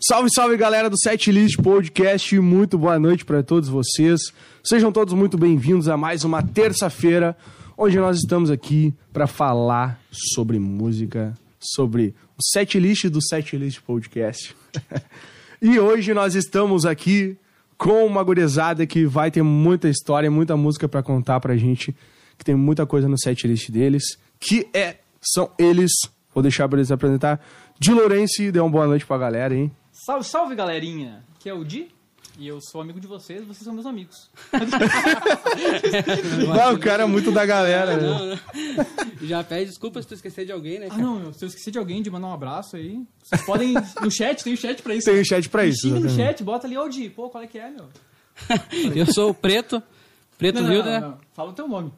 Salve, salve galera do Setlist Podcast, muito boa noite para todos vocês. Sejam todos muito bem-vindos a mais uma terça-feira, onde nós estamos aqui para falar sobre música, sobre o setlist do Setlist Podcast. e hoje nós estamos aqui com uma gurizada que vai ter muita história, muita música para contar pra gente, que tem muita coisa no setlist deles, que é são eles, vou deixar para eles apresentar, Di Lourenço, dê uma boa noite pra galera, hein? Salve, salve, galerinha! Aqui é o Di. E eu sou amigo de vocês, vocês são meus amigos. Não, o cara é muito da galera, né? Não, não. Já pede desculpa se tu esquecer de alguém, né, Ah, cara? não, meu, se eu esqueci de alguém, de mandar um abraço aí. Vocês podem. No chat, tem o chat pra isso. Tem o chat pra isso. xinga no chat, bota ali, ô Di, pô, qual é que é, meu? Eu sou o Preto. Preto Não, não, Wilder. não, não. Fala o teu nome.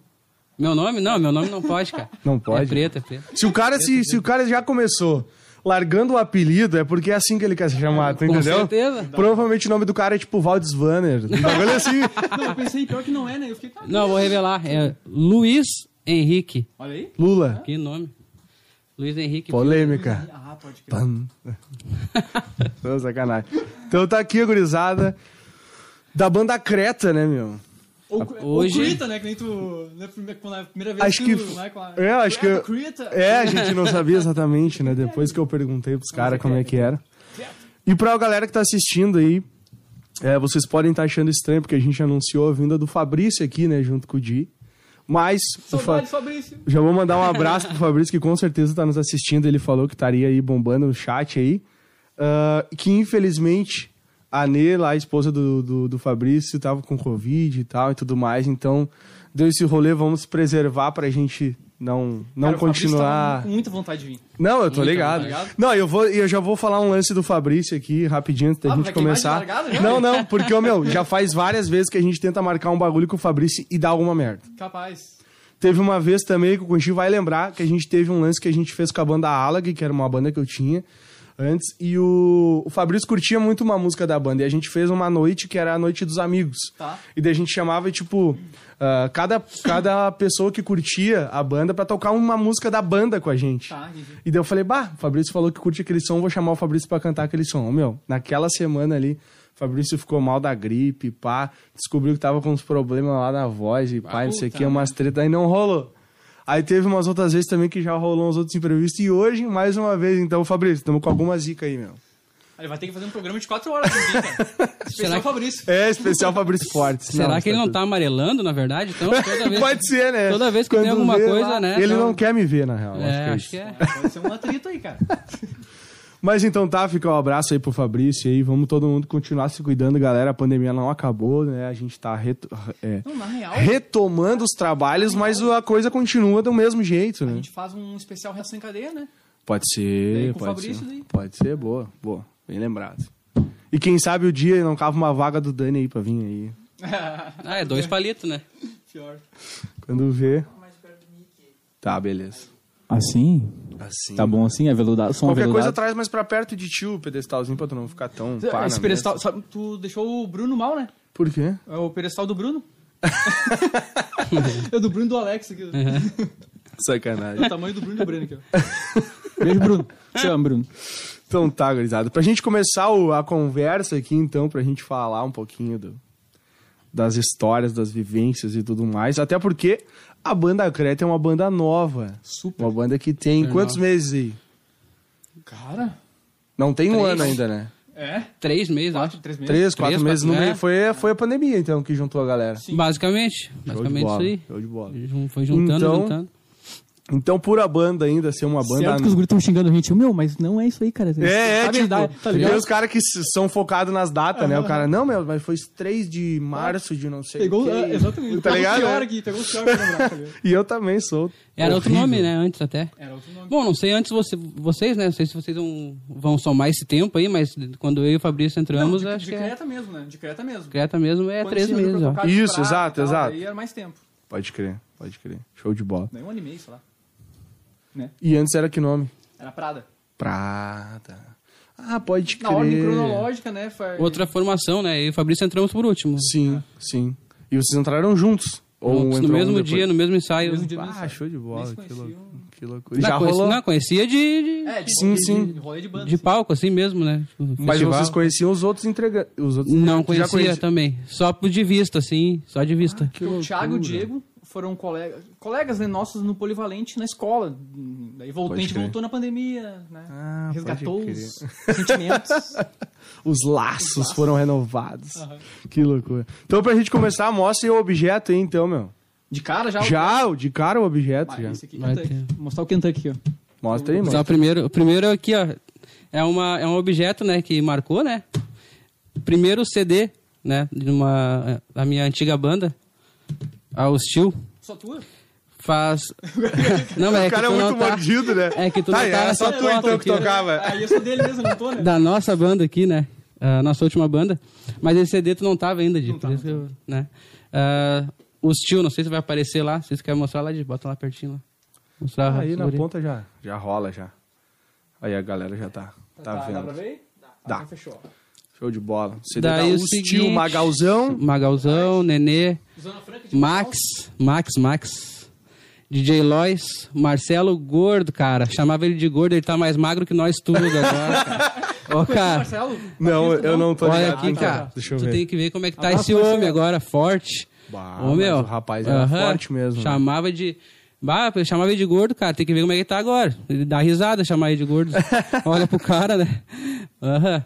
Meu nome? Não, meu nome não pode, cara. Não pode? É Preto, é Preto. Se o cara, se, se o cara já começou largando o apelido, é porque é assim que ele quer ser chamado, tu Com entendeu? certeza. Provavelmente o nome do cara é tipo Valdes Vanner. Um bagulho assim. Não, eu pensei, pior que não é, né? Eu fiquei. tá, Não, vou revelar. É Luiz Henrique. Olha aí. Lula. Que nome? Luiz Henrique. Polêmica. Ah, pode crer. Pam. Tô sacanagem. Então tá aqui a gurizada da banda Creta, né, meu? Ou, Hoje- ou Krita, né? Que nem tu. Na primeira, quando a primeira vez Acho tu, que- né, a- é, acho que- Krita. É, a gente não sabia exatamente, né? Depois que eu perguntei pros caras como é que era. E pra galera que tá assistindo aí, é, vocês podem estar achando estranho, porque a gente anunciou a vinda do Fabrício aqui, né, junto com o Di. Mas o Fa- Fabrício. já vou mandar um abraço pro Fabrício, que com certeza tá nos assistindo. Ele falou que estaria aí bombando no chat aí. Ah, que infelizmente a Nê, lá, a esposa do, do, do Fabrício, tava com Covid e tal e tudo mais. Então, deu esse rolê, vamos se preservar pra gente não, não Cara, o continuar. com muita vontade de vir. Não, eu tô ligado. Não, eu vou, eu já vou falar um lance do Fabrício aqui rapidinho antes da Ah, gente começar. já? Não, não, porque ô, meu, já faz várias vezes que a gente tenta marcar um bagulho com o Fabrício e dá alguma merda. Capaz. Teve uma vez também que o Conchi vai lembrar que a gente teve um lance que a gente fez com a banda Alag, que era uma banda que eu tinha antes, e o, o Fabrício curtia muito uma música da banda, e a gente fez uma noite que era a noite dos amigos. Tá. E daí a gente chamava, tipo, ah, cada, cada pessoa que curtia a banda pra tocar uma música da banda com a gente. Tá. E daí eu falei, bah, o Fabrício falou que curte aquele som, vou chamar o Fabrício pra cantar aquele som. Meu, naquela semana ali, o Fabrício ficou mal da gripe, pá, descobriu que tava com uns problemas lá na voz e pá, não sei o que, umas tretas, aí não rolou. Aí teve umas outras vezes também que já rolou uns outros imprevistos, e hoje, mais uma vez, então, Fabrício, estamos com alguma zica aí, meu. Ele vai ter que fazer um programa de 4 horas aqui, cara. Especial que- Fabrício. É, especial Fabrício Fortes. Será que ele não tudo- tá amarelando, na verdade? Então, toda vez... Pode ser, né? Toda vez que tem Quando alguma vê coisa, lá- né, Ele então- não quer me ver, na real. É, acho acho que que é é. Pode ser um atrito aí, cara. Mas então tá, fica um abraço aí pro Fabrício aí. Vamos todo mundo continuar se cuidando, galera. A pandemia não acabou, né? A gente tá reto- é, Não, na real, retomando os trabalhos, mas a coisa continua do mesmo jeito, a né? gente faz um especial reação em cadeia, né? Pode ser, pode Fabrício, ser. daí. Pode ser, boa, boa. Bem lembrado. E quem sabe o dia não cava uma vaga do Dani aí pra vir aí. Ah, é dois palitos, né? Pior. Quando vê. Tá, beleza. Assim? Assim. Tá bom assim? Aveludado, som Qualquer coisa aveludado. traz mais pra perto de ti o pedestalzinho pra tu não ficar tão pá Esse na pedestal, sabe, tu deixou o Bruno mal, né? Por quê? É o pedestal do Bruno. é o do Bruno e do Alex aqui. Sacanagem. O tamanho do Bruno e do Breno aqui, ó. Beijo, Bruno. Te amo, Bruno. Então tá, gurizada. Pra gente começar o- a conversa aqui, então, pra gente falar um pouquinho do- das histórias, das vivências e tudo mais. Até porque a banda Creta é uma banda nova. Super. Uma banda que tem Super quantos nova. meses aí? Cara, Não tem um Três. ano ainda, né? é? Três meses, Quatro, acho. três meses. Três, quatro Três, meses no quatro- meio. é. Foi, foi a pandemia, então, que juntou a galera. Sim. Basicamente. Basicamente isso aí. Show de bola. Foi juntando, Então, juntando. Então, por a banda ainda ser uma banda... Certo que os guris estão xingando a gente. Meu, mas não é isso aí, cara. É, é, Sabe, tipo, tá tem os caras que são focados nas datas, né? O cara, não, meu, mas foi 3 de março de não sei Pegou, o quê. ah, exatamente. Tá pegou ligado? o pior aqui, pegou o pior lembrar, tá? E eu também sou. Era outro horrível. nome, né? Antes até. Era outro nome. Bom, não sei antes você, vocês, né? Não sei se vocês vão, vão somar esse tempo aí, mas quando eu e o Fabrício entramos, de, acho de que é. Creta mesmo, né? De Creta mesmo. Creta mesmo é Quando três meses, ó. de Isso, exato, e tal, exato. Aí era mais tempo. Pode crer, pode crer. Show de bola. Daí um ano e meio, sei lá. Né? E antes era que nome? Era Prada. Prata. Ah, pode Na crer. ordem cronológica, né? Foi... Outra formação, né? E o Fabrício entramos por último. Sim, sim. E vocês entraram juntos? Ou um no um mesmo depois? dia, no mesmo ensaio. Mesmo dia, Ah, ensaio. show de bola. Que, lou- que loucura. Não, Já conheci- rolou? não, conhecia de, de, É, de, Sim, de, sim. De, rolê de banda. de palco, assim mesmo, né? Tipo, Mas festival. vocês conheciam os outros entregantes? Os outros Não já conhecia conheciam. também. Só por de vista, assim. Só de vista. Que o Thiago e o. Diego foram colegas, colegas né, nossos no Polivalente na escola. Daí voltou, a gente voltou na pandemia, né? Ah, Resgatou os sentimentos. Os laços foram renovados. Que loucura. Então, pra gente começar, mostra aí o objeto aí, então, meu. De cara já. Já, o- de cara o objeto, Vai, já. esse aqui, Vai ter. Vou mostrar o Kentucky aqui, ó. Mostra aí, mano. o primeiro, o primeiro aqui, ó. É, uma, é um objeto, né, que marcou, né? Primeiro CD, né, de uma, da minha antiga banda, a Hostil. Só tua? Faz. Não, mas é O cara é que tu muito não tá... mordido, né? É que tu tá, não tá era nessa só tu então que aqui, ó. tocava. Ah, eu sou dele mesmo, não tô, né? Da nossa banda aqui, né? A nossa última banda. Mas esse CD tu não tava ainda, Di. Não Por tava, isso que eu, né? Ah, Hostil, não sei se vai aparecer lá. Vocês querem mostrar lá, Di? Bota lá pertinho lá. Mostrar Ah, aí na guri. ponta já, já rola, já. Aí a galera já tá, tá, Dá pra vendo. ver? Dá. então fechou. Show de bola. CD Daí da o seguinte- Magalzão. Magalzão, Nenê, Franca de Max, Max, Max. DJ Lois, Marcelo Gordo, cara. Chamava ele de gordo, ele tá mais magro que nós tudo agora. cara. Ô, cara, Marcelo? Não, eu não tô olha ligado. aqui, Tá, cara. Deixa eu tu ver. tem que ver como é que tá Abraço, esse homem agora, forte. Bah, Ô, meu. mas o rapaz era aham. forte mesmo. né? Chamava de. Bah, eu chamava ele de gordo, cara. Tem que ver como é que ele tá agora. Ele dá risada chamar ele de gordo. Olha pro cara, né? Aham.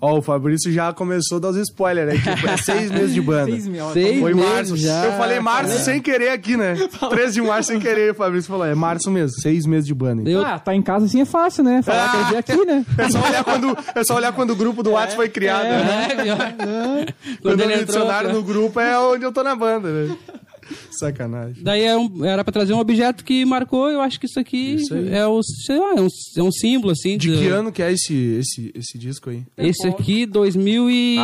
Ó, o Fabrício já começou a dar os spoilers, né? Tipo, é seis meses de banda. Seis mil. Seis Foi meses março. já. Eu falei março sem querer aqui, né? 13 de março sem querer. O Fabrício falou, é março mesmo. Seis meses de banda. então. Eu, Ah, tá em casa assim é fácil, né? Falar que é dia aqui, né? É só olhar quando, é só olhar quando o grupo do WhatsApp foi criado, né? É, viu? Quando, Quando eu ele adicionaram cara. no grupo é onde eu tô na banda, né? Sacanagem. Daí é um- era pra trazer um objeto que marcou, eu acho que isso aqui Isso é o, sei lá, é um, é um símbolo, assim. De que ano que é esse, esse, esse disco aí? Esse aqui, 2008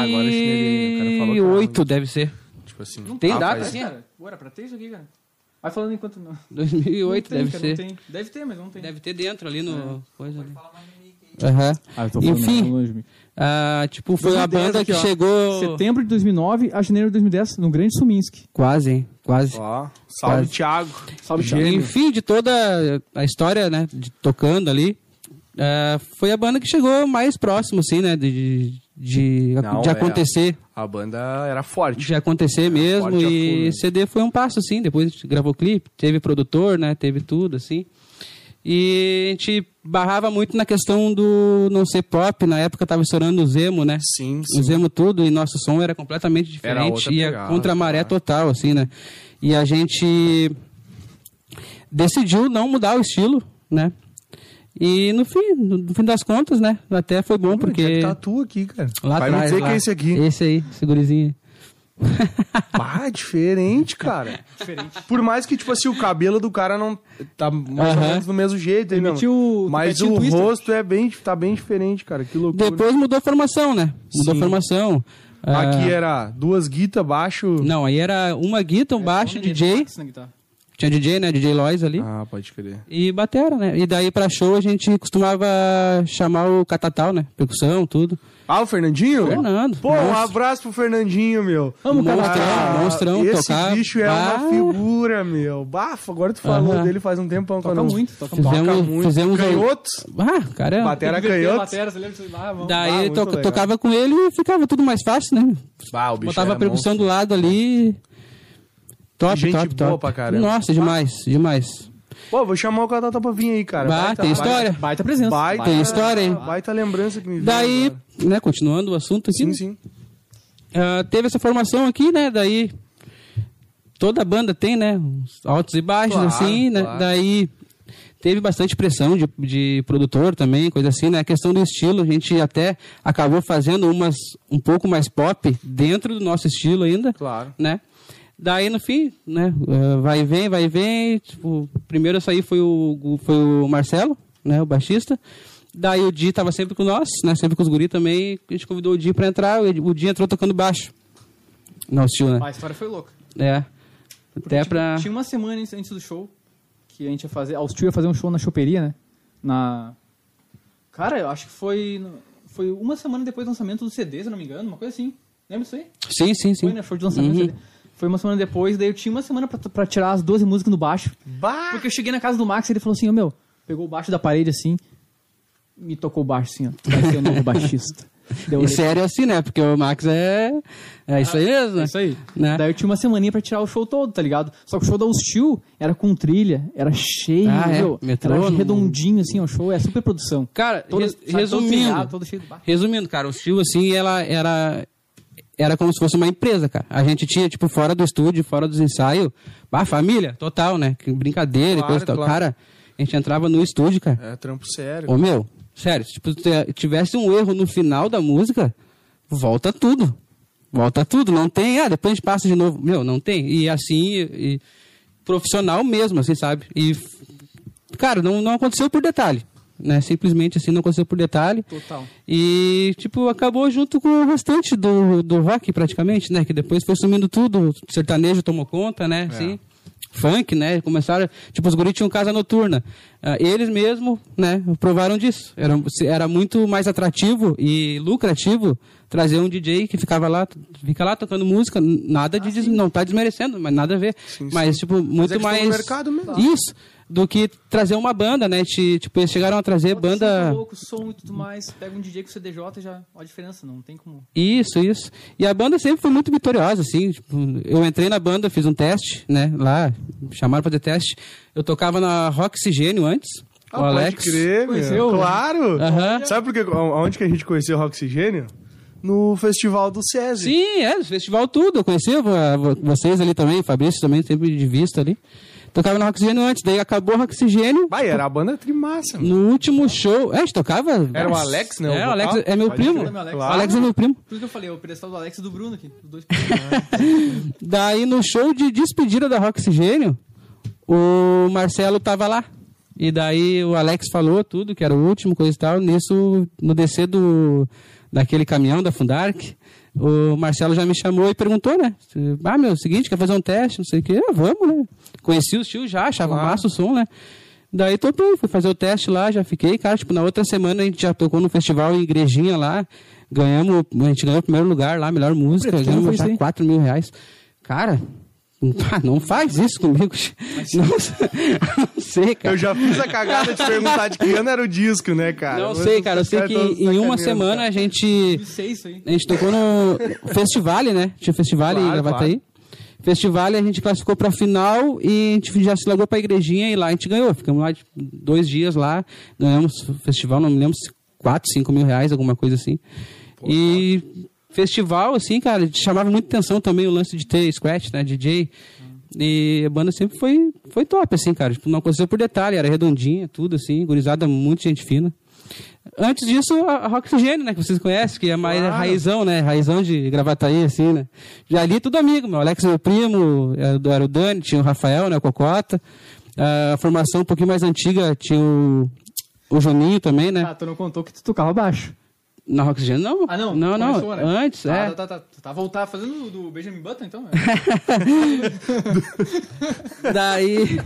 Ah, muito. deve ser. Tipo assim. Tem ah, data, assim? Cara, pra ter isso aqui, cara. Vai falando enquanto não. 2008 Não tem, deve cara, ser. Não tem. Deve ter, mas não tem. Deve ter dentro ali no... Coisa ali. Aham. Ah, eu tô Enfim. Ah, tipo, foi a 2010 banda aqui, que ó. chegou... Setembro de 2009 a janeiro de 2010, no Grande Suminski. Quase, hein? Quase. Ó, salve Quase. Thiago. Salve, Gênio. Enfim, de toda a história, né, de, tocando ali, ah, foi a banda que chegou mais próximo, assim, né, de, de, Não, de é. acontecer. A banda era forte. de acontecer mesmo forte a e? CD foi um passo assim depois a gente gravou clipe teve produtor né teve tudo assim e a gente barrava muito na questão do não ser pop. Na época tava estourando o Zemo né? Sim, o sim. Zemo tudo e nosso som era completamente Era diferente outra ia pegada, contra a maré total assim né? E a gente decidiu não mudar o estilo né? E no fim no fim das contas né? Até foi bom Porque porque tá tu aqui, cara. lá Vai me atrás dizer lá, que é esse aqui. esse aí esse gurizinho Ah, diferente, cara. Diferente. Por mais que, tipo assim, o cabelo do cara não tá mais ou Aham. menos do mesmo jeito, aí, Mas o twister. rosto é bem, tá bem diferente, cara. Que loucura. Depois mudou a formação, né? Mudou Sim. a formação. Ah, Aqui era duas guitas, baixo. Não, aí era uma guitarra, um baixo, Nenê DJ. Guitarra. Tinha DJ, né? DJ Lois ali. Ah, pode crer. E batera, né? E daí pra show a gente costumava chamar o catatal, né? Percussão, tudo. Ah, o Fernandinho? Fernando. Pô, um monstro. abraço pro Fernandinho, meu. Amo Cara, monstrão, monstrão, Esse tocar. bicho é Ah. uma figura, meu. Bafo, agora tu falou Aham. dele faz um tempão que eu Toca não... muito, toca Toca Fizemos- muito. fizemos um- Canhotos. Ah, caramba. Batera a canhotos. batera, você lembra disso? Ah, vamos. Ah, Daí muito to- legal. tocava com ele e ficava tudo mais fácil, né? Bah, o bicho Botava é a percussão monstro. do lado ali. Top, Gente top, boa top. pra caramba. Nossa, demais, demais. Pô, vou chamar o Catata pra vir aí, cara. Bah, tem história. Baita presença. Baita, Tem história, hein? Baita lembrança que me veio Daí, agora. né, continuando o assunto aqui. Sim, sim. Ah, teve essa formação aqui, né? Daí toda banda tem, né? uns Altos e baixos, Claro, assim, né? claro. Daí teve bastante pressão de, de produtor também, coisa assim, né? A questão do estilo, a gente até acabou fazendo umas um pouco mais pop dentro do nosso estilo ainda, Claro. né? Daí no fim, né? ah, vai e vem, vai e vem. Tipo, primeiro a sair foi o, foi o Marcelo, né? O baixista. Daí o Di tava sempre com nós, né? Sempre com os guri também. A gente convidou o Di pra entrar. O Di entrou tocando baixo. Não, estilo, né? Ah, A história foi louca. É. Porque, Até tipo, pra. Tinha uma semana antes do show que a gente ia fazer. A Hostil ia fazer um show na choperia, né? Na. Cara, eu acho que foi. Foi uma semana depois do lançamento do CD, se eu não me engano, uma coisa assim. Lembra disso aí? Sim, sim, sim. Foi, né? Show de lançamento Uhum. do CD. Foi uma semana depois, daí eu tinha uma semana pra, pra tirar as 12 músicas no baixo. Bah! Porque eu cheguei na casa do Max e ele falou assim, ô meu, pegou o baixo da parede assim, me tocou o baixo assim, ó. Tu vai ser o novo baixista. Daí eu E sério assim, né? Porque o Max é. É isso aí mesmo, né? É isso aí. Né? Daí eu tinha uma semaninha pra tirar o show todo, tá ligado? Só que o show da Hostil era com trilha, era cheio, Ah, é? meu, Metrô, era redondinho assim, ó, o show é super produção. Cara, Todo- res- sabe, todo resumindo. trilhado, todo cheio de. Resumindo, cara, o estilo assim, ela era era como se fosse uma empresa, cara. A gente tinha tipo fora do estúdio, fora dos ensaios, bah, família, total, né? Que brincadeira, e Claro, coisa e tal. claro. Cara, a gente entrava no estúdio, cara. É trampo sério. Ô meu, sério, se tipo, tivesse um erro no final da música, volta tudo. Volta tudo, não tem, ah, depois a gente passa de novo. Meu, não tem. E assim, e- profissional mesmo, assim, sabe? E, cara, não, não aconteceu por detalhe, né? Simplesmente assim, não aconteceu por detalhe. Total. E, tipo, acabou junto com o restante do, do rock, praticamente, né? Que depois foi sumindo tudo, o sertanejo tomou conta, né? Assim, funk, né? Começaram, tipo, os guris tinham casa noturna. Ah, eles mesmo, né, provaram disso. Era, era muito mais atrativo e lucrativo trazer um DJ que ficava lá, fica lá tocando música, nada de, des- não tá desmerecendo, mas nada a ver. Sim, sim. Mas, tipo, muito é estão no mais... mercado mesmo. Isso, do que trazer uma banda, né? Ti- Tipo, eles chegaram a trazer Bota banda... louco, som e tudo mais, pega um DJ com CDJ e já, olha a diferença, não tem como... Isso, isso. E a banda sempre foi muito vitoriosa, assim. Tipo, eu entrei na banda, fiz um teste, né? Lá, chamaram pra fazer teste. Eu tocava na Roxigênio antes. Ah, o Alex. Pode crer. Conheceu? Claro. Aham. Sabe por que, onde que a gente conheceu o Oxigênio? No festival do SESI. Sim, é, no festival tudo. Eu vo- vocês ali também, Fabrício também, sempre de vista ali. Tocava na Roxigênio antes, daí acabou o Roxigênio. Vai, era a banda trimassa, meu. No último show. É, a gente tocava. Era o Alex, né, É, o Alex é meu Pode primo. Meu Alex. O Alex é meu primo. Por isso que eu falei, o pedestal do Alex e do Bruno aqui, os dois. Daí no show de despedida da Roxigênio, o Marcelo tava lá. E daí o Alex falou tudo, que era o último, coisa e tal. Nisso, no descer do, daquele caminhão da Fundark, o Marcelo já me chamou e perguntou, né? Ah, meu, seguinte, quer fazer um teste, não sei o quê. Ah, vamos, né? Conheci os tios já, achava Claro. massa o som, né? Daí topei, fui fazer o teste lá, já fiquei, cara, tipo, na outra semana a gente já tocou no festival em Igrejinha lá, ganhamos, a gente ganhou o primeiro lugar lá, melhor música, ganhamos já aí? 4 mil reais. Cara, ah, não faz isso comigo. Não, não sei, cara. Eu já fiz a cagada de perguntar de que ano era o disco, né, cara? Não sei, cara. Eu sei que em uma semana cara. a gente. Não sei isso aí. A gente tocou no festival, né? Tinha festival em Claro, Gravataí. Festival a gente classificou pra final e a gente já se largou pra igrejinha e lá a gente ganhou. Ficamos lá dois dias lá, ganhamos o festival, não me lembro se 4, 5 mil reais, alguma coisa assim. e festival, assim, cara, chamava muita atenção também o lance de ter scratch, né? DJ. E a banda sempre foi, foi top, assim, cara. Tipo, não aconteceu por detalhe, era redondinha, tudo assim, gurizada, muito gente fina. Antes disso, a Roxigênio, né, que vocês conhecem, que é mais Claro. raizão, né, raizão de Gravataí, assim, né. Já ali tudo amigo, meu. Alex, meu primo, era o- era o Dani, tinha o Rafael, né, o Cocota. A formação um pouquinho mais antiga tinha o, o Juninho também, né. Ah, tu não contou que tu tocava baixo. Na Roxigênio, não. Ah, não? Não, não. Começou, né? Antes, Ah, é. Tá, tá, tá. Tá voltar fazendo do Benjamin Button, então? Daí.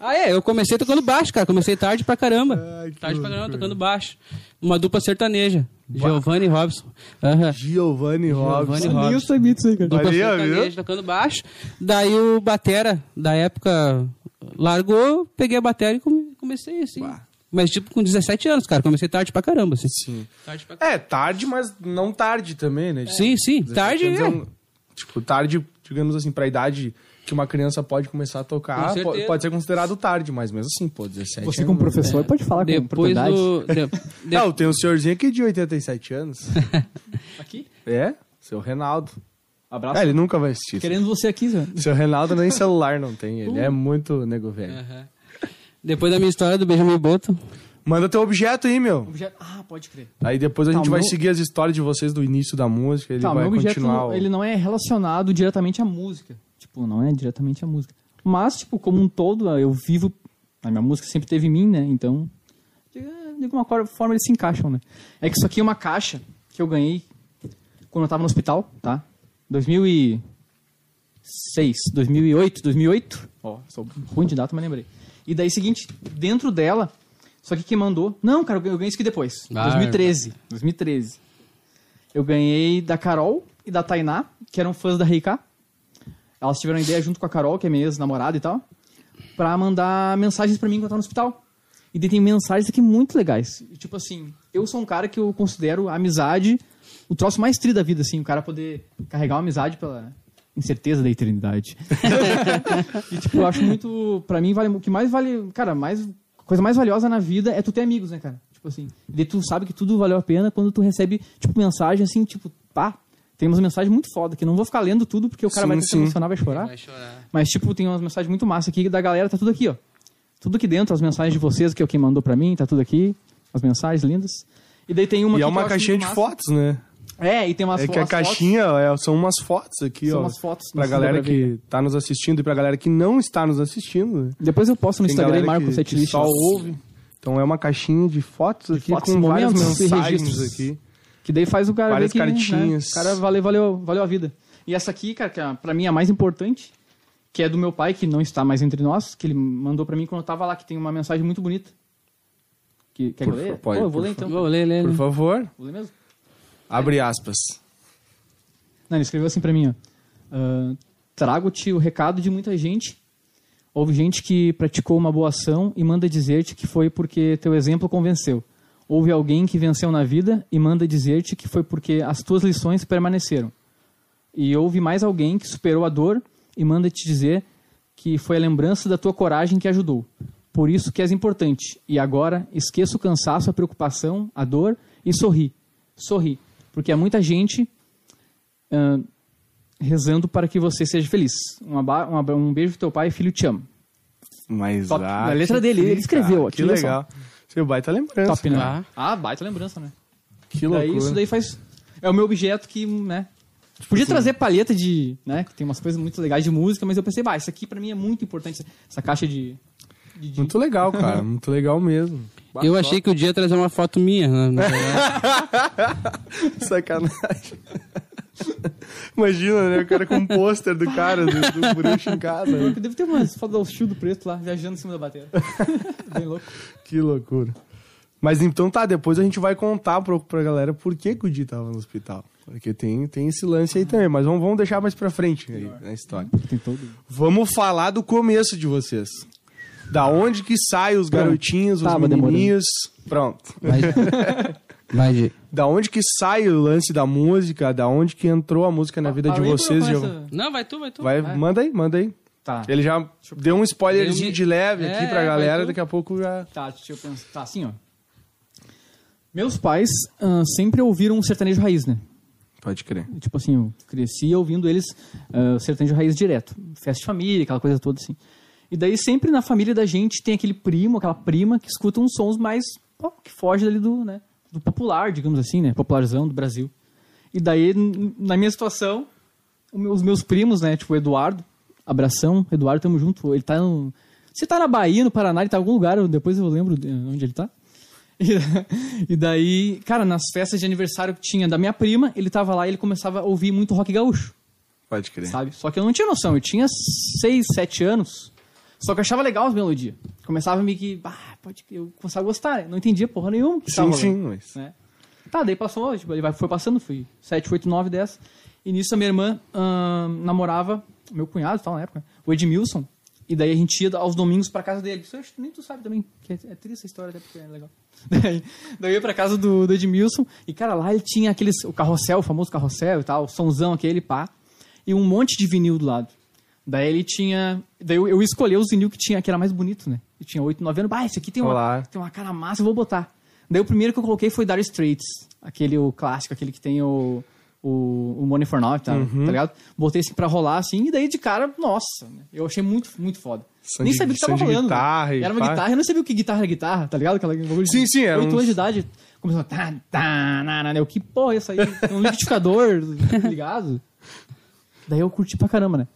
Ah, é, eu comecei tocando baixo, cara. Comecei tarde pra caramba. Ai, tarde pra caramba, tocando baixo. Uma dupla sertaneja. Giovanni Robson. Aham. Giovanni Robson. Giovanni Robson. Nilson Mitos aí, cara. Dupla ó, sertaneja, viu? tocando baixo. Daí o Batera, da época, largou, peguei a bateria e come- comecei assim. Bah. Mas tipo com 17 anos, cara. Comecei tarde pra caramba, assim. Sim. Tarde pra caramba. É, tarde, mas não tarde também, né? Sim, sim. 17 Tarde anos é. um- tipo, tarde, digamos assim, pra idade que uma criança pode começar a tocar, pode, pode ser considerado tarde, mas mesmo assim, pô, 17 Você anos, como professor pode falar com Depois propriedade. do. de- de- Não, tem um senhorzinho aqui de 87 anos. Aqui? é? Seu Reinaldo. Abraço. É, ele nunca vai assistir. Querendo você aqui, Zé. Seu Reinaldo nem celular não tem, ele é muito nego velho. Aham. Depois da minha história do Benjamin Button. Manda teu objeto aí, meu. Objeto... Ah, pode crer. Aí depois a Tá, gente o vai meu- seguir as histórias de vocês do início da música, ele tá, vai meu objeto, continuar. o- ele não é relacionado diretamente à música. Tipo, não é diretamente à música. Mas, tipo, como um todo, eu vivo... A minha música sempre teve em mim, né? Então, de, de alguma forma eles se encaixam, né? É que isso aqui é uma caixa que eu ganhei quando eu tava no hospital, tá? 2006, 2008, 2008. Ó, sou ruim de data, mas lembrei. E daí, seguinte, dentro dela... Só que quem mandou... Não, cara, eu ganhei isso aqui depois. Ah, 2013. 2013. Eu ganhei da Carol e da Tainá, que eram fãs da Reika. elas tiveram a ideia junto com a Carol, que é minha ex-namorada e tal, pra mandar mensagens pra mim quando eu tava no hospital. E daí tem mensagens aqui muito legais. Tipo assim, eu sou um cara que eu considero a amizade o troço mais tri da vida, assim, o cara poder carregar uma amizade pela incerteza da eternidade. e, tipo, eu acho muito. Pra mim, vale, o que mais vale. Cara, mais, a coisa mais valiosa na vida é tu ter amigos, né, cara? Tipo assim. E daí tu sabe que tudo valeu a pena quando tu recebe, tipo, mensagem assim, tipo, pá. Tem umas mensagens muito foda, que eu não vou ficar lendo tudo, porque o cara Sim, vai se emocionar, vai chorar. Vai chorar. Mas, tipo, tem umas mensagens muito massa aqui da galera, tá tudo aqui, ó. Tudo aqui dentro, as mensagens de vocês, que é o que mandou pra mim, tá tudo aqui. As mensagens lindas. E daí tem uma E é uma caixinha de massa. fotos, né? É, e tem umas É que a caixinha é, são umas fotos aqui, São ó. umas fotos, Pra galera que tá nos assistindo e pra galera que não está nos assistindo. né? Depois eu posto no Tem Instagram e marco que, o setlist. só ouve. Então é uma caixinha de fotos aqui fotos, com várias e mensagens registros. aqui. Que daí faz o cara Várias ver que, cartinhas. Né, o cara valeu, valeu, valeu a vida. E essa aqui, cara, que é, pra mim é a mais importante, que é do meu pai, que não está mais entre nós, que ele mandou pra mim quando eu tava lá, que tem uma mensagem muito bonita. Que, quer que eu leia? pode, Pô, eu vou ler então. Vou ler, ler. Por favor, Vou ler mesmo? Abre aspas. Não, ele escreveu assim pra mim. Ah, Trago-te o recado de muita gente. Houve gente que praticou uma boa ação e manda dizer-te que foi porque teu exemplo convenceu. Houve alguém que venceu na vida e manda dizer-te que foi porque as tuas lições permaneceram. E houve mais alguém que superou a dor e manda te dizer que foi a lembrança da tua coragem que ajudou. Por isso que és importante. E agora esqueça o cansaço, a preocupação, a dor e sorri. Sorri. Porque há muita gente ah, rezando para que você seja feliz. Um, aba- um, aba- um beijo pro teu pai, filho, te amo. Mas Top. ah, A letra dele, ele escreveu cara, aqui, Que legal. Seu baita lembrança. Top, né? Ah. Ah, baita lembrança, né? Que Daí loucura. isso daí faz. É o meu objeto que, né? Podia trazer palheta de. né? Que tem umas coisas muito legais de música, mas eu pensei, bah, isso aqui pra mim é muito importante. Essa caixa de. de, de- Muito legal, cara. Muito legal mesmo. Eu achei que o dia ia trazer uma foto minha. né? Sacanagem. Imagina, né? O cara com um pôster do cara, do, do bruxo em casa. né? Deve ter umas fotos do Childo Preto lá, viajando em cima da bateria. Bem louco. Que loucura. Mas então tá, depois a gente vai contar pra, pra galera por que, que o Di tava no hospital. Porque tem, tem esse lance aí também, mas vamos, vamos deixar mais pra frente aí, na história. Tem todo. Vamos falar do começo de vocês. Da onde que saem os garotinhos, os Tava menininhos. Pronto. Vai, vai. Da onde que sai o lance da música, da onde que entrou a música na vida de Além do- vocês. começa- Giovanni? Não, vai tu, vai tu. Vai, Vai. manda aí, manda aí. Tá. Ele já deu um spoilerzinho de leve aqui É, pra vai galera, daqui a pouco já... Tá, deixa eu pensar. Tá, assim, ó. Meus pais ah, sempre ouviram um sertanejo raiz, né? Pode crer. Tipo assim, eu cresci ouvindo eles ah, sertanejo raiz direto. Festa de família, aquela coisa toda assim. E daí sempre na família da gente tem aquele primo, aquela prima que escuta uns sons mais pô, que foge dali do, né, do popular, digamos assim, né, popularzão do Brasil. E daí na minha situação, os meus primos, né, tipo o Eduardo, abração, Eduardo, tamo junto. Ele tá no Você tá na Bahia, no Paraná, ele tá em algum lugar, depois eu lembro de onde ele tá. E, e daí, cara, nas festas de aniversário que tinha da minha prima, ele tava lá e ele começava a ouvir muito rock gaúcho Pode crer. sabe? Só que eu não tinha noção, eu tinha 6, 7 anos, só que eu achava legal as melodias. Começava a me que, ah, pode, eu começava a gostar, né? não entendia porra nenhuma. que Sim, sim, mas... Né? Tá, daí passou, tipo, ele vai- foi passando, fui 7, 8, 9, 10. E nisso a minha irmã ahn, namorava meu cunhado, tal, na época, o Edmilson. E daí a gente ia aos domingos pra casa dele. Isso nem tu sabe também, que é, é triste essa história, até porque é legal. Daí, daí eu ia pra casa do, do Edmilson, e cara, lá ele tinha aqueles, o carrossel, o famoso carrossel e tal, o somzão aquele, pá, e um monte de vinil do lado. Daí ele tinha. Daí eu, eu escolhi os vinil que tinha, que era mais bonito, né? E tinha 8, 9 anos. Ah, esse aqui tem uma, Olá. tem uma cara massa, eu vou botar. Daí o primeiro que eu coloquei foi Dire Straits, aquele o clássico, aquele que tem o, o, o Money for Now, tá, Uhum. tá ligado? Botei assim pra rolar assim, e daí de cara, nossa, né? eu achei muito, muito foda. Som Nem sabia o que tava rolando. né? guitarra e Era uma pá. guitarra, eu não sabia o que guitarra era guitarra, tá ligado? Aquela bagulho Sim, sim, era Oito uns- anos de idade, começou a tá, tá, na, na, né? Eu, que porra é isso aí? Um liquidificador, tá ligado? Daí eu curti pra caramba, né?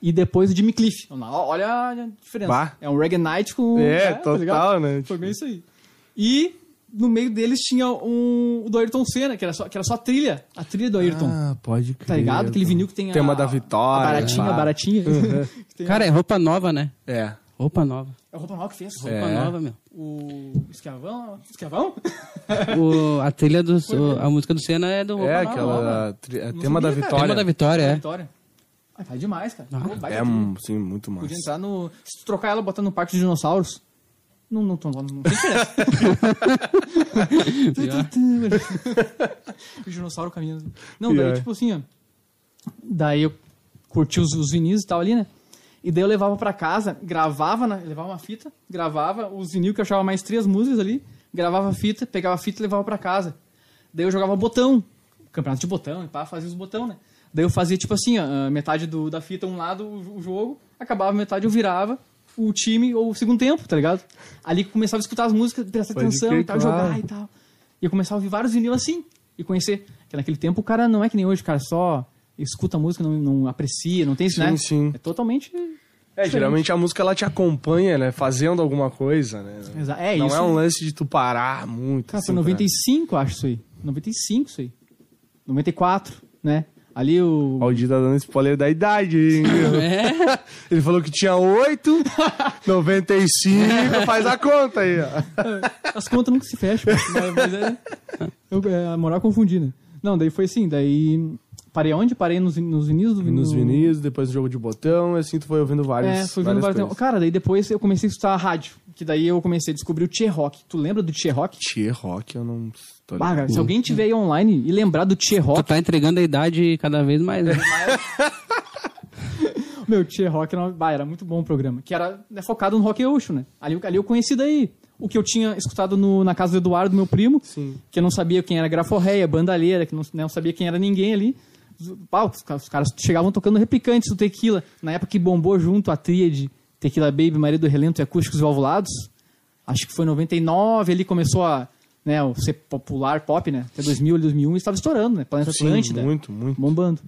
E depois o Jimmy Cliff. Olha a diferença. Bah. É um reggae night com... É, tá total, ligado? né? Foi bem isso aí. E no meio deles tinha um o do Ayrton Senna, que era só, que era só a trilha. A trilha do Ayrton. Ah, pode crer. tá ligado? Aquele vinil que tem a... Tema da vitória. A baratinha, a baratinha. Tem Cara, é roupa nova, né? É. Roupa nova. É o Roupa Nova que fez. Roupa É. nova, meu. O Esquiavão... Esquiavão? O, a trilha do. o- a música do Senna é do Roupa É, Nova. aquela... tri- é tema da sabia, cara. vitória. Tema da vitória, é. Ah, tá demais, cara. Pô, baita É, trilha. sim, muito massa. Podia entrar no. Se tu trocar ela botando no parque dos dinossauros. Não, não, não, não tem diferença. o dinossauro caminhando. Não, daí, tipo assim, ó. Daí eu curti os, os vinis e tal ali, né? E daí eu levava pra casa, gravava, na, levava uma fita, gravava os vinil que eu achava mais três músicas ali, gravava a fita, pegava a fita e levava pra casa. Daí eu jogava botão, campeonato de botão, e pá, fazia os botão, né? Daí eu fazia tipo assim, ó, a metade do, da fita um lado o, jogo, acabava metade eu virava o time ou o segundo tempo, tá ligado? Ali que começava a escutar as músicas, prestar Pode atenção crer, e tal, claro. jogar e tal. E eu começava a ouvir vários vinil assim, e conhecer. Porque naquele tempo o cara não é que nem hoje, o cara só escuta a música, não, não aprecia, não tem isso, Sim, né? sim. É totalmente. É, geralmente a música ela te acompanha, né? Fazendo alguma coisa, né? Exa- é Não isso. é um lance de tu parar muito. Cara, assim, foi 95, acho isso aí. 95 isso aí. 94, né? Ali o. Aldir tá dando spoiler da idade, hein? É. Ele falou que tinha 8, 95, faz a conta aí, ó. As contas nunca se fecham, mas, mas é, eu, é. A moral confundir, né? Não, daí foi assim, daí. Parei onde? Parei nos, nos vinis do Nos no- vinis, depois do jogo de botão, e assim tu foi ouvindo vários. É, fui várias vários. Cara, daí depois eu comecei a escutar a rádio. Que daí eu comecei a descobrir o Tchê Rock. Tu lembra do Tchê Rock? Tchê Rock, eu não tô Ah, cara, se alguém tiver aí online e lembrar do Tchê Tu Rock, tá entregando a idade cada vez mais. Né? Meu, Tchê Rock era, bah, era muito bom o programa. Que era né, focado no rock gaúcho, né? Ali, ali eu conheci daí. O que eu tinha escutado no- na casa do Eduardo, meu primo. Sim. Que eu não sabia quem era Graforreia, Bandalheira, que não, não sabia quem era ninguém ali. Pá, os, os caras chegavam tocando replicantes do Tequila. Na época que bombou junto a tríade Tequila Baby, Maria do Relento e Acústicos Valvulados. Acho que foi em 99, ali começou a né, ser popular pop, né? Até 2000, 2001, estava estourando, né? Planeta Sim, Atlântida muito, muito. bombando.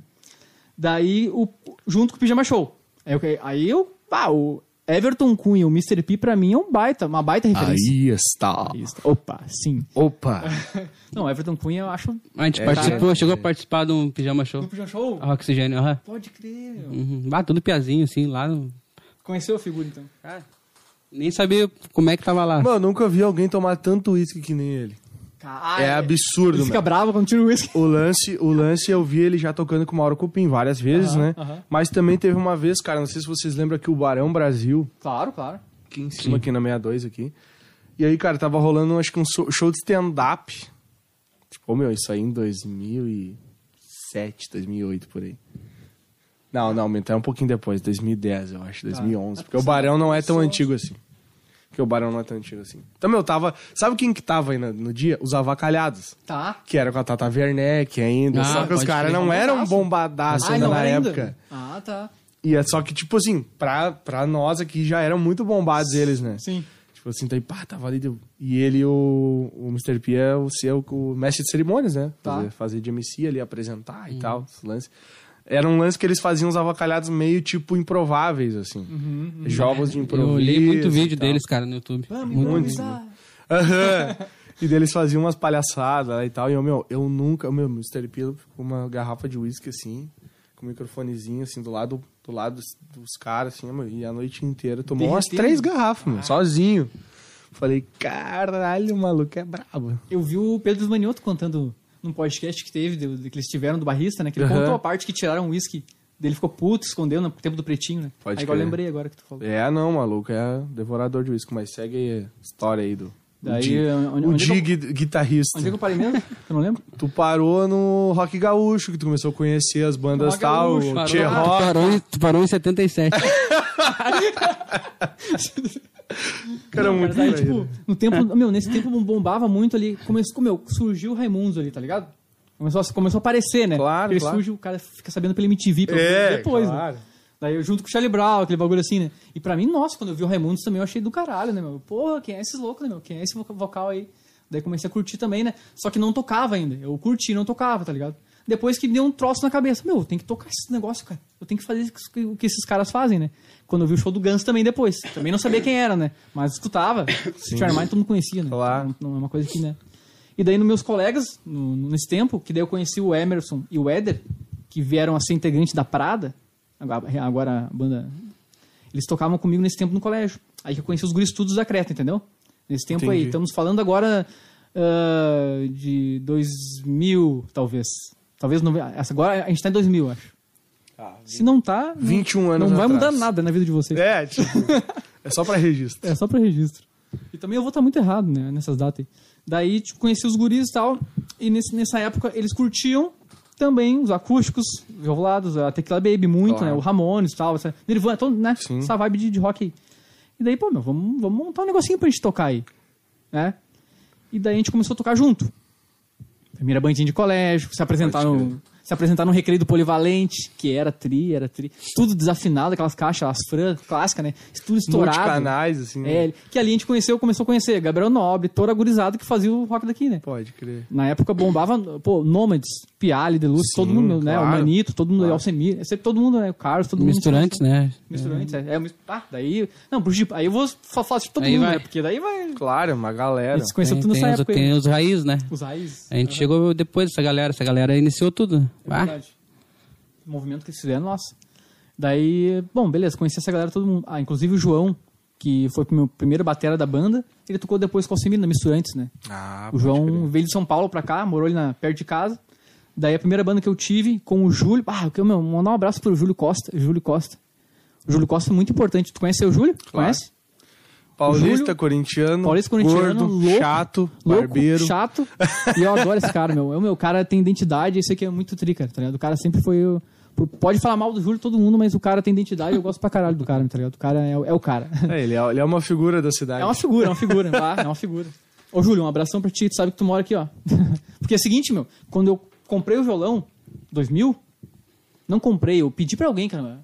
Daí, o, junto com o Pijama Show. Aí eu, aí eu pá, o Everton Cunha, o Mr. P, pra mim é um baita, uma baita referência. Aí está. Isso. Opa, sim. Opa. Não, o Everton Cunha eu acho. A gente É, participou, cara. chegou a participar de um pijama show. No Pijama Show? A Oxigênio, aham. Pode crer. meu. Uhum. Ah, tudo piazinho, assim, lá. no- Conheceu a figura, então? Nem sabia como é que tava lá. Mano, nunca vi alguém tomar tanto uísque que nem ele. Cara, É absurdo, Ele fica mano. bravo quando tira o whisky. O lance, o lance eu vi ele já tocando com o Mauro Cupim várias vezes, Aham, né? aham. Mas também teve uma vez, cara, não sei se vocês lembram que o Barão Brasil, Claro, claro. aqui em cima, aqui na 62 aqui. E aí, cara, tava rolando, acho que um show de stand-up. Tipo, meu, isso aí em 2007, 2008, por aí. Não, não, até um pouquinho depois, 2010, eu acho, 2011. Porque o Barão não é tão antigo assim. Porque o Barão não é tão antigo assim. Então, meu, tava... Sabe quem que tava aí no, no dia? Os Avacalhados. Tá. Que era com a Tata Werneck ainda. Ah, só que os pode caras crer. não eram Bombadaço. bombadaço Ah, ainda não na ainda? época. Ah, tá. E é só que, tipo assim, pra, pra nós aqui já eram muito bombados eles, né? Sim. Tipo assim, daí, pá, tava ali. deu- E ele, o, o Mr. P, é o seu o mestre de cerimônias, né? Tá. Fazer, fazer de MC ali, apresentar e tal, esse lance. Era um lance que eles faziam os avacalhados meio, tipo, improváveis, assim. Jogos de improviso. Eu olhei muito vídeo deles, cara, no YouTube. Vamos Muito improvisar. Aham. E deles faziam umas palhaçadas lá e tal. E eu, meu, eu nunca. O meu Mr. P com uma garrafa de uísque assim, com um microfonezinho assim do lado, do lado dos, dos caras, assim, meu, e a noite inteira tomou umas Derretendo. três garrafas, meu, sozinho. Falei, caralho, o maluco é brabo. Eu vi o Pedro Manioto contando num podcast que teve, que eles tiveram do barrista, né? Que ele Aham. contou a parte que tiraram o uísque. Dele ficou puto, escondeu no tempo do pretinho, né? Pode Aí agora eu crer. lembrei agora que tu falou. É, não, maluco, é devorador de uísque, mas segue a história aí do. Daí, o Di, onde- o onde Di que gui- guitarrista. Onde é que eu parei mesmo? Eu não lembro. Tu parou no Rock Gaúcho, que tu começou a conhecer as bandas Rock tal, Gaúcho, o parou. Tchê Tu Rock. parou, em, tu parou em 77. Cara, Não, muito mas aí, traíra. tipo, no tempo, meu, nesse tempo bombava muito ali. Começou, meu, surgiu o Raimundos ali, tá ligado? Começou, a- começou a aparecer, né? Claro, Ele claro. surge, o cara fica sabendo pela MTV pra É, depois, claro. né? Daí eu junto com o Charlie Brown, aquele bagulho assim, né? E pra mim, nossa, quando eu vi o Raimundos também eu achei do caralho, né, meu? Porra, quem é esses loucos, né, meu? Quem é esse voca- vocal aí? Daí comecei a curtir também, né? Só que não tocava ainda. Eu curti, não tocava, tá ligado? Depois que deu um troço na cabeça. Meu, tem que tocar esse negócio, cara. Eu tenho que fazer o que esses caras fazem, né? Quando eu vi o show do Guns também depois. Também não sabia quem era, né? Mas escutava. Charlie Mind todo mundo conhecia, né? Claro. Não, não é uma coisa que, né? E daí, nos meus colegas, no- nesse tempo, que daí eu conheci o Emerson e o Éder, que vieram a ser integrantes da Prada, agora, agora a banda. Eles tocavam comigo nesse tempo no colégio. Aí que eu conheci os guris todos da Creta, entendeu? Nesse tempo aí. Entendi. Estamos falando agora ah, de 2000, talvez. Talvez. Essa, agora a gente tá em 2000, acho. Se não tá, não- 21 anos não vai atrás. mudar nada na vida de vocês. É, tipo, é só pra registro. É só pra registro. E também eu vou estar muito errado, né, nessas datas aí. Daí, tipo, conheci os guris e tal. E nesse, nessa época, eles curtiam também os acústicos, violados, a Tequila Baby muito, Claro. né? O Ramones e tal, essa, Nirvana, todo, né? Sim. Essa vibe de, de rock aí. E daí, pô, meu, vamos, vamos montar um negocinho pra gente tocar aí, né? E daí a gente começou a tocar junto. Primeira bandinha de colégio, se apresentar no, se apresentar no recreio do Polivalente, que era tri, era tri. Tudo desafinado, aquelas caixas, as fran clássicas, né? Tudo estourado. Multicanais, assim. É, que ali a gente conheceu, começou a conhecer Gabriel Nobre, toda gurizada que fazia o rock daqui, né? Pode crer. Na época bombava, pô, Nômades, Piali, Deluxe, Sim, todo mundo, né? claro. O Manito, todo mundo, Claro. Alcemir, é sempre todo mundo, né? O Carlos, todo mundo. Misturantes, né? Misturantes, é. é ah, daí. Não, pro Jeep, aí eu vou fa- falar de todo Aí mundo, vai. né? Porque daí vai. Claro, uma A galera. gente se conheceu Tem, tudo nessa os, época. tem aí. os raízes, né? Os raízes. A gente chegou depois dessa galera. Essa galera iniciou tudo. É verdade. O movimento que eles fizeram, nossa. Daí, bom, beleza, conheci essa galera todo mundo. Ah, inclusive o João, que foi o meu primeiro batera da banda, ele tocou depois com o Alcemir na Misturantes, né? Ah, O João crer. veio de São Paulo pra cá, morou ali na, perto de casa. Daí a primeira banda que eu tive com o Júlio. Ah, eu quero meu, mandar um abraço pro Júlio Costa. Júlio Costa. O Júlio Costa é muito importante. Tu conhece o Júlio? Conhece? Paulista, Júlio- corintiano. Paulista, corintiano, gordo, louco, chato, Louco, barbeiro. chato. E eu adoro esse cara, meu. O meu cara tem identidade, isso aqui é muito trica, tá ligado? O cara sempre foi. Pode falar mal do Júlio todo mundo, mas o cara tem identidade eu gosto pra caralho do cara, tá ligado? O cara é, o- é o cara. É, ele, é, ele é uma figura da cidade. É uma figura, é uma figura, tá? É uma figura. Ô, Júlio, um abração pra ti, tu sabe que tu mora aqui, ó. Porque é o seguinte, meu, quando eu comprei o violão, 2000, não comprei, eu pedi pra alguém, cara.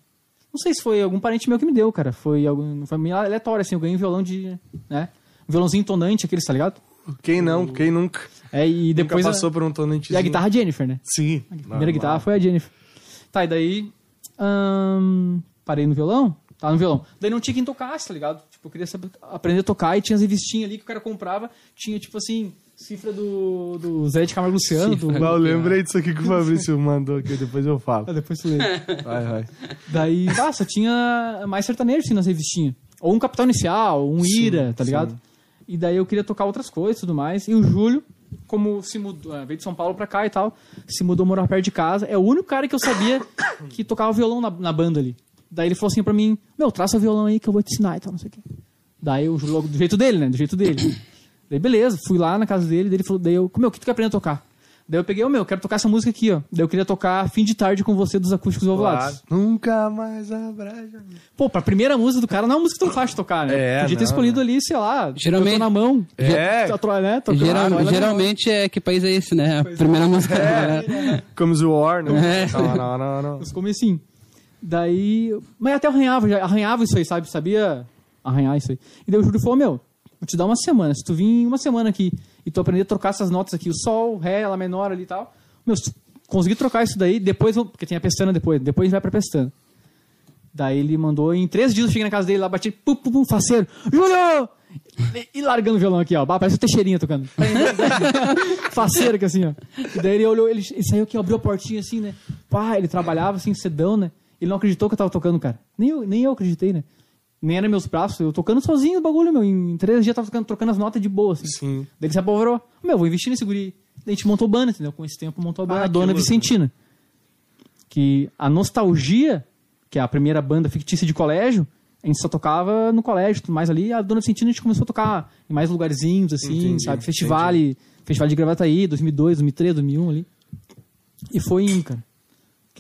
Não sei se foi algum parente meu que me deu, cara. Foi algum, foi meio aleatório, assim, eu ganhei um violão de, né? Um violãozinho tonante, aqueles, tá ligado? Quem não? Quem nunca? É, e depois nunca a- passou por um tonantezinho. e a guitarra Jennifer, né? Sim. A primeira guitarra foi a Jennifer. Tá, e daí. ahn, parei no violão. Tá no violão. Daí não tinha quem tocasse, tá ligado? Tipo, eu queria saber- aprender a tocar e tinha as revistinhas ali que o cara comprava. Tinha, tipo assim, cifra do, do Zé de Camargo Luciano. Do... Não, eu lembrei disso aqui que o Fabrício mandou aqui, depois eu falo. Ah, depois tu lê. Vai, vai. Daí, ah, só tinha mais sertanejo assim, nas revistinhas. Ou um Capital Inicial, um Sim, Ira, tá sim. ligado? E daí eu queria tocar outras coisas e tudo mais. E o Júlio, como se mudou, ah, veio de São Paulo pra cá e tal, se mudou a morar perto de casa. É o único cara que eu sabia que tocava violão na, na banda ali. Daí ele falou assim pra mim: Meu, traça o violão aí que eu vou te ensinar e tal, não sei o quê. Daí o Júlio, logo do jeito dele, né? Do jeito dele. Daí beleza, fui lá na casa dele, daí ele falou: Daí eu, meu, o que tu quer aprender a tocar? Daí eu peguei o meu, quero tocar essa música aqui, ó. Daí eu queria tocar Fim de Tarde com você dos Acústicos Ovulados. Claro. Nunca mais abraja. Pô, pra primeira música do cara, não é uma música tão fácil de tocar, né? É, Podia ter não, escolhido ali, sei lá, Geralmente- na mão. É. Né? Geral- olha, geralmente é que país é esse, né? A primeira música. né? Comes o War, né? É. Não, não, não, não. Os comecinhos. Daí. Mas até arranhava, já arranhava isso aí, sabe? Sabia arranhar isso aí. E daí o Júlio falou: Meu, vou te dar uma semana. Se tu vir uma semana aqui e tu aprender a trocar essas notas aqui, o Sol, Ré, Lá menor ali e tal. Meu, se conseguir trocar isso daí, depois. eu- Porque tem a pestana depois. Depois a gente vai pra pestana. Daí ele mandou, em três dias eu cheguei na casa dele lá, bati, pum, pum, pum, faceiro, Júlio! E, largando o violão aqui, ó. Parece o Teixeirinha tocando. faceiro que assim, ó. E daí ele olhou, ele, ele saiu aqui, abriu a portinha assim, né? Pá, ele trabalhava assim, cedão, né? Ele não acreditou que eu tava tocando, cara. Nem eu, nem eu acreditei, né? Nem era meus braços, eu tocando sozinho o bagulho, meu. Em três dias eu tava tocando, trocando as notas de boa, assim. Sim. Daí ele se apavorou. Meu, vou investir nesse guri. Daí a gente montou banda, entendeu? Com esse tempo montou a banda Ah, a Dona louco. Vicentina. Que a Nostalgia, que é a primeira banda fictícia de colégio, a gente só tocava no colégio, tudo mais ali. A Dona Vicentina a gente começou a tocar em mais lugarzinhos, assim, Entendi, sabe? Festival, festival de Gravataí, 2002, 2003, 2001 ali. E foi indo, cara.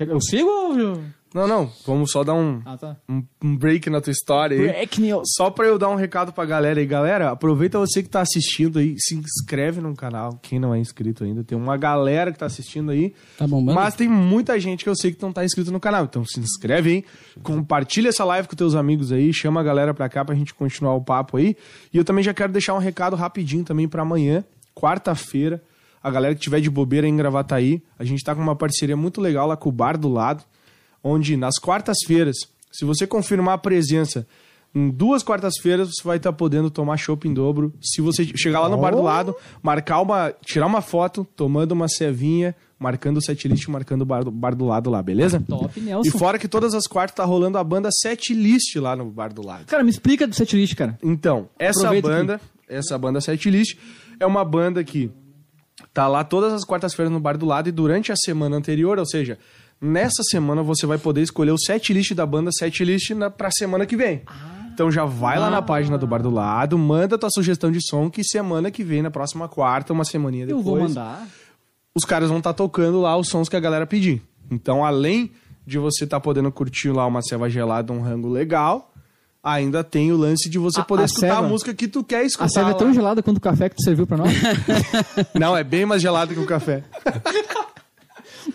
Eu sigo ou... Não, não. Vamos só dar um, Ah, tá. um, um break na tua história aí. Break news. Só pra eu dar um recado pra galera aí. Galera, aproveita você que tá assistindo aí, se inscreve no canal. Quem não é inscrito ainda, tem uma galera que tá assistindo aí. Tá bombando? Mas tem muita gente que eu sei que não tá inscrito no canal. Então se inscreve aí, compartilha essa live com teus amigos aí, chama a galera pra cá pra gente continuar o papo aí. E eu também já quero deixar um recado rapidinho também pra amanhã, quarta-feira. A galera que tiver de bobeira em Gravataí, a gente tá com uma parceria muito legal lá com o Bar do Lado, onde nas quartas-feiras, se você confirmar a presença em duas quartas-feiras, você vai estar podendo tomar chopp em dobro. Se você chegar lá no bar do lado, marcar uma, tirar uma foto, tomando uma cevinha, marcando o setlist, marcando o bar do, bar do lado lá, beleza? Top, E Nelson. fora que todas as quartas tá rolando a banda setlist lá no bar do lado. Cara, me explica do setlist, cara. Então, essa Aproveita banda, essa banda setlist é uma banda que tá lá todas as quartas-feiras no bar do lado e durante a semana anterior, ou seja, Nessa semana você vai poder escolher o set list da banda set list na, pra semana que vem. Então já vai lá na página do Bar do Lado, manda tua sugestão de som que semana que vem, na próxima quarta, uma semaninha Eu depois, vou mandar. os caras vão estar tocando lá os sons que a galera pedir. Então, além de você estar podendo curtir lá uma ceva gelada, um rango legal, ainda tem o lance de você A- poder a escutar a ceva- música que tu quer escutar. A cerveja é tão gelada quanto o café que tu serviu pra nós. Não, é bem mais gelado que o café.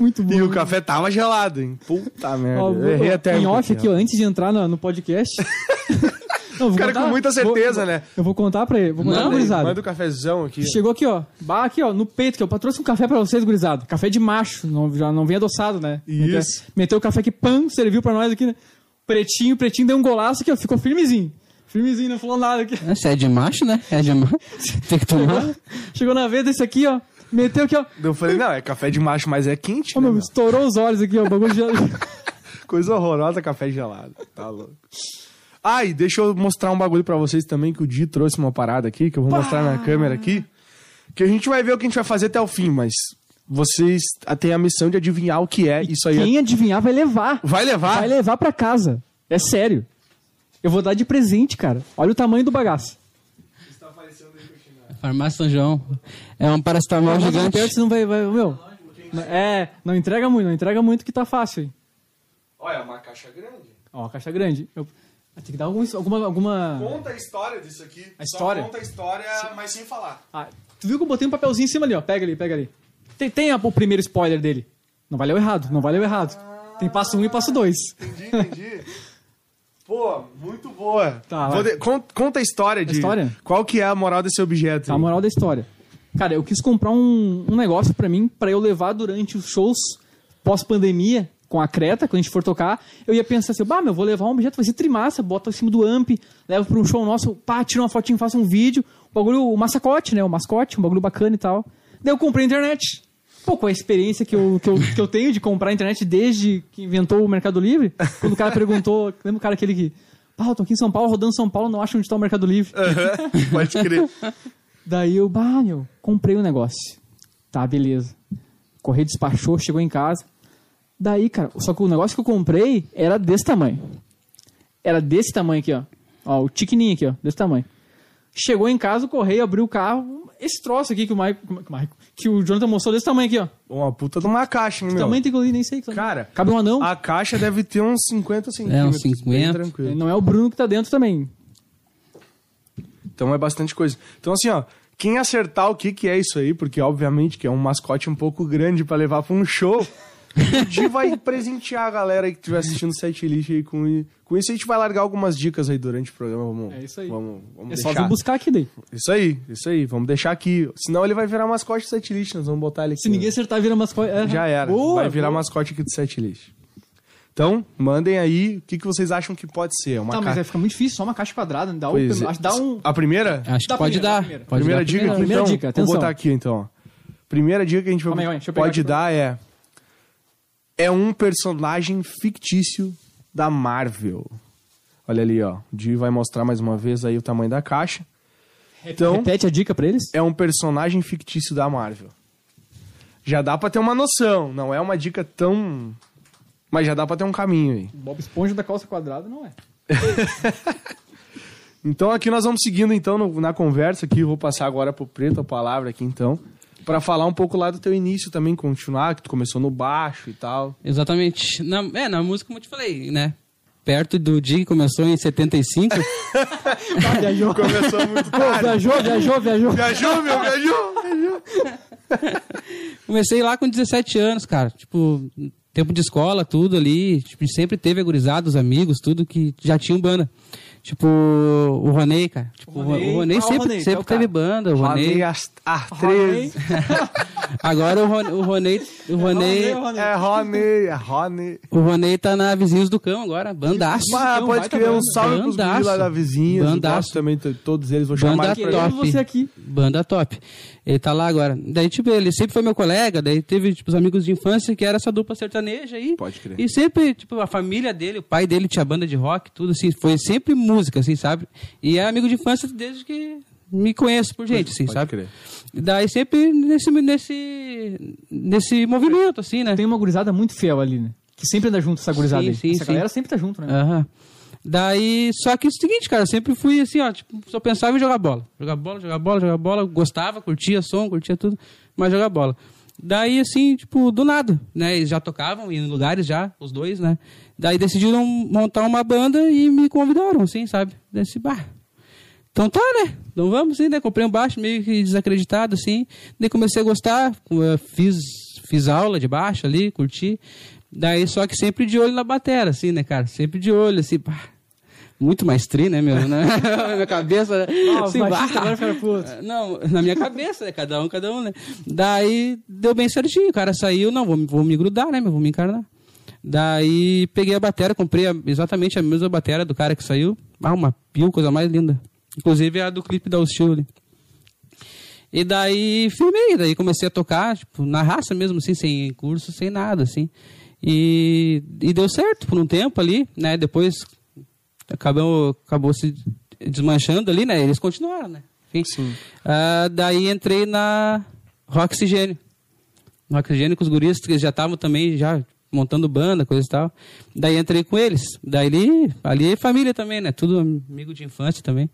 Muito bom. E o café tava gelado, hein? Puta merda. Ó, errei até em um off aqui, ó, antes de entrar no, no podcast. Não, vou Cara, com muita certeza, vou- né? Eu vou contar pra ele. Vou contar Não, gurizada. Manda o cafezão aqui. Chegou aqui, ó. Bah, aqui, ó, no peito, que eu trouxe um café pra vocês, gurizada. Café de macho, não, já não vem adoçado, né? Isso. Meteu o café aqui, pam, serviu pra nós aqui, né? Pretinho, pretinho, deu um golaço aqui, ó. Ficou firmezinho. Firmezinho, não falou nada aqui. Você é de macho, né? É de macho. Tem que tomar. Chegou na vez desse aqui, ó. Meteu aqui, ó. Eu falei, não, é café de macho, mas é quente, né, meu, meu? estourou os olhos aqui, ó. O bagulho já... Coisa horrorosa, café gelado. Tá louco. Ah, e deixa eu mostrar um bagulho pra vocês também, que o Di trouxe uma parada aqui, que eu vou mostrar na câmera aqui. Que a gente vai ver o que a gente vai fazer até o fim, mas vocês têm a missão de adivinhar o que é isso aí. Quem adivinhar vai levar. Vai levar? Vai levar pra casa. É sério. Eu vou dar de presente, cara. Olha o tamanho do bagaço. Farmácia São João. É um paracetamol gigante. Perto, senão vai, vai, meu. É, não entrega muito, não entrega muito que tá fácil. hein. Olha, é uma caixa grande. Ó, a caixa grande. Eu, tem que dar algum, alguma, alguma... Conta a história disso aqui. A história? Só conta a história, mas sem falar. Ah, tu viu que eu botei um papelzinho em cima ali, ó. Pega ali, pega ali. Tem, tem a- o primeiro spoiler dele. Não valeu errado, não valeu errado. Tem passo um e passo dois. Entendi, entendi. Pô, muito boa. Tá, de- con- conta a história de. história? Qual que é a moral desse objeto? Tá a moral da história. Cara, eu quis comprar um, um negócio pra mim, pra eu levar durante os shows pós-pandemia, com a Creta, quando a gente for tocar. Eu ia pensar assim, bah, meu, vou levar um objeto, vai ser trimassa, bota em cima do amp, levo pra um show nosso, pá, tira uma fotinho, faço um vídeo. O bagulho, o mascote, né? O mascote, um bagulho bacana e tal. Daí eu comprei a internet. Pô, com a experiência que eu, que, eu, que eu tenho de comprar a internet desde que inventou o Mercado Livre, quando o cara perguntou, lembra o cara aquele que, pá, eu tô aqui em São Paulo, rodando São Paulo, não acho onde tá o Mercado Livre. Aham, Pode crer. Daí eu, bah, meu, comprei o negócio. Tá, beleza. Correio despachou, chegou em casa. Daí, cara, só que o negócio que eu comprei era desse tamanho. Era desse tamanho aqui, ó. Ó, o tiquininho aqui, ó, desse tamanho. Chegou em casa, o correio abriu o carro. Esse troço aqui que o Maico, que o Maico- que o Jonathan mostrou desse tamanho aqui, ó. Uma puta de uma caixa, hein, meu? Tamanho tem que eu nem sei. que- Cara, cabe um anão. A caixa deve ter uns 50 centímetros. 50. bem tranquilo. Não é o Bruno que tá dentro também. Então é bastante coisa. Então, assim, ó, quem acertar o que, que é isso aí, porque obviamente que é um mascote um pouco grande pra levar pra um show, o Di vai presentear a galera aí que estiver assistindo o set list aí com, com isso. A gente vai largar algumas dicas aí durante o programa. Vamos, É isso aí. Vamos, vamos É só deixar. vir buscar aqui daí. Isso aí, isso aí. Vamos deixar aqui. Senão ele vai virar mascote do set list. Nós vamos botar ele aqui. Se ninguém acertar, vira mascote. É. Já era. Boa, vai virar boa. mascote aqui do set list. Então, mandem aí o que, que vocês acham que pode ser. Uma Tá, mas ca- vai ficar muito difícil, só uma caixa quadrada. Dá, Pois um, é. dá um. A primeira? Acho que Dá pode primeiro, dar. dá primeiro. Pode primeira dar dica Primeira então. dica, Vou atenção. botar aqui, então. Primeira dica que a gente Calma aí, pode dar é... É um personagem fictício da Marvel. Olha ali, ó. O Di vai mostrar mais uma vez aí o tamanho da caixa. Então, Repete a dica pra eles. é um personagem fictício da Marvel. Já dá pra ter uma noção. Não é uma dica tão... Mas já dá pra ter um caminho aí. Bob Esponja da calça quadrada não é. Então aqui nós vamos seguindo então no- na conversa aqui, vou passar agora pro Preto a palavra aqui então, Pra falar um pouco lá do teu início também, continuar, que tu começou no baixo e tal. Exatamente. Na, é, na música, como eu te falei, né? Perto do dia que começou em 75. Ah, viajou. Começou muito Pô, tarde. viajou, viajou, viajou. Viajou, meu, viajou, viajou. Comecei lá com 17 anos, cara. Tipo, tempo de escola, tudo ali. Tipo, sempre teve agurizados, amigos, tudo que já tinham banda. Tipo, o Ronei, cara. Tipo, o o sempre, é sempre cara. teve banda. O as a 13. Agora o Ronei. O Ronei, o Ronei, É Rony, é Rony. o Ronei tá na Vizinhos do Cão agora. Bandaço. Mas Então, pode baita criar um banda. salve pros Bandaço. guris lá da vizinha. Bandaço. Também, todos eles, vou Banda chamar top. pra Querendo você aqui. Banda top. Ele tá lá agora. Daí, tipo, ele sempre foi meu colega, daí teve, tipo, os amigos de infância que era essa dupla sertaneja aí. Pode crer. E sempre, tipo, a família dele, o pai dele tinha banda de rock, tudo assim, foi sempre música, assim, sabe? E é amigo de infância desde que me conheço por gente, assim, Pode sabe? crer. Daí sempre nesse, nesse, nesse movimento, assim, né? Tem uma gurizada muito fiel ali, né? Que sempre anda junto, essa gurizada Sim, aí. sim, essa sim. galera sempre tá junto, né? Aham. Daí, só que é o seguinte, cara, eu sempre fui assim, ó, tipo, só pensava em jogar bola. Jogar bola, jogar bola, jogar bola, gostava, curtia som, curtia tudo, mas jogar bola. Daí, assim, tipo, do nada, né? Eles já tocavam em lugares já, os dois, né? Daí decidiram montar uma banda e me convidaram, assim, sabe? Desse, bah, então tá, né? Então vamos, assim, né? Comprei um baixo meio que desacreditado, assim. Daí comecei a gostar, eh, fiz, fiz aula de baixo ali, curti. Daí só que sempre de olho na batera, assim, né, cara? Sempre de olho, assim, pá. Muito mais tri, né, meu? Na minha cabeça, assim, o baixista bah. agora fica puto. Não, na minha cabeça, né? Cada um, cada um, né? Daí deu bem certinho. O cara saiu, não, vou, me- vou me grudar, né? meu? Vou me encarnar. Daí peguei a bateria, comprei a- exatamente a mesma bateria do cara que saiu. Ah, uma pio, coisa mais linda. Inclusive a do clipe da Hostil. E daí firmei, daí comecei a tocar, tipo, na raça mesmo, assim, sem curso, sem nada, assim. E, e deu certo por um tempo ali, né? Depois acabou, acabou se desmanchando ali, né? Eles continuaram, né? Enfim. Sim. Ah, daí entrei na Roxigênio. No Roxigênio com os guris, que eles já estavam também, já montando banda, coisa e tal. Daí entrei com eles. Daí ali, ali é família também, né? Tudo amigo de infância também.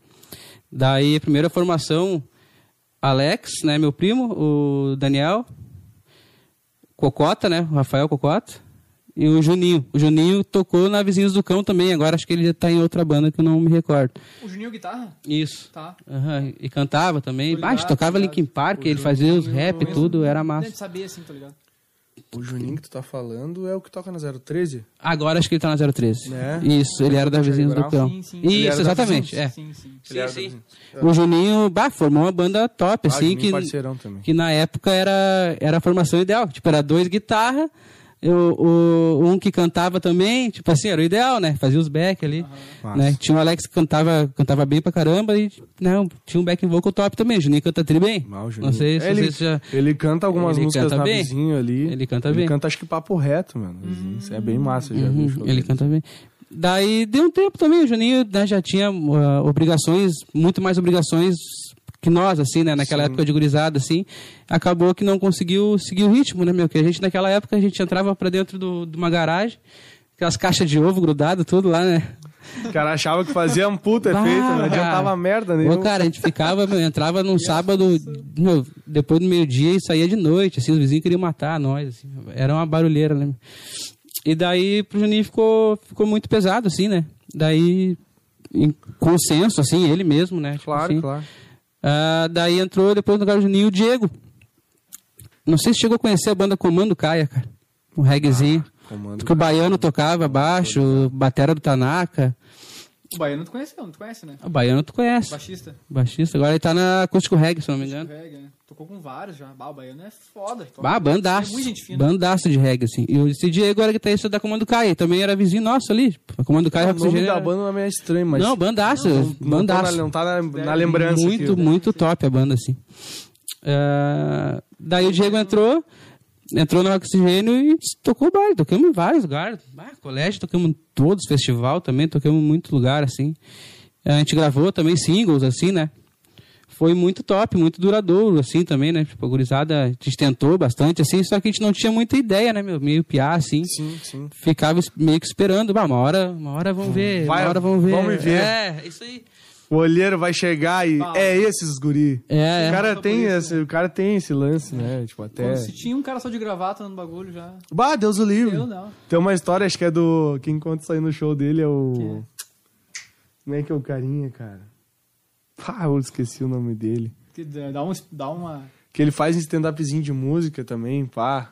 Daí a primeira formação, Alex, né? Meu primo, o Daniel, Cocota, né? O Rafael Cocota. E o Juninho. O Juninho tocou na Vizinhos do Cão também. Agora acho que ele já tá em outra banda que eu não me recordo. O Juninho Guitarra? Isso. Tá. Aham, E cantava também. Tô ligado, tocava tô ligado. Linkin Park, O ele fazia os rap e tudo, era Deve massa. saber, assim, tô ligado. O Juninho que tu tá falando é o que toca na 013? Agora acho que ele tá na 013. Né? Isso, ele era da Vizinhos do? Cão. Sim, sim. Isso, da exatamente. É. Sim, sim. Sim. O Juninho, bah, formou uma banda top, Ah, assim, que, parceirão também. que na época era, era a formação ideal. Tipo, era dois guitarra, eu, o, um que cantava também, tipo assim, era o ideal, né? Fazia os back ali. Massa. Né? Tinha o Alex que cantava, cantava bem pra caramba e não, tinha um back vocal top também. O Juninho canta tri bem. O Juninho. Não sei se ele, já... ele canta algumas Ele músicas canta na bem. ali. Ele canta ele bem. canta acho que papo reto, mano. Isso é bem massa, já Uhum, show ele canta bem. Daí deu um tempo também, o Juninho né, já tinha ah, obrigações, muito mais obrigações que nós, assim, né? Naquela Sim. época de gurizada, assim. Acabou que não conseguiu seguir o ritmo, né, meu? Que a gente, naquela época, a gente entrava pra dentro do- de uma garagem, aquelas caixas de ovo grudadas, tudo lá, né? O cara achava que fazia um puta efeito, não adiantava merda nenhuma. Ô, cara, a gente ficava, meu, entrava num sábado, meu, depois do meio-dia e saía de noite, assim, os vizinhos queriam matar nós, assim, era uma barulheira, né? E daí pro Juninho ficou, ficou muito pesado, assim, né? Daí, em consenso, assim, ele mesmo, né? Tipo Claro, assim. claro. Ah, daí entrou depois no lugar do Juninho o Diego. Não sei se chegou a conhecer a banda Comando Caia, cara. Um reggaezinho. Comando. Porque o Baiano tocava baixo, batera do Tanaka. O Baiano tu conheceu, não tu conhece, né? O Baiano tu conhece. Baixista. Baixista. Agora ele tá na Acústico Reggae, se não me engano. Reggae, né? Tocou com vários já. Bah, o Baiano é foda. Bah, bandaço. É muito gente fina. Bandaço de reggae, assim. E o esse Diego era guitarrista da Comando Caia. Também era vizinho nosso ali. A Comando Caia o nome da banda não é estranho, mas... Não, bandaço. não, bandaço. na, não tá na, na lembrança Muito, aqui. muito top a banda, assim. Ah, daí o Diego entrou, entrou no Oxigênio e tocou baile. Tocamos em vários lugares. Ah, colégio, tocamos em todos, festival também, tocamos em muito lugar, assim. A gente gravou também singles, assim, né? Foi muito top, muito duradouro, assim, também, né? Tipo, a gurizada, a gente tentou bastante, assim, só que a gente não tinha muita ideia, né, meu? Meio piá, assim. Sim, sim. Ficava meio que esperando. Bah, uma hora, uma hora vamos ver, Vai, uma hora vamos ver. vamos ver. É, isso aí. O olheiro vai chegar e Ah. é esses guri. É, o, cara Por tem esse, o cara tem esse lance, né? Tipo, até... Quando se tinha um cara só de gravata no bagulho já. Bah, Deus o livre. Eu não. Tem uma história, acho que é do... Quem conta aí no show dele é o... Como é que é o carinha, cara? Pá, eu esqueci o nome dele. Que dá um, dá uma. Que ele faz um stand-upzinho de música também, pá.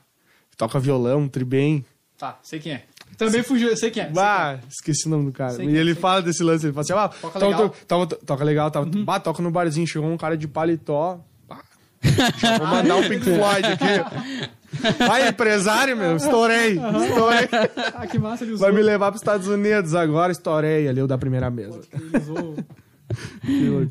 Toca violão, tri bem. Tá, sei quem é. Também fugiu, eu sei quem é. Bah, esqueci o nome do cara. E é, ele fala desse lance, ele fala assim, ah, Toca to- legal. toca legal, tava, bah, toca no barzinho, chegou um cara de paletó, vou mandar um Pink Floyd aqui. Aí, empresário, meu, estourei, estourei. é. Ah, que massa ele usou. Vai me levar pros Estados Unidos agora, estourei ali, o da primeira mesa. Loucura.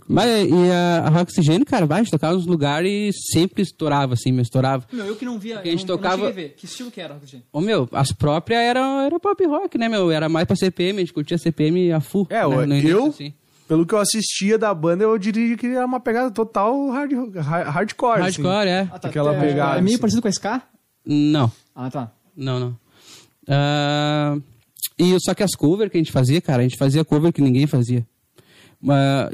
Mas e a, a Oxigênio, cara, vai, a gente tocava nos lugares e sempre estourava, assim, meu, estourava. Meu, eu que não via. Porque a gente não, tocava- ver. Que estilo que era, Rocketine? Ô, meu, as próprias eram era pop rock, né, meu? Era mais pra CPM, a gente curtia CPM a full. É, né, início, eu- assim. pelo que eu assistia da banda, eu diria que era uma pegada total hard, hard- hardcore. assim. Hardcore, é. Ah, tá, Aquela é, pegada, É meio assim. parecido com a Ska? Não, Ah, tá. não, não. Ah, e só que as covers que a gente fazia, cara, a gente fazia cover que ninguém fazia.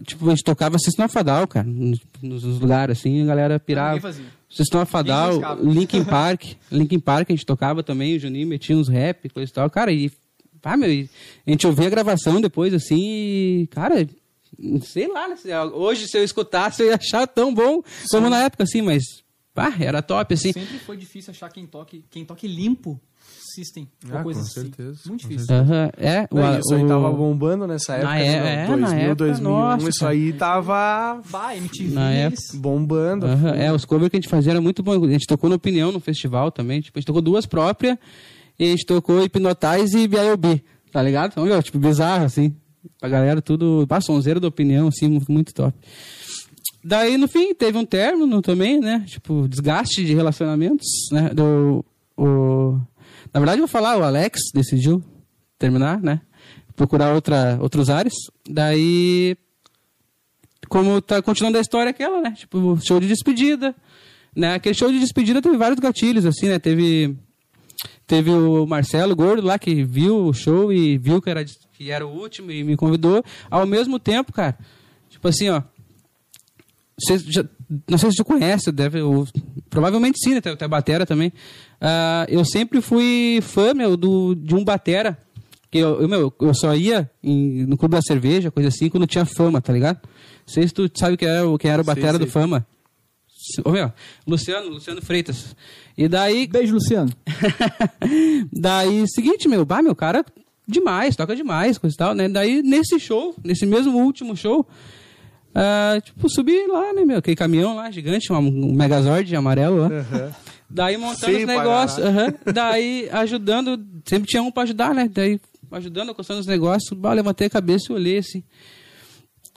Tipo, a gente tocava System of a Down, cara, nos, nos lugares, assim, a galera pirava. Ninguém fazia. System of a Ninguém Down, riscava. Linkin Park. Linkin Park a gente tocava também, o Juninho metia uns rap, coisa e tal. Cara, e... Ah, meu, e a gente ouvia a gravação depois, assim, e... Cara, sei lá, né, hoje se eu escutasse eu ia achar tão bom como na época, assim, mas... Ah, era top, assim. Sempre foi difícil achar quem toque, quem toque limpo System. ou Ah, coisa com assim. certeza, Muito difícil. É. Não, isso aí o- tava bombando nessa época. Na né, é- não, é, na 2000, época, 2001, nossa, isso cara. aí tava Bah, MTV. Na eles- bombando. É, os covers que a gente fazia era muito bom. A gente tocou no Opinião no festival também. Tipo, a gente tocou duas próprias e a gente tocou Hipnotize e B.I.O.B. Tá ligado? Então, meu, tipo, bizarro, assim. Pra galera tudo... Ah, sonzeiro da Opinião, assim, mu- muito top. Daí, no fim, teve um término também, né? Tipo, desgaste de relacionamentos, né? Do, o... Na verdade, eu vou falar, o Alex decidiu terminar, né? Procurar outra, outros ares. Daí, como tá continuando a história aquela, né? Tipo, show de despedida, né? Aquele show de despedida teve vários gatilhos, assim, né? Teve, teve o Marcelo Gordo lá que viu o show e viu que era, que era o último e me convidou. Ao mesmo tempo, cara, tipo assim, ó, você já- não sei se você conhece, deve, ou- provavelmente sim, né? Tem, tem a Batera também. Ah, eu sempre fui fã, meu, do, de um Batera. Que eu, eu, meu, eu só ia em- no Clube da Cerveja, coisa assim, quando tinha fama, tá ligado? Não sei se tu sabe quem era, o- quem era o Batera sei. do Fama. Ô, meu, Luciano, Luciano Freitas. E daí, Beijo, Luciano. Daí, seguinte, meu, bah, meu cara, demais, toca demais, coisa e tal, né? Daí, nesse show, nesse mesmo último show, ah, tipo, subi lá, né, meu, aquele caminhão lá, gigante, um, Megazord amarelo lá. Aham. Daí, montando Feio os negócios, aham. daí, ajudando, sempre tinha um pra ajudar, né? Daí, ajudando, acostando os negócios, bah, levantei a cabeça e olhei assim.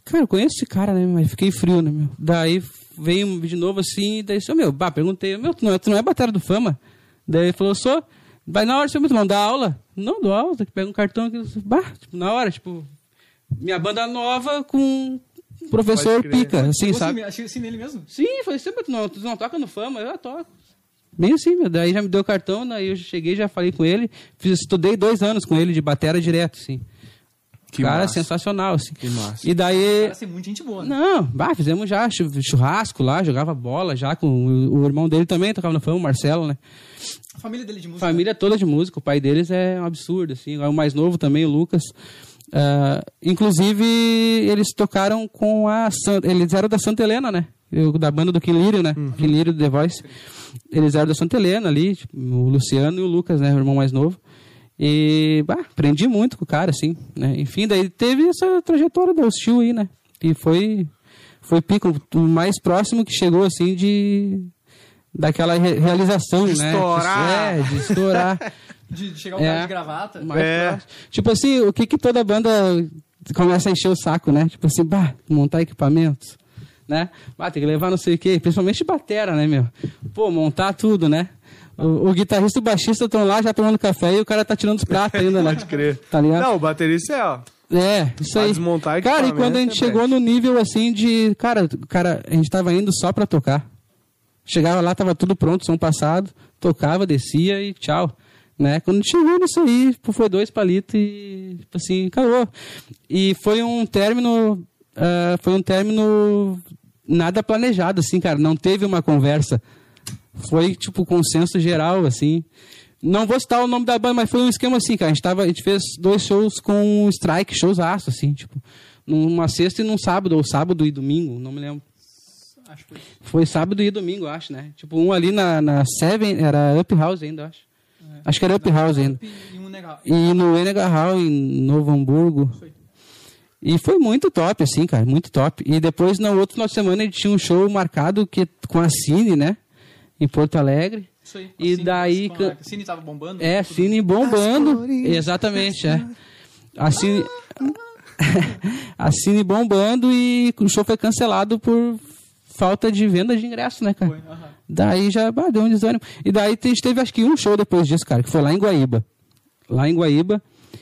Cara, eu conheço esse cara, né? Mas fiquei frio, né, meu? Daí veio de novo assim, daí disse, ô, meu, bah, perguntei, meu, tu não é, tu não é batalha do fama? Daí ele falou, sou. Vai na hora, seu não dá aula? Não, dou aula, que pegar um cartão aqui. Bah, tipo, na hora, tipo, minha banda nova com professor pica, assim, sabe? assim, assim nele mesmo? Sim, foi sempre, tu não, tu não toca no fama? Eu toco. Bem assim, meu. Daí já me deu o cartão, daí eu cheguei, já falei com ele. Fiz, estudei dois anos com ele de batera direto, assim. Que Cara, massa. sensacional, assim. Que massa. E daí. Parece muita gente boa, né? Não, bah, fizemos já chu- churrasco lá, jogava bola já com o, o irmão dele também, tocava no fama, o Marcelo, né? A família dele de música. Família toda de música, o pai deles é um absurdo, assim. O mais novo também, o Lucas. Ah, inclusive, eles tocaram com a. San- Eles eram da Santa Helena, né? Eu- da banda do Quilírio, né? Quilírio do The Voice. Eles eram da Santa Helena ali, tipo, o Luciano e o Lucas, né? O irmão mais novo. E, bah, aprendi muito com o cara, assim, né? Enfim, daí teve essa trajetória da Hostil aí, né? E foi, foi pico, o mais próximo que chegou, assim, de... Daquela re- realização, De né? estourar. É, de estourar. De, de chegar o É. cara de gravata. Mais É. Tipo assim, o que que toda banda começa a encher o saco, né? Tipo assim, bah, montar equipamentos, né? Bah, tem que levar não sei o quê, principalmente batera, né, meu? Pô, montar tudo, né? O, o guitarrista e o baixista estão lá já tomando café e o cara tá tirando os pratos ainda, né? Pode crer. Tá ligado? Não, o baterista é, ó. É, isso aí. desmontar Cara, e quando a gente é chegou no nível assim de. Cara, cara, a gente tava indo só pra tocar. Chegava lá, tava tudo pronto, som passado, tocava, descia e tchau. Né? Quando chegou nisso aí, foi dois palitos e tipo assim, acabou. E foi um término. ah, foi um término nada planejado, assim, cara. Não teve uma conversa. Foi, tipo, consenso geral, assim. Não vou citar o nome da banda, mas foi um esquema assim, cara. A gente, tava, a gente fez dois shows com strike, shows aço, assim, tipo. Numa sexta e num sábado, ou sábado e domingo, não me lembro. Acho que foi. Foi sábado e domingo, acho, né? Tipo, um ali na, na Seven, era Up House ainda, acho. Acho que era Up House ainda. E no Enegar Hall, em Novo Hamburgo. E foi muito top, assim, cara, muito top. E depois, no outro final de semana, a gente tinha um show marcado que, com a Cine, né? Em Porto Alegre. Isso aí. E Cine- daí A Cine tava bombando. É, tudo. Cine bombando. Exatamente, é. A Cine... a Cine bombando e o show foi cancelado por falta de venda de ingresso, né, cara? Foi, aham. Daí já bah, deu um desânimo. E daí a gente teve acho que um show depois disso, cara, que foi lá em Guaíba. Lá em Guaíba.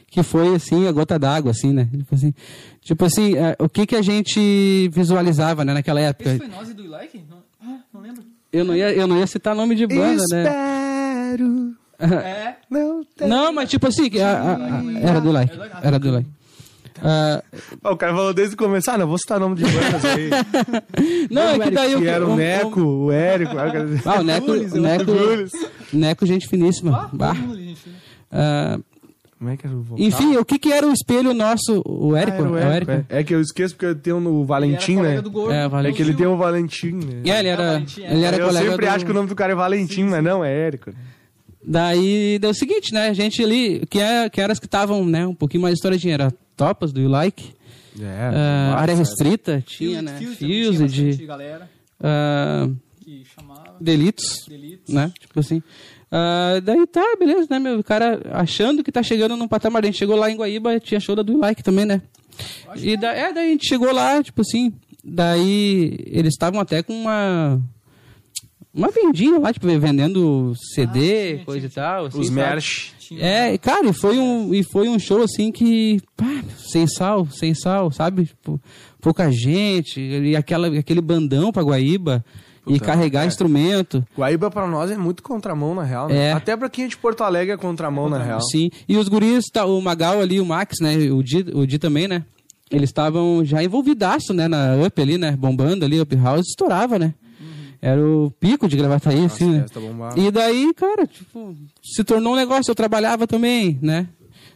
que foi, assim, a gota d'água, assim, né? Tipo assim, tipo assim é, o que que a gente visualizava, né, naquela época? Esse foi nós e do like? Não, ah, não lembro. Eu não ia, eu não ia citar nome de banda, né? Espero É. não. Não, mas tipo assim, a- a- a- era do like, era do like. Ah, Ó, o cara falou desde o começo, ah, não, vou citar nome de bandas aí. não, é que daí eu... que era o Neco, o Érico. Ah, o Neco, o Neco. Neco, gente finíssima. Bah. Todo mundo ali, gente. Ah, Como é que era o vocal? enfim, o que que era o espelho nosso? O Ah, Érico? era o é o Érico, Érico? é. É que eu esqueço porque eu tenho no Valentim, né? Gordo. É, Valentim. É que ele tem o Valentim, né? É, ele Ah, era, Valentim, é. ele era eu colega sempre do... acho que o nome do cara é Valentim, mas não, é Érico. Daí deu o seguinte, né? A gente ali, que, é, que eram as que estavam, né? Um pouquinho mais estouradinha. Era Topas, do You Like. É. ah, área restrita, tinha, né? Fuse de galera ah, que chamava. Delitos, Delitos. né? Tipo assim. Ah, daí tá, beleza, né, meu? O cara achando que tá chegando num patamar. A gente chegou lá em Guaíba, tinha show da Do You Like também, né? E da, é, daí a gente chegou lá, tipo assim. Daí eles estavam até com uma. Uma vendinha lá, tipo, vendendo CD, tinha, coisa tinha, e tal. Assim, Os sabe? merch. Tinha- É, cara, e foi um, e foi um show assim que, pá, sem sal, sem sal, sabe? Tipo, pouca gente, e aquela, aquele bandão pra Guaíba, e Puta, carregar é. instrumento. Guaíba pra nós é muito contramão, na real, né? É. Até pra quem é de Porto Alegre é contramão, na real. Sim, e os guris, tá, o Magal ali, o Max, né, o Di, o Di também, né? Eles estavam já envolvidaço, né, na Up ali, né, bombando ali, Up House, estourava, né? Era o pico de Gravataí, assim, né? E daí, cara, tipo, se tornou um negócio, eu trabalhava também, né?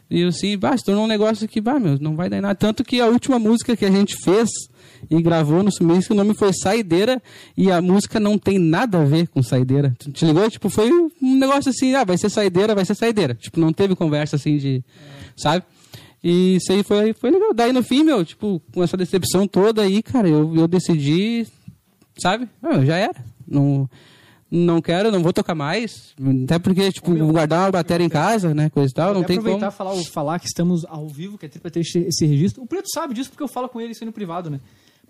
E assim, bah, se tornou um negócio que, bah, meu, não vai dar nada. Tanto que a última música que a gente fez e gravou no Sumiço, o nome foi Saideira, e a música não tem nada a ver com Saideira. Tu te ligou? Tipo, foi um negócio assim, ah, vai ser Saideira, vai ser Saideira. Tipo, não teve conversa assim de, sabe? E isso aí foi, foi legal. Daí no fim, meu, tipo, com essa decepção toda aí, cara, eu, eu decidi, sabe? Ah, já era. Não, não quero, não vou tocar mais. Até porque, tipo, vou guardar uma bateria em casa, né? Coisa e tal, não tem aproveitar como. e falar, falar que estamos ao vivo, que é pra ter esse, registro. O Preto sabe disso porque eu falo com ele isso aí no privado, né?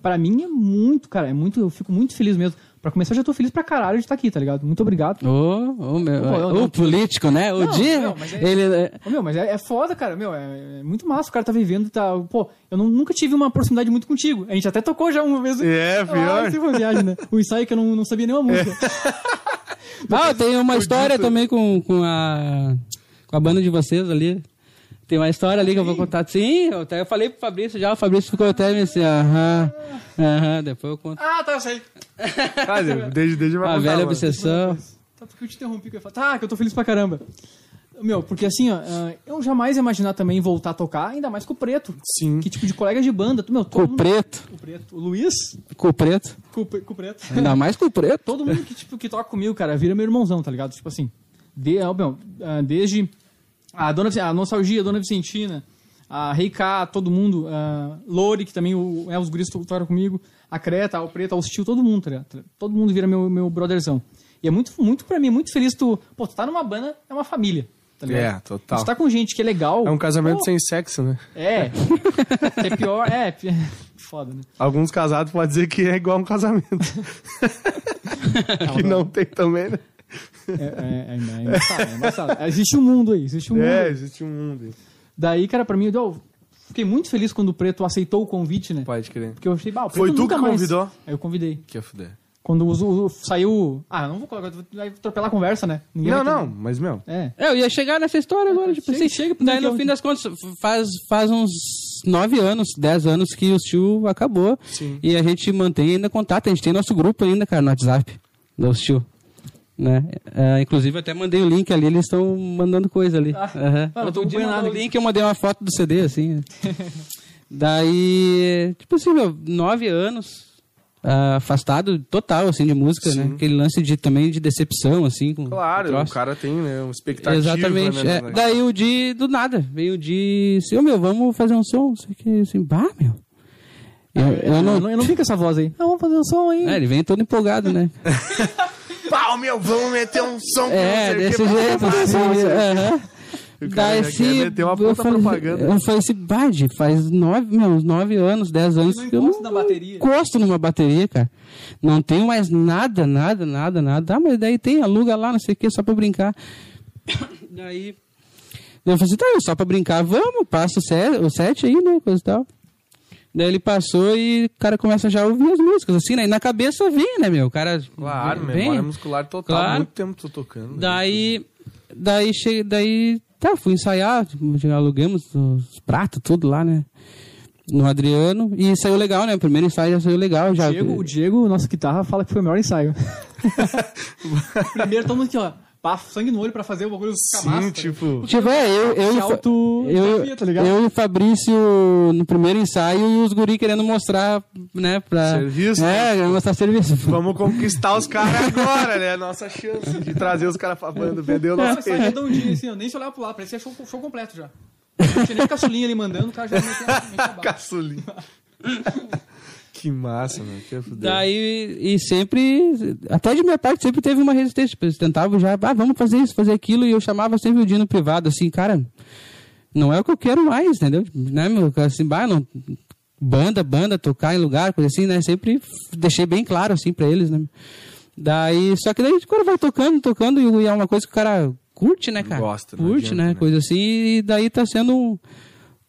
Pra mim é muito, cara, é muito, eu fico muito feliz mesmo. Pra começar, eu já tô feliz pra caralho de estar aqui, tá ligado? Muito obrigado. Ô, ô, meu, Pô, eu o não- político, né? O Não, dia, não, mas é- ele... é- Ô, meu, mas é, é foda, cara. Meu, é, é muito massa. O cara tá vivendo, tá. Pô, eu não- nunca tive uma proximidade muito contigo. A gente até tocou já uma vez. É, Ah, pior. isso foi uma viagem, né? O ensaio que eu não, não sabia nenhuma música. Ah, tem uma história também com, com, a, com a banda de vocês ali. Tem uma história ali que eu vou contar. Sim, eu, até, eu falei pro Fabrício já, o Fabrício ficou até me assim, aham, aham, depois eu conto. ah, tá, eu sei. Ah, desde, desde vai A contar, velha mano. obsessão. Tá, porque eu te interrompi. Que eu ia falar, tá, que eu tô feliz pra caramba. Meu, porque assim, ó, ah, eu jamais ia imaginar também voltar a tocar, ainda mais com o Preto. Sim. Que tipo de colegas de banda. tu- Meu, Com todo o mundo- preto, O Preto. O Luiz? com o preto. Com, o Pre- com o Preto. Ainda mais com o preto. Todo mundo que, tipo, que toca comigo, cara, vira meu irmãozão, tá ligado? Tipo assim, de, ó, meu, ah, desde a, Dona, a Nostalgia, a Dona Vicentina, a Rei K, todo mundo, a Lori, que também o, é, os guris to- tocaram comigo, a Creta, o Preto, o Steel, todo mundo, tá ligado? Todo mundo vira meu, meu brotherzão. E é muito, muito pra mim, muito feliz tu... Pô, tu tá numa banda, é uma família, tá ligado? É, total. Tu tá com gente que é legal... É um casamento pô, sem sexo, né? É. É pior, é... Foda, né? Alguns casados podem dizer que é igual um casamento. que não tem também, né? É, é, é, é embaçado, é embaçado. Existe um mundo aí, existe um mundo É, existe um mundo. aí. Daí, cara, pra mim, eu fiquei muito feliz quando o Preto aceitou o convite, né? Pode crer. Porque eu achei, bah, o Preto Foi tu que mais- convidou? Aí eu convidei. Que é fuder. Quando o, o- saiu. Ah, não vou colocar, vai atropelar a conversa, né? Ninguém Não, não, mas, meu... É. É, eu ia chegar nessa história agora, tipo chega- assim. chega pro daí no fim das contas, faz, faz uns nove anos, dez anos que o Steel acabou. Sim. E a gente mantém ainda contato, a gente tem nosso grupo ainda, cara, no WhatsApp do Steel. Né? É, inclusive, eu até mandei o link ali, eles estão mandando coisa ali. Ah, tô dia acompanhando mandaram nada o link eu mandei uma foto do CD, assim. Daí, tipo assim, meu, nove anos ah, afastado total, assim, de música, né? Aquele lance de, também de decepção, assim. Com, Claro, com o troço. cara tem, né, uma expectativa, Exatamente. né? é. né? daí o Di, do nada, veio o Di, assim, ô meu, vamos fazer um som, não sei o que, assim, bah, meu. Eu, eu Eu não... não, eu não vim com essa voz aí. Não, vamos fazer um som aí. É, ele vem todo empolgado, né? Pau, meu, vamos meter um som É, desse que, jeito, assim, aham. O cara Daí, meter uma eu puta falei, propaganda. eu falei assim, Bade, faz nove, meu, uns nove anos, dez anos que eu não na bateria. encosto numa bateria, cara. Não tenho mais nada, nada, nada, nada. Ah, mas daí tem, aluga lá, não sei o que, só pra brincar. daí, Eu falei assim, tá, só pra brincar, vamos, passa o set, o set aí, né, coisa e tal. Daí ele passou e o cara começa já a ouvir as músicas, assim, né? E na cabeça vem, né, meu? O cara Claro, vem. memória muscular total. Claro. Muito tempo tô tocando. né? Daí, daí, che... daí, tá, fui ensaiar, alugamos os pratos, tudo lá, né? No Adriano, e saiu legal, né? O primeiro ensaio já saiu legal. Já... Diego, o Diego, nossa guitarra, fala que foi o melhor ensaio. Primeiro, todo mundo aqui, ó. Pá, sangue no olho pra fazer o bagulho ficar Sim, massa, tá tipo... Tipo, é, eu, eu, Se e o Fa- auto- eu, desafia, tá ligado? eu e o Fabrício no primeiro ensaio e os guri querendo mostrar, né, pra... Serviço, É, querendo mostrar serviço. Vamos conquistar os caras agora, né? Nossa chance de trazer os caras pra banda, vender o Nossa, nosso sai peixe. redondinho assim, ó. Nem se olhar pro lado, parecia show, show completo já. Não tinha nem caçulinha ali mandando, o cara já metia, metia a bala. Caçulinho. Que massa, mano. Que. Daí, e sempre, até de minha parte, sempre teve uma resistência. Tipo, eles tentavam já, ah, vamos fazer isso, fazer aquilo, e eu chamava sempre o Dino privado, assim, cara, não é o que eu quero mais, entendeu? Né, meu, assim, bah, não, banda, banda, tocar em lugar, coisa assim, né? Sempre deixei bem claro, assim, pra eles, né? Daí, só que daí o cara vai tocando, tocando, e é uma coisa que o cara curte, né, cara? Gosta, Curte, né? né? Coisa assim, e daí tá sendo um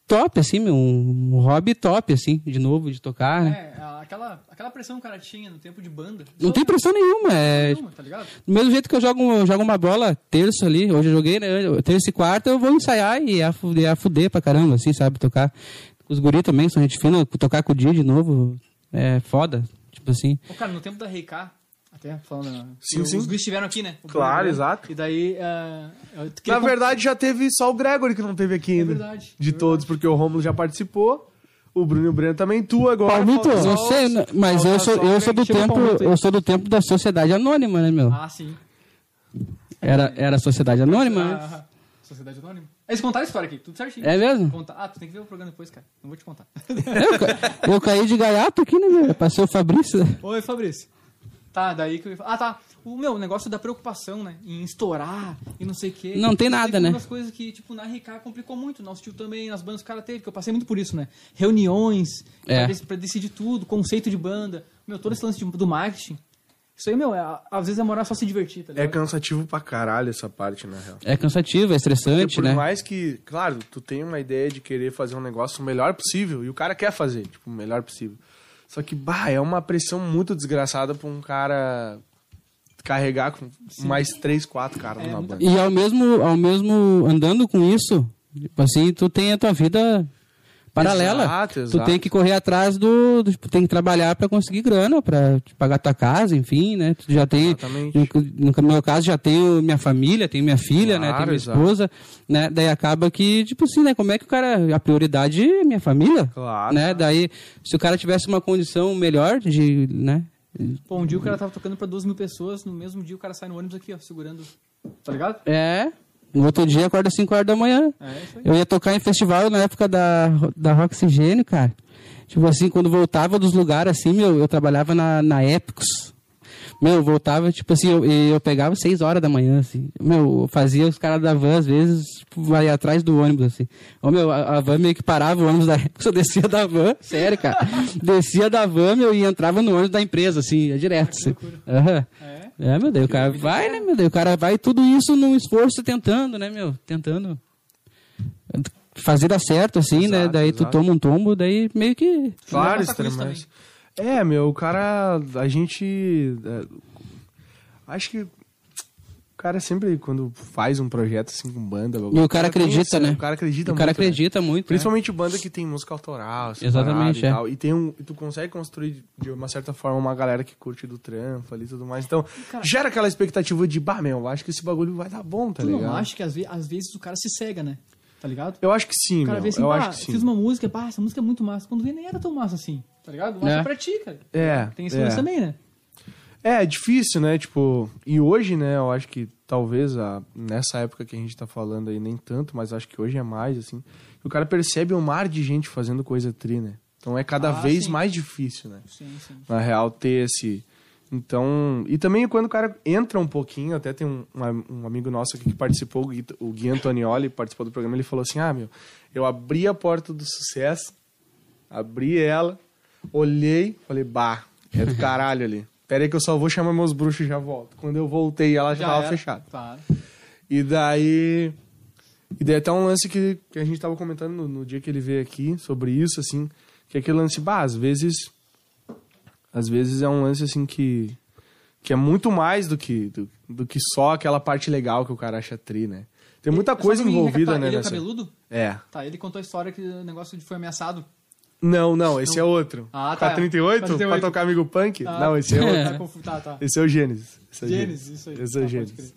top, assim, meu, um hobby top, assim, de novo, de tocar, né? É, aquela, aquela pressão que o cara tinha no tempo de banda. Não tem pressão nenhuma, é... Nenhuma, tá ligado? Do mesmo jeito que eu jogo, eu jogo uma bola terça ali, hoje eu joguei, né? Terça e quarta, eu vou ensaiar e a fuder, a fuder pra caramba, assim, sabe? Tocar. Os guri também são gente fina, tocar com o Dia de novo é foda. Tipo assim. Ô, cara, no tempo da Reika, até falando. né, Sim, os sim. guris estiveram aqui, né? O Claro, Bruno, exato. E daí. eu Na verdade, já teve só o Gregory que não teve aqui ainda. verdade, De é todos, porque o Romulo já participou. O Bruno e o Breno também. Tu agora. Palmito, Eu os- sei, né, mas eu sou, eu sou do tempo, eu sou do tempo da sociedade anônima, né, meu? Ah, sim. Era, era a sociedade anônima, né? Ah, Sociedade Anônima. Eles contaram a história aqui, tudo certinho. É mesmo? Conta- Ah, tu tem que ver o programa depois, cara. Não vou te contar. Eu, ca- eu caí de gaiato aqui, né, meu? Passei o Fabrício. Oi, Fabrício. Tá, daí que eu ia falar. Ah, tá. O meu o negócio da preocupação, né? Em estourar e não sei o quê. Não tem nada, né? Uma das coisas que, tipo, na RK complicou muito. Nosso tio também, nas bandas que o cara teve, que eu passei muito por isso, né? Reuniões, É. pra, pra decidir tudo, conceito de banda. Meu, todo esse lance de- do marketing. Isso aí, meu, é- às vezes é morar só se divertir, tá É cansativo pra caralho essa parte, na real. É cansativo, é Porque estressante, por né? mais que, claro, tu tem uma ideia de querer fazer um negócio o melhor possível, e o cara quer fazer, tipo, o melhor possível. Só que, bah, é uma pressão muito desgraçada pra um cara carregar com mais três, quatro caras É, numa muita- banda. E ao mesmo, ao mesmo andando com isso, tipo assim, tu tem a tua vida paralela. Exato, Tu exato. tem que correr atrás do, do- tipo, tem que trabalhar pra conseguir grana, pra te pagar tua casa, enfim, né? Tu já tem, Exatamente. no, no meu caso já tenho minha família, tenho minha filha, né? Claro, Tenho minha exato. esposa, né? Daí acaba que, tipo assim, né? Como é que o cara, a prioridade é minha família, Claro. né? Daí, se o cara tivesse uma condição melhor de, né? Pô, um dia o cara tava tocando pra duas mil pessoas, no mesmo dia o cara sai no ônibus aqui, ó, segurando. Tá ligado? É, no outro dia acorda às 5 horas da manhã. É. Eu ia tocar em festival na época da, da Oxigênio, cara. Tipo assim, quando voltava dos lugares assim, meu, eu trabalhava na, na Epicos. Meu, eu voltava, tipo assim, eu, eu pegava seis horas da manhã, assim. Meu, eu fazia os caras da van, às vezes, tipo, vai atrás do ônibus, assim. Ô, meu, a, a van meio que parava o ônibus da Epicos, eu descia da van, sério, cara. descia da van, meu, e entrava no ônibus da empresa, assim, é direto, assim. Aham. É. É, meu Deus, o cara vai, né, meu Deus, o cara vai tudo isso num esforço tentando, né, meu, tentando fazer dar certo, assim, né, Exato, daí tu exato. toma um tombo, daí meio que... Claro, extremamente. É, meu, o cara. A gente. é, acho que. O cara sempre, quando faz um projeto assim com banda. E o cara acredita, né? O cara acredita o cara muito. né? acredita muito, né? Principalmente banda que tem música autoral, Exatamente, e é. tal. E tem um, e tu consegue construir de uma certa forma uma galera que curte do trampo ali e tudo mais. Então, Cara- gera aquela expectativa de, bah, meu, eu acho que esse bagulho vai dar bom, tá Tu ligado? não acha que às, ve- às vezes o cara se cega, né? Tá ligado? Eu acho que sim, O cara meu. vê assim, eu acho que sim. fiz uma música, pá, essa música é muito massa. Quando vê, nem era tão massa assim, tá ligado? Massa É. pra ti, cara. É, Tem esse é. também, né? É, é difícil, né? Tipo, e hoje, né, eu acho que talvez a, nessa época que a gente tá falando aí, nem tanto, mas acho que hoje é mais, assim. O cara percebe um mar de gente fazendo coisa tri, né? Então é cada Ah, vez sim. mais difícil, né? Sim, sim. Na real, ter esse. Então. E também quando o cara entra um pouquinho, até tem um, um, um amigo nosso aqui que participou, o Gui, o Gui Antonioli, participou do programa, ele falou assim: ah, meu, eu abri a porta do sucesso, abri ela, olhei, falei, bah, é do caralho ali. Pera aí que eu só vou chamar meus bruxos e já volto. Quando eu voltei, ela já, tava era. fechada. Claro. E daí. E daí até um lance que, que a gente tava comentando no, no dia que ele veio aqui sobre isso, assim, que é aquele lance, bah, às vezes. Às vezes é um lance assim que. Que é muito mais do que, do, do que só aquela parte legal que o cara acha tri, né? Tem muita Só coisa mim envolvida, recapitular, né? Ele é nessa- cabeludo? É. Tá, ele contou a história que o negócio de foi ameaçado. Não, não, esse é outro. Ah, tá. Pra 38? 38. Pra tocar amigo punk? Ah, Não, esse é outro. Tá, tá, tá. Esse é o Gênesis. Esse é o Gênesis, isso aí. Esse é Tá, o pode Gênesis.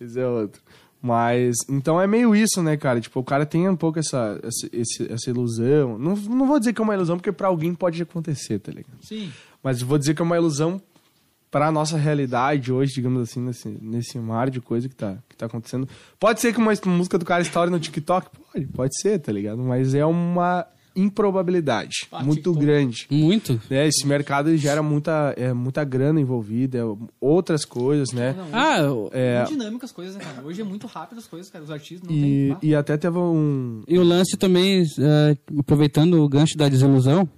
Esse é outro. Mas, então é meio isso, né, cara? Tipo, o cara tem um pouco essa, essa, essa ilusão. Não, não vou dizer que é uma ilusão, porque pra alguém pode acontecer, tá ligado? Sim. Mas vou dizer que é uma ilusão pra nossa realidade hoje, digamos assim, nesse, nesse mar de coisa que tá, que tá acontecendo. Pode ser que uma música do cara estoure no TikTok? Pode, pode ser, tá ligado? Mas é uma improbabilidade Ah, muito grande. Muito. né? Esse mercado ele gera muita, é, muita grana envolvida, é, outras coisas, né? Não, Ah, eu- É, Muito dinâmicas as coisas, né, cara? Hoje é muito rápido as coisas, cara. Os artistas não e, tem. Ah, e até teve um. E o lance também, eh, aproveitando o gancho da desilusão,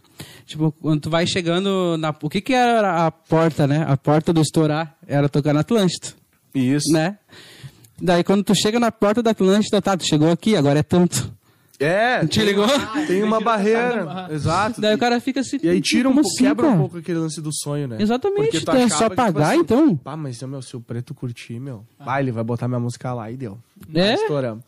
tipo, quando tu vai chegando na... O que que era a porta, né? A porta do estourar era tocar na Atlântida, Isso. né? Daí quando tu chega na porta da Atlântida, tá, tu chegou aqui, agora é tanto. É, Te ligou? Ah, tem uma imagina barreira. ah. Exato. Daí o cara fica assim... E aí tira um como pouco, assim, quebra um cara? pouco aquele lance do sonho, né? Exatamente, Porque tu então é só que, pagar, assim, então. Pá, mas meu, se o preto curtir, meu, vai, ele vai botar minha música lá e deu. É? Estouramos.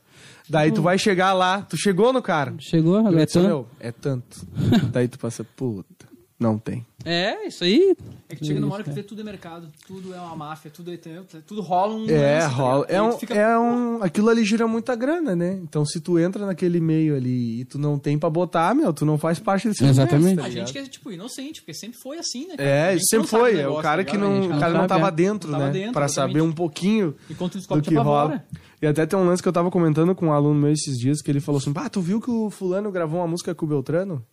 Daí tu vai chegar lá, tu chegou no cara. Chegou, é tanto. meu, é tanto. Daí tu passa, puta, não tem. É, isso aí. É que chega numa hora que tu vê tudo é mercado, tudo é uma máfia, tudo é tudo rola um. É, lance, tá rola. É um, fica, é um. Aquilo ali gira muita grana, né? Então se tu entra naquele meio ali e tu não tem pra botar, meu, tu não faz parte desse Exatamente. universo, tá A gente que é, tipo, inocente, porque sempre foi assim, né? cara? É, sempre não foi. É o negócio, cara tá que ligado? não, A gente o cara não tava é. dentro, Não tava né? dentro, pra exatamente. saber um pouquinho E do descobre, que rola. E até tem um lance que eu tava comentando com um aluno meu esses dias, que ele falou assim, bah, tu viu que o fulano gravou uma música com o Beltrano?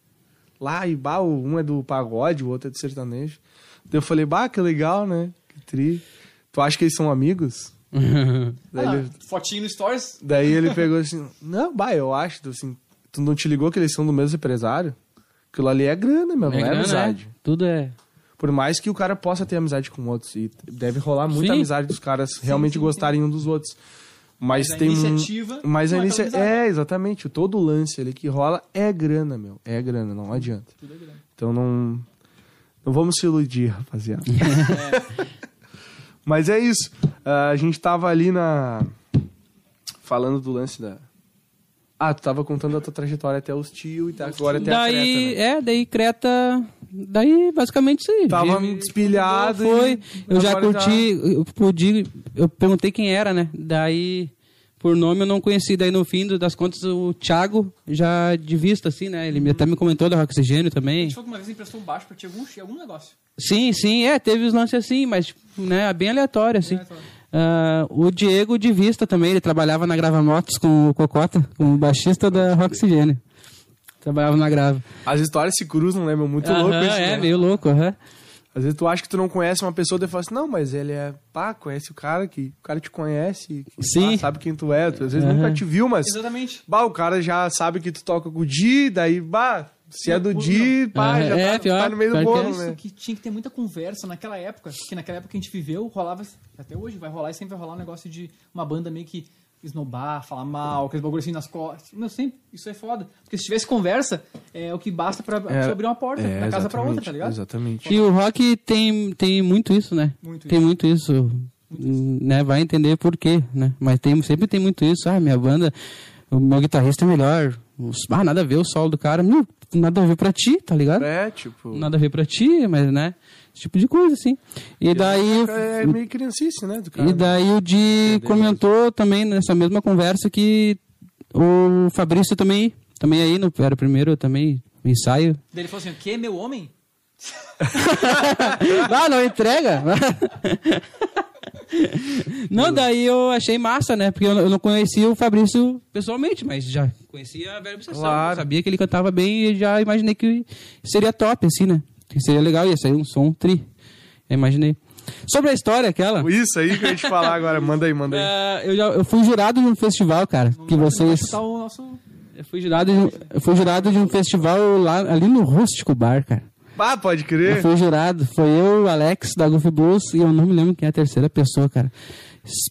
Lá, e bah, o- um é do pagode, o outro é do sertanejo. Daí eu falei, bah, que legal, né? Que tri. Tu acha que eles são amigos? Daí, Ah, ele, fotinho no Stories. daí ele pegou assim, não, bah, eu acho, assim, tu não te ligou que eles são do mesmo empresário? Aquilo ali é grana, meu, não é, grana, amizade. né? Tudo é... Por mais que o cara possa ter amizade com outros. E deve rolar muita Sim. amizade dos caras realmente sim, gostarem um dos outros. Mas, Mas a tem um- iniciativa Mas a não é. É, exatamente. Todo o lance ali que rola é grana, meu. É grana, não adianta. Tudo é grande. Então não. Não vamos se iludir, rapaziada. Mas é isso. Ah, a gente tava ali na. Falando do lance da. Ah, tu tava contando a tua trajetória até os tio e tá agora até a daí, Creta, né? é, daí Creta... Daí, basicamente, isso aí. Tava Vive- despilhado Foi. Eu já curti, eu pude, eu perguntei quem era, né? Daí, por nome eu não conheci. Daí no fim das contas, o Thiago, já de vista, assim, né? Ele me- até me comentou da Oxigênio A também. gente falou que uma vez emprestou um baixo pra ti algum, algum negócio. Sim, sim, é, teve os lances assim, mas, tipo, né, bem aleatório, assim. aleatório. Ah, o Diego de vista também, ele trabalhava na Grava Motos com o Cocota, com o baixista da Oxigênio. Trabalhava na Grava. As histórias se cruzam, né, meu? Muito Aham, louco isso, É, né? meio louco, aham. Às vezes tu acha que tu não conhece uma pessoa e fala assim, não, mas ele é, pá, conhece o cara, que o cara te conhece, que, Sim. pá, sabe quem tu é, tu às vezes nunca te viu, mas, Exatamente. bah, o cara já sabe que tu toca com o Di, daí, bah, se é do Di, pá, É, já é, tá, pior, tá no meio do pior que é bolo, Isso né? que tinha que ter muita conversa naquela época. Porque naquela época que a gente viveu, rolava. Até hoje vai rolar e sempre vai rolar um negócio de uma banda meio que esnobar, falar mal, aqueles bagulho assim nas costas. Meu, sempre, isso é foda. Porque se tivesse conversa, é o que basta pra É, você abrir uma porta é, da casa pra outra, tá ligado? Exatamente. E o rock tem, tem muito isso, né? Muito tem isso. muito isso. Hum, Né? Vai entender por quê, né? Mas tem, sempre tem muito isso. Ah, minha banda, o meu guitarrista é melhor. Ah, nada a ver o solo do cara. Meu, nada a ver pra ti, tá ligado? É, tipo, Nada a ver pra ti, mas, né? Esse tipo de coisa, assim. E daí... é meio criancice, né, do cara. E daí o Di comentou também nessa mesma conversa que o Fabrício também, também aí, no, era o primeiro também ensaio. Daí ele falou assim: o que, meu homem? ah, não entrega? não, daí eu achei massa, né? Porque eu, não conhecia o Fabrício pessoalmente, mas já conhecia a Verbo Sessão. Claro. Sabia que ele cantava bem e já imaginei que seria top, assim, né? Que seria legal, ia sair um som tri. Eu imaginei. Sobre a história aquela... Isso aí que eu ia te falar agora, manda aí, manda aí. ah, eu, já, eu fui jurado de um festival, cara, que vocês... Tá o nosso. Eu fui jurado de, um- eu fui jurado de um festival lá, ali no Rústico Bar, cara. Ah, pode Eu crer. fui jurado. Foi eu, o Alex, da Goofy Blues, e eu não me lembro quem é a terceira pessoa, cara.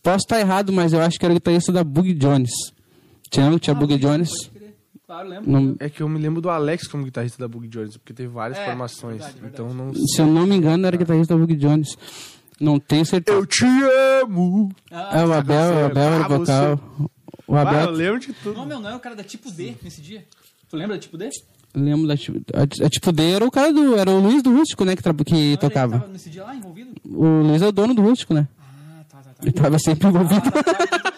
Posso estar errado, mas eu acho que era o guitarrista da Boogie Jones. Tinha, tinha Bug Jones. Claro, lembro. Não- É que eu me lembro do Alex como guitarrista da Bug Jones, porque teve várias É, formações. verdade, verdade. Então não se eu não me engano, era guitarrista do Bug Jones. Não tenho certeza. Eu te amo! É, o Abel, o Abel era Ah, o vocal. O Ah, eu Abel, lembro de tudo. Não, meu, não era o cara da tipo D nesse dia? Tu lembra da tipo D? lembro da tipo, a, a tipo D era o cara do, era o Luiz do Rústico, né, que, que Não, ele tocava. tava nesse dia lá envolvido? O Luiz é o dono do Rústico, né? Ah, tá, tá, tá. Ele tava sempre envolvido.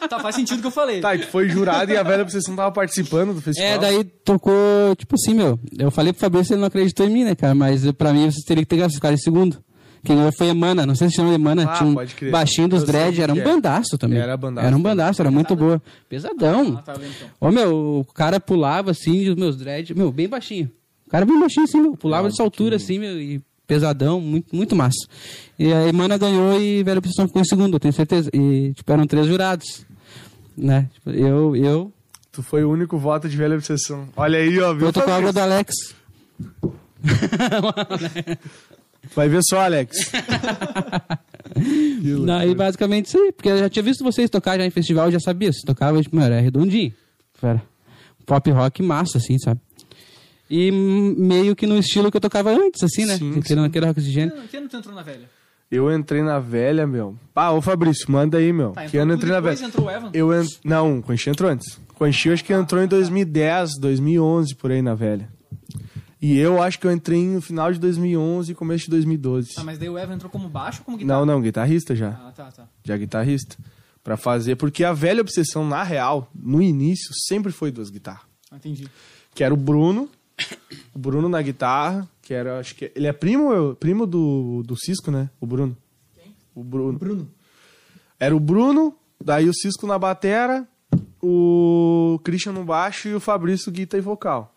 Tá, faz sentido o que eu falei. Tá, e tu foi jurado e a velha obsessão tava participando do festival. É, daí tocou, tipo assim, meu. Eu falei pro Fabrício, ele não acreditou em mim, né, cara? Mas pra mim vocês teriam que ter ficar em segundo. Quem ganhou foi Emana, não sei se chama Emana, Ah, tinha um pode crer. baixinho dos dread, era um é. bandaço também. Era bandaço Era um bandaço, era muito boa. Pesadão. Ah, tá, então. Ô, meu, o cara pulava assim, e os meus dread, meu, bem baixinho. O cara bem baixinho assim, meu, pulava dessa altura assim, meu, e pesadão, muito, muito massa. E a Emana ganhou e Velha Obsessão ficou em segundo, eu tenho certeza. E, tipo, eram três jurados, né? Tipo, eu, eu, Tu foi o único voto de velha obsessão. Olha aí, ó, viu? eu tô com a água do Alex. Vai ver só, Alex. Daí, basicamente, isso aí. Porque eu já tinha visto vocês tocar já em festival, eu já sabia. Vocês tocavam, tipo, mano, era redondinho. Era pop rock massa, assim, sabe? E meio que no estilo que eu tocava antes, assim, né? Sim, que era naquele rock oxigênio. Que ano tu entrou na velha? Eu entrei na velha, meu. Ah, ô Fabrício, manda aí, meu. Tá, que entrou ano eu entrei na velha? entrou o Evan? Eu ent... Não, o Conchi entrou antes. O Conchi acho que entrou em 2010, 2011, por aí na velha. E eu acho que eu entrei no final de 2011 e começo de 2012. Ah, mas daí o Evan entrou como baixo ou como guitarra? Não, não, guitarrista já. Ah, tá, tá. Já guitarrista. Pra fazer, porque a velha obsessão, na real, no início, sempre foi duas guitarras. Ah, entendi. Que era o Bruno, o Bruno na guitarra, que era, acho que ele é primo, eu- primo do, do Cisco, né? O Bruno. O Bruno. Bruno. Era o Bruno, daí o Cisco na batera, o Christian no baixo e o Fabrício guita e vocal.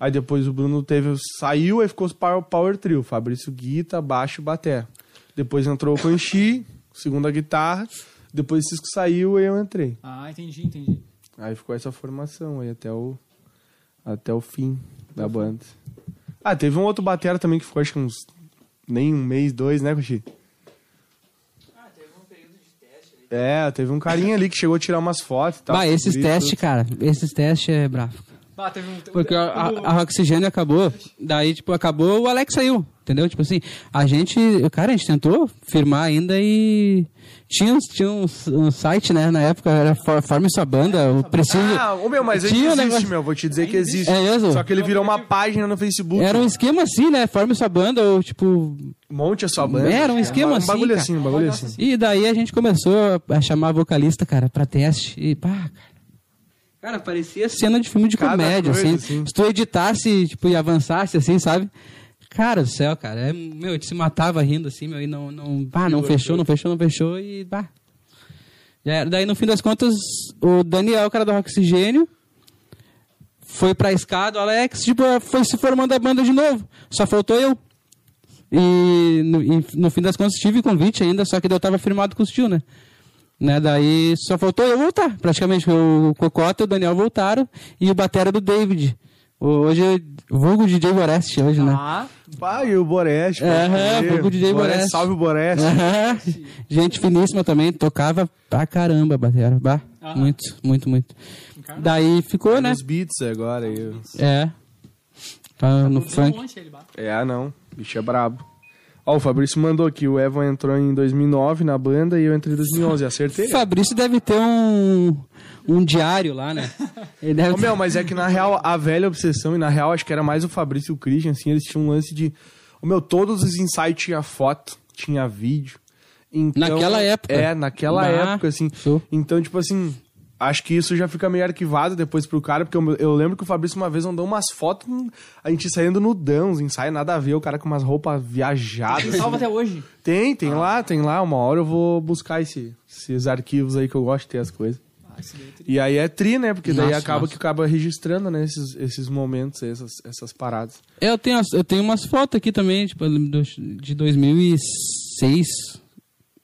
Aí depois o Bruno teve, saiu, aí ficou os power, power trio, Fabrício guita, baixo e batera. Depois entrou o Conchi, segunda guitarra, depois o Cisco saiu e eu entrei. Ah, entendi, entendi. Aí ficou essa formação aí até o até o fim da banda. Ah, teve um outro batera também que ficou acho que uns nem um mês, dois, né, Conchi? É, teve um carinha ali que chegou a tirar umas fotos e tal. Bah, esses testes, cara, esses testes é bravo. Ah, teve um... Porque a, a, a Oxigênio acabou, daí, tipo, acabou, o Alex saiu, entendeu? Tipo assim, a gente, cara, a gente tentou firmar ainda e tinha, tinha um, um site, né, na época, era For- Forme Sua Banda, o Preciso... Ah, ô meu, mas ele Tinha um existe, negócio- meu, vou te dizer que existe. É mesmo? Só que ele virou uma página no Facebook. Era um esquema assim, né, Forme Sua Banda, ou tipo... Monte a sua banda. Era um esquema um assim, bagulho cara. assim, um bagulho assim. E daí a gente começou a chamar vocalista, cara, pra teste. E pá, cara. Cara, parecia cena de filme de Cada comédia, coisa, assim. assim. Se tu editasse, tipo, e avançasse, assim, sabe? Cara do céu, cara. É, meu, a gente se matava rindo, assim, meu, e não, não, pá, não fechou, não fechou, não fechou, e pá. Já. Daí, no fim das contas, o Daniel, o cara do Oxigênio, foi pra escada, o Alex, tipo, foi se formando a banda de novo. Só faltou eu. E no, e no fim das contas tive convite ainda, só que eu tava firmado com os tio, né? né? Daí só faltou eu voltar, praticamente. O Cocota e o Daniel voltaram e o batera do David. O- Hoje, vulgo DJ Boreste hoje, né? Ah, e o Boreste. pode Aham, crer. foi com o DJ Boreste. Salve o Boreste. Gente finíssima também, tocava pra caramba a batera. Bah, Ah. muito, muito, muito. Daí ficou, né? Nos beats agora. aí. É. Tá no um funk. monte ele. É, não. Bicho é brabo. Ó, o Fabrício mandou aqui. O Evan entrou em 2009 na banda e eu entrei em 2011. Acertei. Fabrício deve ter um, um diário lá, né? Ele deve Ô, meu, mas é que na real, a velha obsessão, e na real acho que era mais o Fabrício e o Christian, assim, eles tinham um lance de. O meu, todos os insights tinha foto, tinha vídeo. Então, Naquela época. É, naquela Bah, época, assim. show. Então, tipo assim, acho que isso já fica meio arquivado depois pro cara, porque eu, eu lembro que o Fabrício uma vez mandou umas fotos, a gente saindo nudão, uns ensaios nada a ver, o cara com umas roupas viajadas. Salva assim. até hoje. Tem, tem lá, tem lá. Uma hora eu vou buscar esse- esses arquivos aí que eu gosto de ter as coisas. É E aí é tri, né? Porque daí Nossa, acaba nossa. que acaba registrando, né? Esses, esses momentos, essas, essas paradas. Eu tenho, eu tenho umas fotos aqui também, tipo, do- de 2006,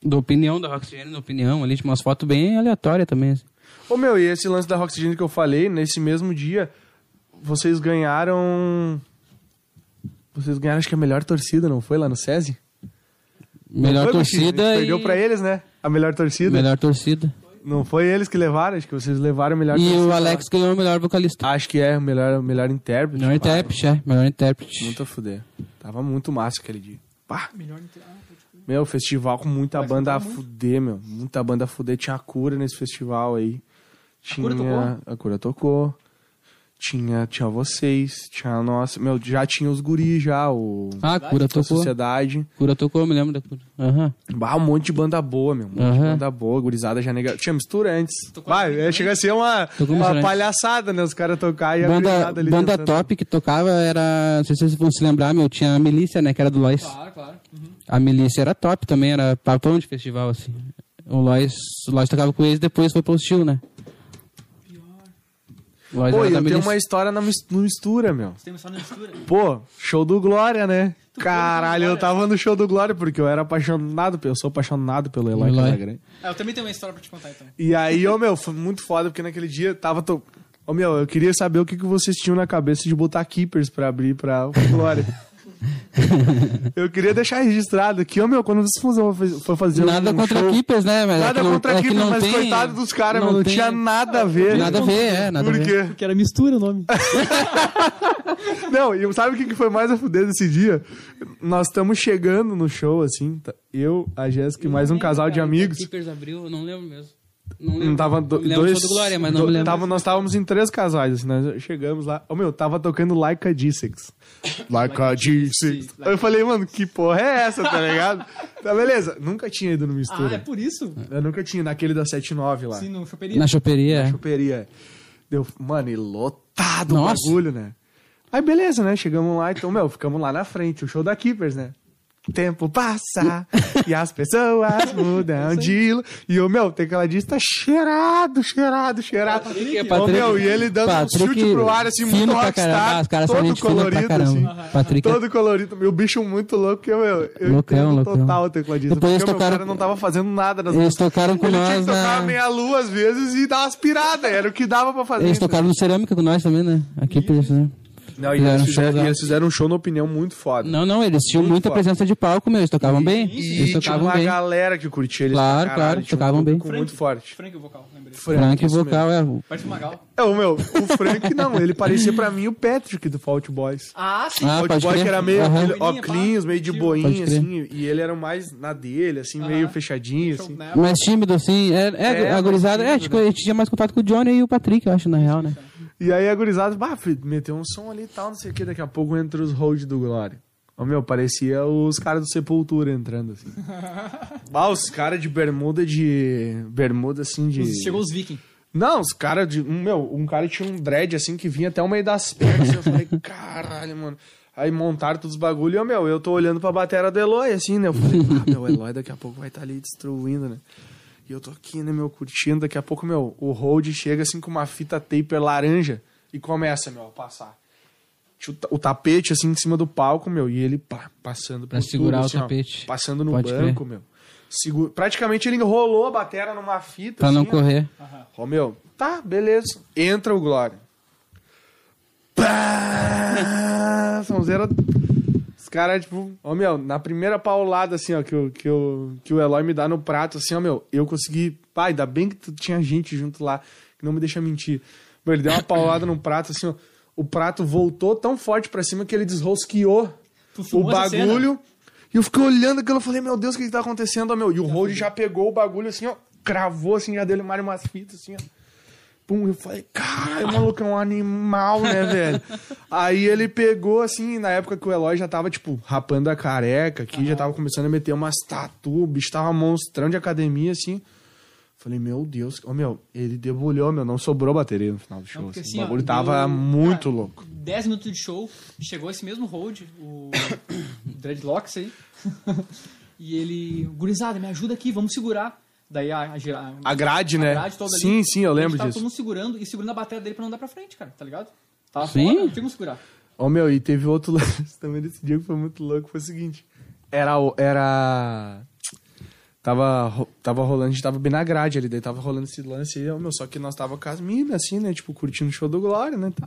da opinião da Roxigênio, da opinião ali, tipo, umas fotos bem aleatórias também. assim. Ô meu, e esse lance da Roxygene que eu falei, nesse mesmo dia, vocês ganharam. Vocês ganharam, acho que a melhor torcida, não foi? Lá no SESI? Melhor foi, torcida A gente e... Perdeu pra eles, né? A melhor torcida. Melhor torcida. Não foi eles que levaram, acho que vocês levaram o melhor E o Alex ganhou o melhor vocalista. Acho que é o melhor, o melhor intérprete. Melhor intérprete, é. Melhor intérprete. Muito a fuder. Tava muito massa aquele dia. Pá. Melhor crer. Meu, festival com muita Mas banda a muito. fuder, meu. Muita banda a fuder. Tinha a cura nesse festival aí. Tinha... Cura tocou? A cura tocou. Tinha, tinha vocês, tinha a nossa. Meu, já tinha os guris já, o. Ah, Cura a tocou. sociedade. Cura tocou, eu me lembro da Cura. Aham. Bah, um monte de banda boa, meu. Um monte de banda boa, gurizada já nega. Tinha mistura antes. Vai, é, chega a ser uma, uma palhaçada, né? Os caras tocar e a Banda, gurizada ali banda dançando. top que tocava era. Não sei se vocês vão se lembrar, meu. Tinha a Milícia, né? Que era do Lois. Claro, claro. Uhum. A Milícia era top também, era papão de festival, assim. O Lois, o Lois tocava com eles depois foi pro Steel, né? Pô, e eu tenho uma história na mistura, meu. Você tem uma história de mistura? Pô, show do Glória, né? no Caralho, eu tava no show do Glória porque eu era apaixonado, eu sou apaixonado pelo Eloy. Casagrande. Ah, eu também tenho uma história pra te contar, então. E aí, ô meu, foi muito foda porque naquele dia tava. To... Ô meu, eu queria saber o que, que vocês tinham na cabeça de botar Keepers pra abrir pra o Glória. eu queria deixar registrado aqui, ô meu, quando vocês for for fazer Nada um contra show... Keepers, né? Mas é Nada que não- contra é que Keepers, não mas tem- coitado dos caras, meu, não tem- tinha nada a ver. Nada a ver, é, nada a Por ver. quê? Porque era mistura o nome. Não, e sabe o que que foi mais a fuder desse dia? Nós estamos chegando no show, assim, tá- eu, a Jéssica e mais um casal de amigos. Keepers abriu, eu não lembro mesmo. Não lembro. Tava do, lembro dois. do Glória, mas não do- me lembro. tava- nós estávamos em três casais, assim, nós chegamos lá. Ô meu, tava tocando Like a G6. Like a G6. Eu falei, mano, que porra é essa, tá ligado? tá, beleza. Nunca tinha ido no Ah, é Mistura. por isso? Eu nunca tinha, naquele da 79 lá. Sim, no choperia. Na choperia, é. Choperia. Deu, mano, e lotado o bagulho, né? Aí beleza, né? Chegamos lá, então, meu, ficamos lá na frente, o show da Keepers, né? O tempo passa e as pessoas mudam de E o meu, tá cheirado, cheirado, cheirado. Patrick- Ô, meu, e ele dando Patrick um chute pro ar, assim, muito caramba. rockstar, Os caras são todo gente fina pra colorido, caramba. assim. Patrick é- Todo colorido. Meu bicho muito louco, porque, meu, eu Loucão, entendo loucão. total o tecladista. Depois eles porque, meu, tocaram- o cara não tava fazendo nada nas Eles tocaram com ele tinha nós que tocar na. meia lua às vezes e dar umas piradas. Era o que dava pra fazer. Eles tocaram no Cerâmica com nós também, né? Aqui, por isso, né? Não, e Fizeram eles, um fizeram, e eles fizeram um show na opinião muito foda. Não, não, eles tinham Muito muita foda. presença de palco, meu. Eles tocavam bem. E Eles tinha tocavam uma bem. galera que curtia eles Claro, caralho, claro, tinha um tocavam bem. público muito forte. Frank o vocal, lembrei. Frank isso vocal, é. Parece o Magal. É, o meu, o Frank não, ele parecia pra mim o Patrick do Fault Boys. Ah, sim. Ah, Fault pode Boys era meio aquele Boininha, óculos, meio de boinha, assim, e ele era mais na dele, assim, Aham. meio fechadinho, assim. Mais tímido, assim. É, é, É, a mais gurizada. É, tipo, a gente tinha mais contato com o Johnny e o Patrick, eu acho, na real, né? E aí a gurizada, bah, meteu um som ali e tal, não sei o que, daqui a pouco entra os hold do Glória. Ô meu, parecia os caras do Sepultura entrando, assim. bah, os caras de bermuda de... Bermuda, assim, de... Chegou os vikings. Não, os caras de. um, Meu, um cara tinha um dread assim que vinha até o meio das pernas. assim, eu falei, caralho, mano. Aí montaram todos os bagulho e eu, meu, eu tô olhando pra batera do Eloy, assim, né? Eu falei, ah, meu, o Eloy daqui a pouco vai estar ali destruindo, né? E eu tô aqui, né, meu, curtindo. Daqui a pouco, meu, o hold chega assim com uma fita taper laranja e começa, meu, a passar. O ta- O tapete, assim, em cima do palco, meu, e ele pá, passando Pra segurar tudo, o assim, ó, tapete. passando no Pode banco, crer. meu. Segura... Praticamente ele enrolou a batera numa fita. Pra não assim, ó. correr. Ó, meu, tá, beleza. Entra o Glória. Pá! Sonzeira. Caras, tipo, ó, meu, na primeira paulada, assim, ó, que, o- que, o, que o Eloy me dá no prato, assim, ó, meu, eu consegui. Pai, ainda bem que tu tinha gente junto lá, que não me deixa mentir. Meu, ele deu uma paulada no prato, assim, ó. O prato voltou tão forte pra cima que ele desrosqueou o bagulho. E eu fiquei olhando aquilo, eu falei, meu Deus, o que, que tá acontecendo, ó, meu? E o Hold já pegou o bagulho assim, ó, cravou assim, já deu mais umas fitas assim, ó. Pum, eu falei, caralho, o maluco é um animal, né, velho? Aí ele pegou, assim, na época que o Eloy já tava, tipo, rapando a careca aqui, já tava começando a meter umas tatu, o bicho tava monstrão de academia, assim. Falei, meu Deus, ô meu, ele debulhou, meu, não sobrou bateria no final do show. porque assim, assim, o ó, bagulho deu- tava muito cara, louco. 10 minutos de show, chegou esse mesmo hold, o Dreadlocks aí. e ele, gurizada, me ajuda aqui, vamos segurar. Daí a, a, a, A grade, né? grade toda ali. sim, sim, eu a lembro tava disso. todo mundo segurando e segurando a bateria dele pra não dar pra frente, cara, tá ligado? Tava Sim. foda, não tinha como segurar. Ô meu, e teve outro lance também desse dia que foi muito louco, foi o seguinte. Era. o- Era. Tava, tava rolando, a gente tava bem na grade ali, daí tava rolando esse lance aí, ô, meu, só que nós tava com as minas, assim, né? Tipo, curtindo o show do Glória, né? Tá.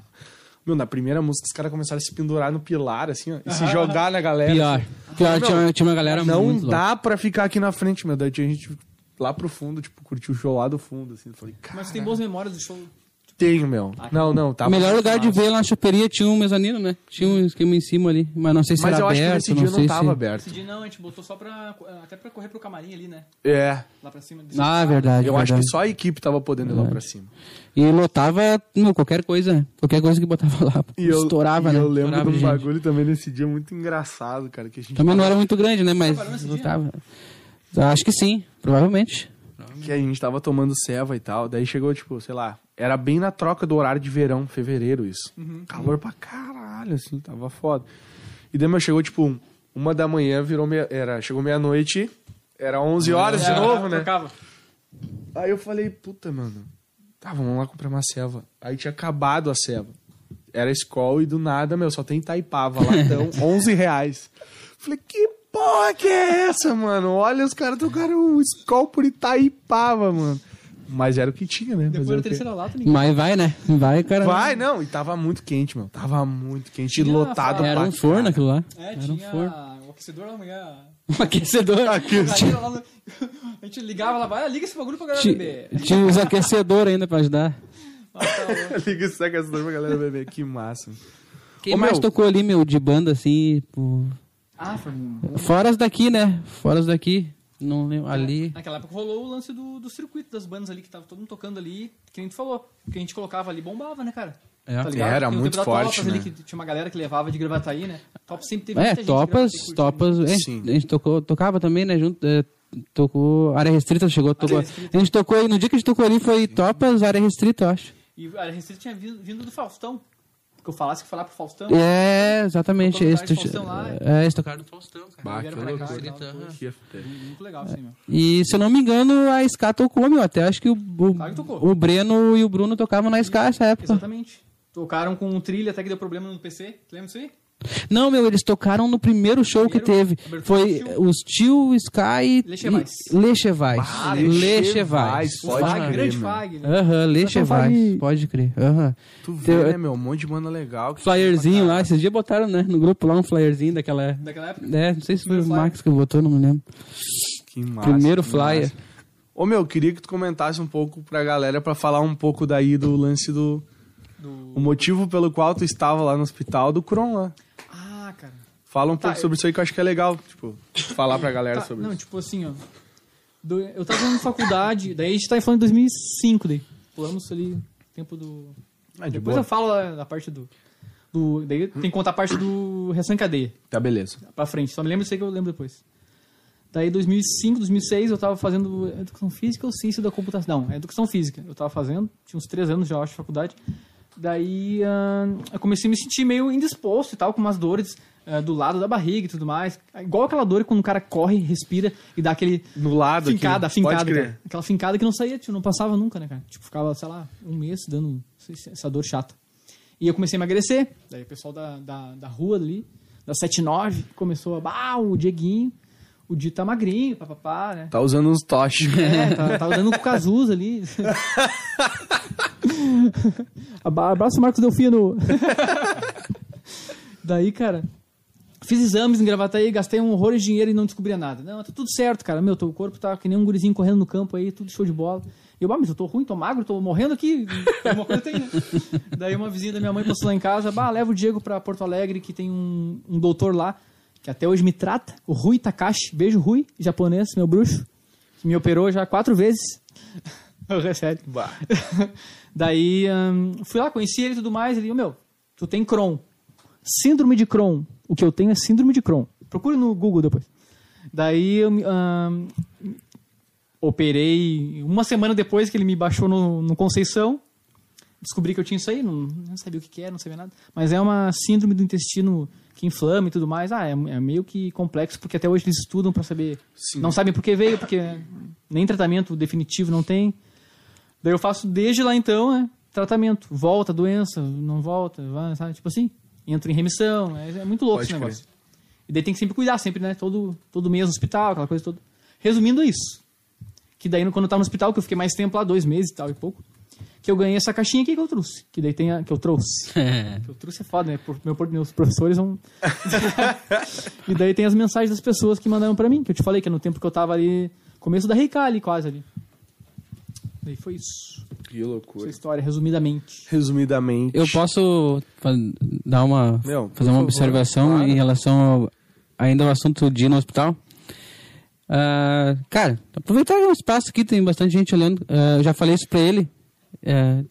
Meu, na primeira música, os caras começaram a se pendurar no pilar, assim, ó, e se jogar na galera. Pior. assim. Pior, tinha, tinha uma galera Não muito louca. dá pra ficar aqui na frente, meu. Daí a gente lá pro fundo, tipo, curti o show lá do fundo, assim. Falei, cara, Mas tem boas memórias do show. tenho, meu. Não, não, tá o melhor lugar de ver lá na choperia tinha um mezanino, né? Tinha um esquema em cima ali, mas não sei se Mas era eu acho que aberto, nesse não dia não tava se... aberto. Esse dia não, a gente botou só pra. Até pra correr pro camarim ali, né? É. Lá pra cima. Ah, verdade, Eu acho verdade. que só a equipe tava podendo ir lá pra cima. E lotava meu, qualquer coisa, qualquer coisa que botava lá. E eu, estourava, e né? eu lembro Estourava de um gente. bagulho também nesse dia muito engraçado, cara, que a gente Também não era muito grande, né? Mas Trabalhou nesse lotava. Acho que sim, provavelmente. que a gente tava tomando ceva e tal, daí chegou, tipo, sei lá, era bem na troca do horário de verão, fevereiro isso. Calor pra caralho, assim, tava foda. E daí, meu, chegou, tipo, um- uma da manhã, virou meia, era, chegou meia-noite, era 11 horas de novo, né? Trocava. Aí eu falei, puta, mano, tá, vamos lá comprar uma ceva. Aí tinha acabado a ceva. Era escola e do nada, meu, só tem Itaipava, latão, 11 reais. Falei, que porra que é essa, mano? Olha, os caras tocaram o Skol por Itaipava, mano. Mas era o que tinha, né? Mas Depois da terceira lata, ninguém. Mas vai, né? Vai, cara. Vai, não, e tava muito quente, meu. Tava muito quente, e Tinha lotado Era um forno caralho. aquilo lá. É, Era um tinha forno. o aquecedor lá amanhã. Um aquecedor. No- A gente ligava lá, vai, liga esse bagulho pra galera Ti- beber. Tinha os aquecedores ainda pra ajudar. Ah, tá. Liga esse aquecedor pra galera beber, que massa. Quem Ô, mais meu. tocou ali, meu, de banda, assim, pô... Ah, foi um- Fora as daqui, né? Fora as daqui. Não lembro. Ali. Naquela época rolou o lance do, do circuito das bandas ali, que tava todo mundo tocando ali, que nem tu falou. O que a gente colocava ali bombava, né, cara? É. ligado? Era Tem o muito forte, Topas ali, né? que tinha uma galera que levava de Gravataí, né? Top sempre teve É, muita gente topas, curtindo. topas. A gente, Sim. a gente tocou, tocava também, né? Junto, é, tocou. Área restrita chegou, tocou. restrita. A gente tocou aí, no dia que a gente tocou ali foi topas, área restrita, eu acho. E a Receita tinha vindo, vindo do Faustão. Que eu falasse que falar pro Faustão. É, exatamente. No Esse, Bar de Faustão lá, é, eles tocaram no Faustão, cara. Bah, Vieram que pra cá loucura. e fita. Muito legal isso aí, meu. E se eu não me engano, a Ska tocou, meu. Até acho que o, o, Claro que o Breno e o Bruno tocavam na Ska nessa época. Exatamente. Tocaram com um trilha até que deu problema no PC. Tu lembra disso aí? Não, meu, eles tocaram no primeiro show que Primeiro, teve. abertura Foi os Tio, Sky Lechevais. e Lechevais. Ah, Lechevais. Pode crer. Fag. Aham, Lechevais. Pode crer. Aham. Tu vê, Teu- né, meu? Um monte de banda legal. que Flyerzinho lá, esses dias botaram, né? No grupo lá um flyerzinho daquela. Daquela época. É, não sei se foi o. Max que botou, não me lembro. Que massa. Primeiro que flyer. massa. Ô, meu, queria que tu comentasse um pouco pra galera pra falar um pouco daí do lance do... Do... O motivo pelo qual tu estava lá no hospital do Kron lá. Ah, cara. Fala um Tá, pouco eu- sobre isso aí que eu acho que é legal, tipo, falar pra galera Tá, sobre não, isso. tipo assim, ó. Do- eu tava na faculdade, daí a gente tá falando em 2005, daí. Pulamos ali tempo do. Ah, de Depois boa. eu falo da, parte do. do daí tem que contar a parte do Reação em Cadeia. Tá, beleza. Pra frente. Só me lembro disso aí que eu lembro depois. Daí 2005, 2006 eu tava fazendo educação física ou ciência da computação. Não, é educação física. Eu tava fazendo, tinha uns três anos já, acho, de faculdade. Daí ah, eu comecei a me sentir meio indisposto e tal, com umas dores ah, do lado da barriga e tudo mais. Igual aquela dor quando o cara corre, respira e dá aquele No lado fincada, aqui. fincada, cara. Aquela fincada que não saía, tipo, não passava nunca, né, cara? Tipo, ficava, sei lá, um mês dando essa dor chata. E eu comecei a emagrecer. Daí o pessoal da, da, da rua ali, da 79, começou a. Ah, o Dieguinho, o Di tá magrinho, papapá, né? Tá usando uns toches. É, tá, tá com o Cazuza ali. Abraço, Marcos Delfino. Daí, cara, fiz exames em Gravataí, gastei um horror de dinheiro e não descobria nada. Não, tá tudo certo, cara. Meu, teu corpo tá que nem um gurizinho correndo no campo aí, tudo show de bola. E eu, ah, mas eu tô ruim, tô magro, tô morrendo aqui. Alguma coisa tem, né? Daí uma vizinha da minha mãe passou lá em casa, bah, leva o Diego pra Porto Alegre, que tem um, um doutor lá, que até hoje me trata, o Rui Takashi. Beijo, Rui, japonês, meu bruxo, que me operou já quatro vezes. É sério. Bah. Daí hum, fui lá, conheci ele e tudo mais. Ele, meu, tu tem Crohn. Síndrome de Crohn. O que eu tenho é síndrome de Crohn. Procure no Google depois. Daí eu hum, operei uma semana depois que ele me baixou no, no Conceição. Descobri que eu tinha isso aí, não, não sabia o que, que era, não sabia nada. Mas é uma síndrome do intestino que inflama e tudo mais. Ah, é, é meio que complexo, porque até hoje eles estudam para saber. Sim. Não sabem por que veio, porque nem tratamento definitivo não tem. Daí eu faço desde lá então, né? Tratamento. Volta a doença, não volta, vai, sabe? Tipo assim. Entro em remissão. É, é muito louco Pode esse crer. negócio. E daí tem que sempre cuidar, sempre, né? Todo, todo mês no hospital, aquela coisa toda. Resumindo é isso. Que daí quando eu tava no hospital, que eu fiquei mais tempo lá, dois meses e tal e pouco, que eu ganhei essa caixinha aqui que eu trouxe. Que daí tem a, que eu trouxe. Que eu trouxe é foda, né? Por- meu, meus professores são. e daí tem as mensagens das pessoas que mandaram pra mim, que eu te falei que no tempo que eu tava ali Começo da Reika ali, quase ali. Daí foi isso. Que Essa loucura. história, resumidamente. Resumidamente. Eu posso dar uma Meu, fazer uma favor, observação claro. em relação ao, ainda ao assunto de ir no hospital? Ah, cara, aproveitar o espaço aqui, tem bastante gente olhando. Eu já falei isso pra ele. eh,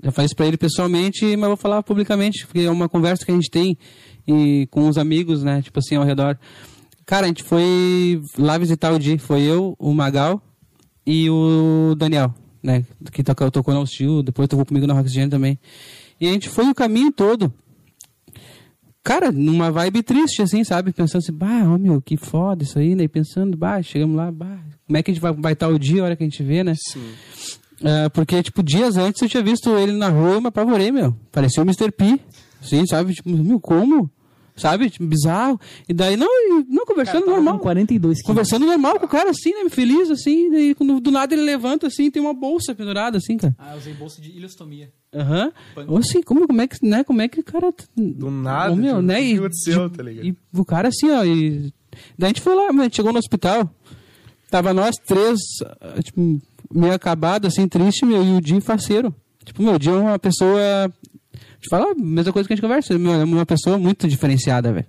já falei isso pra ele pessoalmente, mas vou falar publicamente, porque é uma conversa que a gente tem e, com os amigos, né? Tipo assim, ao redor. Cara, a gente foi lá visitar o Di. Foi eu, o Magal e o Daniel, né? Que tocou, tocou na Hostil, depois tocou comigo na Oxigênio também. E a gente foi o caminho todo. Cara, numa vibe triste, assim, sabe? Pensando assim, bah, ô meu, que foda isso aí, né? E pensando, bah, chegamos lá, bah, como é que a gente vai, vai estar o dia, a hora que a gente vê, né? Sim. É, porque, tipo, dias antes eu tinha visto ele na rua e me apavorei, meu. Parecia o Mr. P, assim, sabe? Tipo, meu, como? Sabe? Tipo, bizarro. E daí, não, não conversando Tava normal. com 42 quilos. Conversando normal com o cara, assim, né? Feliz, assim. Daí, quando do nada ele levanta, assim, tem uma bolsa pendurada, assim, cara. Ah, eu usei bolsa de ilostomia. Aham. Ou assim, como, como é que, né? Como é que o cara... Do nada, Ô, meu, tipo, né? o que E, aconteceu, tá ligado? E o cara assim, ó, e... Daí a gente foi lá, a gente chegou no hospital, tava nós três, tipo, meio acabado, assim, triste, meu, e o Di faceiro. Tipo, meu, o Di é uma pessoa... Te falar a mesma coisa que a gente conversa, meu, é uma pessoa muito diferenciada, velho.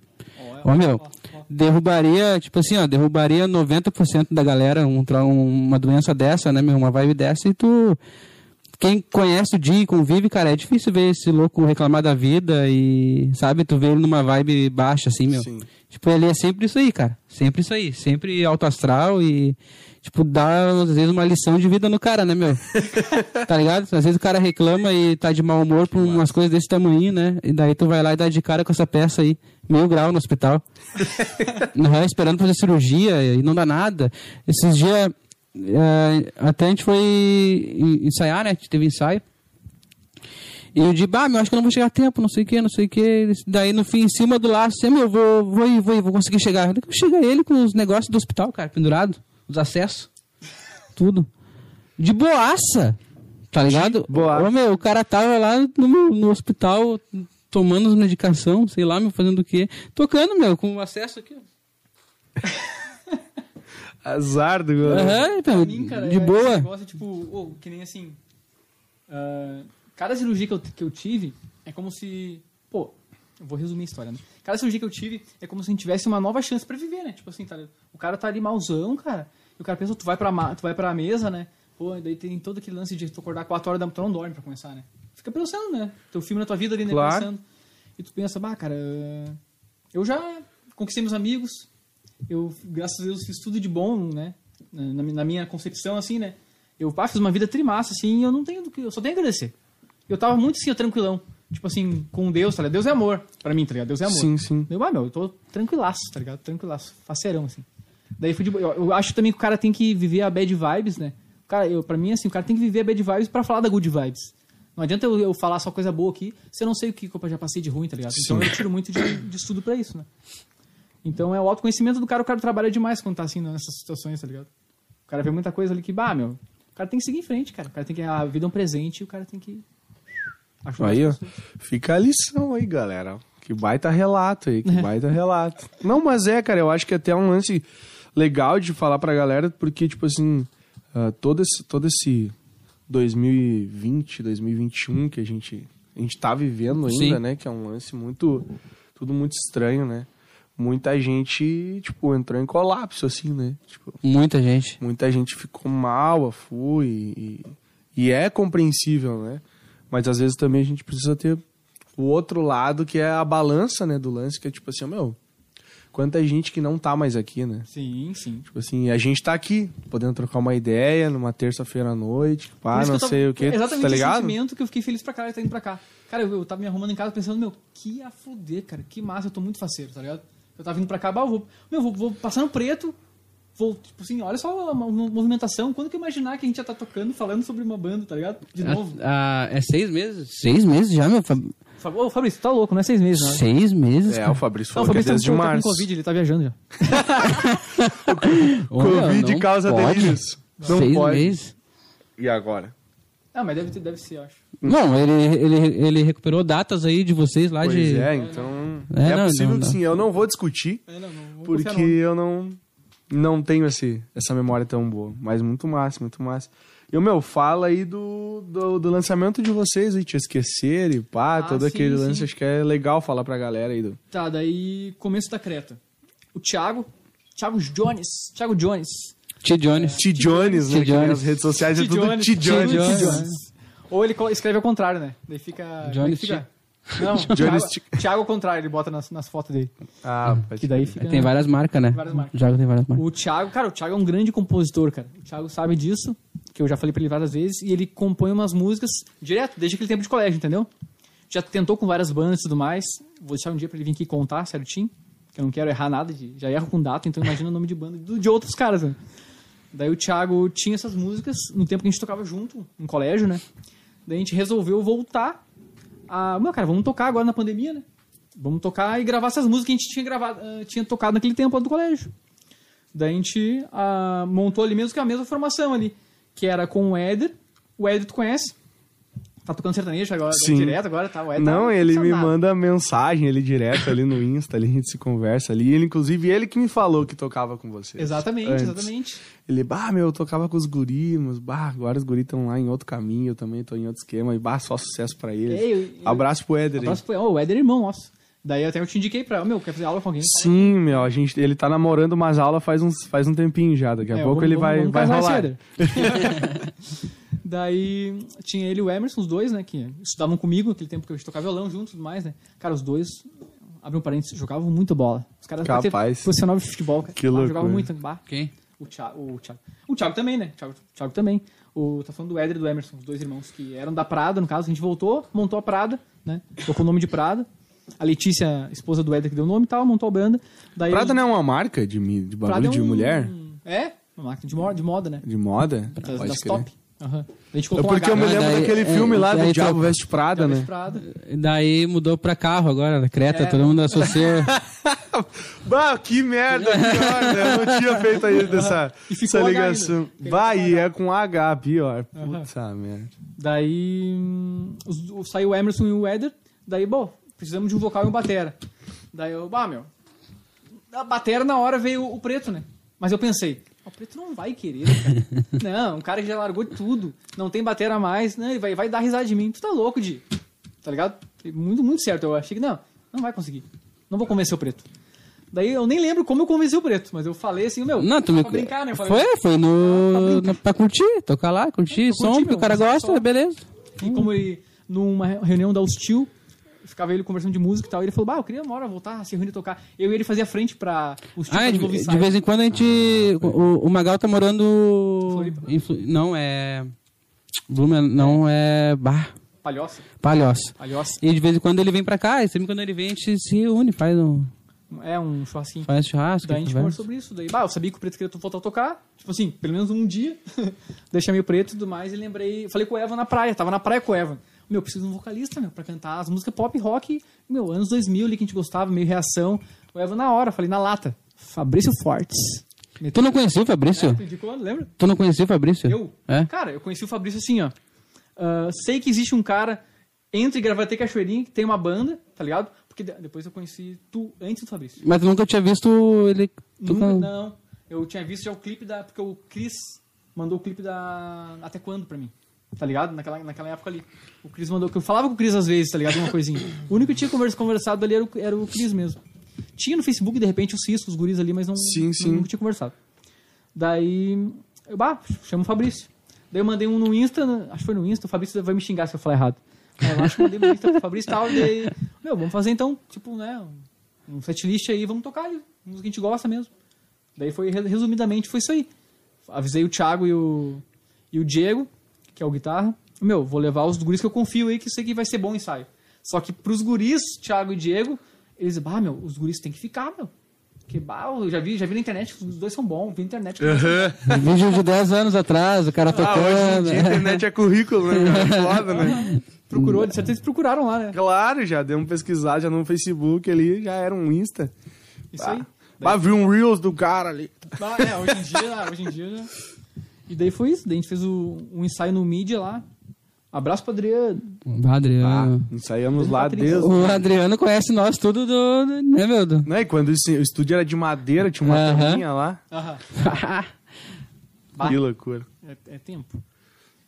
Ô, meu, derrubaria, tipo assim, ó, derrubaria 90% da galera um, uma doença dessa, né, meu, uma vibe dessa, e tu... Quem conhece o Di e convive, cara, é difícil ver esse louco reclamar da vida e, sabe, tu vê ele numa vibe baixa, assim, meu. Sim. Tipo, ele é sempre isso aí, cara. Sempre isso aí. Sempre alto astral e, tipo, dá, às vezes, uma lição de vida no cara, né, meu? tá ligado? Às vezes o cara reclama e tá de mau humor por umas coisas desse tamanho, né? E daí tu vai lá e dá de cara com essa peça aí, meio grau no hospital. Uhum, esperando fazer cirurgia e não dá nada. Esses dias, eh, até a gente foi en- ensaiar, né? A gente teve ensaio. E eu digo, ah, meu, acho que não vou chegar a tempo, não sei o que, não sei o que. Daí no fim, em cima do laço, assim, meu, vou, vou, ir, vou, ir, vou conseguir chegar. Daí Chega ele com os negócios do hospital, cara, pendurado, os acessos, tudo. De boaça, tá ligado? boaça. Ô, meu, o cara tava lá no, no hospital tomando as medicação, sei lá, meu, fazendo o quê? Tocando, meu, com o acesso aqui, ó. Azar do goleiro. Aham, Pra mim, cara, de é boa. Esse negócio, tipo, ô, que nem assim. ah, cada cirurgia que eu, que eu tive é como se. Pô, eu vou resumir a história, né? Cada cirurgia que eu tive é como se a gente tivesse uma nova chance pra viver, né? Tipo assim, tá, o cara tá ali malzão, cara. E o cara pensa, tu vai pra, ma- tu vai pra mesa, né? Pô, e daí tem todo aquele lance de tu acordar 4 horas da manhã, tu não dorme pra começar, né? Fica pensando, né? Teu filme na tua vida ali, né? Claro. Pensando. E tu pensa, bah, cara, eu já conquistei meus amigos, eu, graças a Deus, fiz tudo de bom, né? Na, na minha concepção, assim, né? Eu pá, fiz uma vida trimassa, assim, e eu não tenho do que. Eu só tenho a agradecer. Eu tava muito, assim, tranquilão. Tipo assim, com Deus, tá ligado? Deus é amor, pra mim, tá ligado? Deus é amor. Sim, sim. Eu, ah, meu, eu tô tranquilaço, tá ligado? Tranquilaço, faceirão, assim. Daí fui de. Eu, eu acho também que o cara tem que viver a bad vibes, né? O cara, eu, pra mim, assim, o cara tem que viver a bad vibes pra falar da good vibes. Não adianta eu, eu falar só coisa boa aqui se eu não sei o que eu já passei de ruim, tá ligado? Então eu tiro muito de, de estudo pra isso, né? Então é o autoconhecimento do cara, o cara trabalha demais quando tá assim nessas situações, tá ligado? O cara vê muita coisa ali que, bah, meu, o cara tem que seguir em frente, cara. O cara tem que. A vida é um presente e o cara tem que. ajudar Aí, ó. Fica a lição aí, galera. Que baita relato aí, É. que baita relato. Não, mas é, cara, eu acho que até é um lance legal de falar pra galera, porque, tipo assim, ah, todo, esse, todo esse 2020, 2021 que a gente, a gente tá vivendo ainda, Sim. né? Que é um lance muito, tudo muito estranho, né? Muita gente, tipo, entrou em colapso, assim, né? Tipo, Muita gente. muita gente ficou mal, afui, e, e é compreensível, né? Mas às vezes também a gente precisa ter o outro lado, que é a balança, né, do lance, que é tipo assim, meu, quanta gente que não tá mais aqui, né? Sim, sim. Tipo assim, a gente tá aqui, podendo trocar uma ideia numa terça-feira à noite, pá, não sei o que, Exatamente tá ligado? sentimento que eu fiquei feliz pra caralho tá indo pra cá. Cara, eu, eu tava me arrumando em casa pensando, meu, que a fuder, cara, que massa, eu tô muito faceiro, tá ligado? Eu tava vindo pra cá, bah, eu vou, meu, vou, vou passar no preto, vou, tipo assim, olha só a mo- movimentação, quando que eu imaginar que a gente já tá tocando, falando sobre uma banda, tá ligado? De novo. Ah, é seis meses? Seis meses já, meu? Fab- Fab- Ô, Fabrício, tá louco, não é seis meses, não. Seis meses? É, cara. o Fabrício Não, o falou que é Fabrício desde tá, tá março. com Covid, ele tá viajando já. Covid não causa pode. delírios. Não Seis pode. meses? E agora? Ah, mas deve, ter- deve ser, eu acho. Não, ele, ele, ele recuperou datas aí de vocês lá Pois de... é, então... É, É, não, possível não, que não. sim, eu não vou discutir, É, não, não, vou porque eu não... não tenho esse, essa memória tão boa. Mas muito massa, muito massa. E o meu, fala aí do, do, do lançamento de vocês aí, Te Esquecer e pá, Ah, todo sim, aquele lance. sim. Acho que é legal falar pra galera aí do. Tá, daí começo da Creta. O Thiago, Thiago Jones, Thiago Jones. T. Jones. T. Jones, né? T. Jones. nas redes sociais é T. tudo. T. Jones. T. Jones. Ou ele escreve ao contrário, né? Daí fica. é Jones fica? Não, Jones Thiago, Thiago ao contrário, ele bota nas, nas fotos dele. Ah, pode Que daí fica. Tem várias marcas, né? Várias marcas. O Thiago tem várias marcas. O Thiago, cara, o Thiago é um grande compositor, cara. O Thiago sabe disso, que eu já falei pra ele várias vezes, e ele compõe umas músicas direto, desde aquele tempo de colégio, entendeu? Já tentou com várias bandas e tudo mais. Vou deixar um dia pra ele vir aqui contar certinho, que eu não quero errar nada, de, já erro com data, então imagina o nome de banda de, de outros caras, né? Daí o Thiago tinha essas músicas no tempo que a gente tocava junto, em colégio, né? Daí a gente resolveu voltar a. Meu, cara, vamos tocar agora na pandemia, né? Vamos tocar e gravar essas músicas que a gente tinha gravado, ah, tinha tocado naquele tempo do colégio. Daí a gente ah, montou ali mesmo que a mesma formação ali, que era com o Éder. O Éder tu conhece? Tá tocando sertanejo agora, Sim. direto agora, tá? O Éder Não, tá ele me manda mensagem ele direto ali no Insta, ali a gente se conversa ali. Ele, inclusive, ele que me falou que tocava com vocês. Exatamente, antes. exatamente. Ele, bah, meu, eu tocava com os guris, mas, bah, agora os guris estão lá em outro caminho, eu também tô em outro esquema, e, bah, só sucesso pra eles. É, eu- Abraço pro Éder. Abraço pro- oh, o Éder é irmão nosso. Daí até eu te indiquei pra, meu, quer fazer aula com alguém? Sim, meu, a gente, ele tá namorando umas aulas faz, uns, faz um tempinho já, daqui a É, pouco vamos- ele vamos- vai, vamos vai rolar. Daí tinha ele e o Emerson, os dois, né, que estudavam comigo naquele tempo que a gente tocava violão junto e tudo mais, né. Cara, os dois, abre um parênteses, jogavam muito bola. Os caras Capaz. profissional de futebol, cara. Que Ah, loucura. Jogavam muito, bah. Quem? O Thiago, o Thiago. O Thiago também, né? O Thiago, o Thiago também. O, tá falando do Éder e do Emerson, os dois irmãos que eram da Prada, no caso. A gente voltou, montou a Prada, né? Colocou o nome de Prada. A Letícia, esposa do Éder, que deu o nome e tal, montou a banda. Daí Prada não é uma marca de, de bagulho Prada é de um- mulher? É, uma marca de, mo- de moda, né? De moda? Das, Pode das crer. top. Aham. A gente É colocou porque eu me H, lembro daí- daquele é, filme lá do Diabo trocou- Veste Prada, né? Prada. Daí mudou pra carro agora, Creta, É. todo mundo associa. Bah, que merda, pior, né? Eu não tinha feito ainda essa, essa ligação. ainda. Bah, Ficou e H. é com H, pior. Puta merda. Daí hum, os- saiu o Emerson e o Éder. Daí, bom, precisamos de um vocal e um batera. Daí eu, bah, meu. A batera na hora veio o preto, né? Mas eu pensei, "Ah, o preto não vai querer, cara. não, um cara que já largou tudo, não tem batera mais, né? Ele vai, vai dar risada de mim. Tu tá louco, de Tá ligado? Muito, muito certo. Eu achei que não, não vai conseguir. Não vou convencer o preto. Daí eu nem lembro como eu convenci o preto, mas eu falei assim, meu, Não, tu me... pra brincar, né? Falei, Foi, foi pra no... na- pra curtir, tocar lá, curtir, som, curtir, porque meu, o cara gosta, só- beleza. E como ele, numa reunião da Hostil, ficava ele conversando de música e tal, ele falou, bah, eu queria uma hora voltar a se reunir e tocar. Eu e ele fazia frente pra Hostil Ah, pra de, de vez em quando a gente... O, o Magal tá morando... Floripa. em Flu- Não, é... Blumen, não é... Bah, Palhoça. Palhoça. Palhoça. E de vez em quando ele vem pra cá, e sempre quando ele vem a gente se reúne, faz um, É um churrasquinho. faz churrasco. Daí a gente conversa. sobre isso. Daí, bah, eu sabia que o Preto queria voltar a tocar. Tipo assim, pelo menos um dia. Daí chamei o Preto e tudo mais e lembrei... Falei com o Evan na praia. Tava na praia com o Evan. Meu, preciso de um vocalista, meu, pra cantar as músicas pop rock. Meu, anos 2000 ali que a gente gostava, meio reação. O Evan na hora, falei na lata. Fabrício Fortes. Tu não conhecia o Fabrício? Tu indicou, lembra? Tu não conhecia o Fabrício? Eu? É? Cara, eu conheci o Fabrício assim, ó. Ah, sei que existe um cara entre Gravata e Cachoeirinha que tem uma banda, tá ligado? Porque de- depois eu conheci tu antes do Fabrício. Mas tu nunca tinha visto ele Nunca, tocando? não. Eu tinha visto já o clipe da. Porque o Chris mandou o clipe da. Até quando pra mim? Tá ligado? Naquela, naquela época ali. O Chris mandou. Eu falava com o Chris às vezes, tá ligado? Uma coisinha. O único que tinha conversa, conversado ali era o, era o Chris mesmo. Tinha no Facebook, de repente, o Cisco, os guris ali, mas não, Sim, sim. nunca tinha conversado. Daí. Eu, bah, chama o Fabrício. Daí eu mandei um no Insta, no- acho que foi no Insta, o Fabrício vai me xingar se eu falar errado. É, eu acho que mandei no Insta pro Fabrício e tal, daí. Meu, vamos fazer então, tipo, né? Um setlist aí, vamos tocar ali. Música que a gente gosta mesmo. Daí foi, re- resumidamente, foi isso aí. Avisei o Thiago e o, e o Diego, que é o guitarra. Meu, vou levar os guris que eu confio aí, que eu sei que vai ser bom o ensaio. Só que pros guris, Thiago e Diego, eles, bah, meu, os guris tem que ficar, meu. Que, bah, eu já vi, já vi na internet, os dois são bons, vi na internet. que bons. Vídeo de 10 anos atrás, o cara Ah, hoje em tocando. dia a internet é currículo, né? É Foda, né? Procurou, de certeza eles procuraram lá, né? Claro, já deu um pesquisar já no Facebook ali, já era um Insta. Isso aí. Vai vir um Reels do cara ali. Ah, é, hoje em dia, hoje em dia já... E daí foi isso, daí a gente fez o, um ensaio no mídia lá, Abraço pro Adriano. Adriano. Ah, ensaiamos lá desde... O Adriano conhece nós tudo do, do- né, meu? Do... Né, e quando o o estúdio era de madeira, tinha uma caminha lá. Aham. Que loucura. É, é tempo.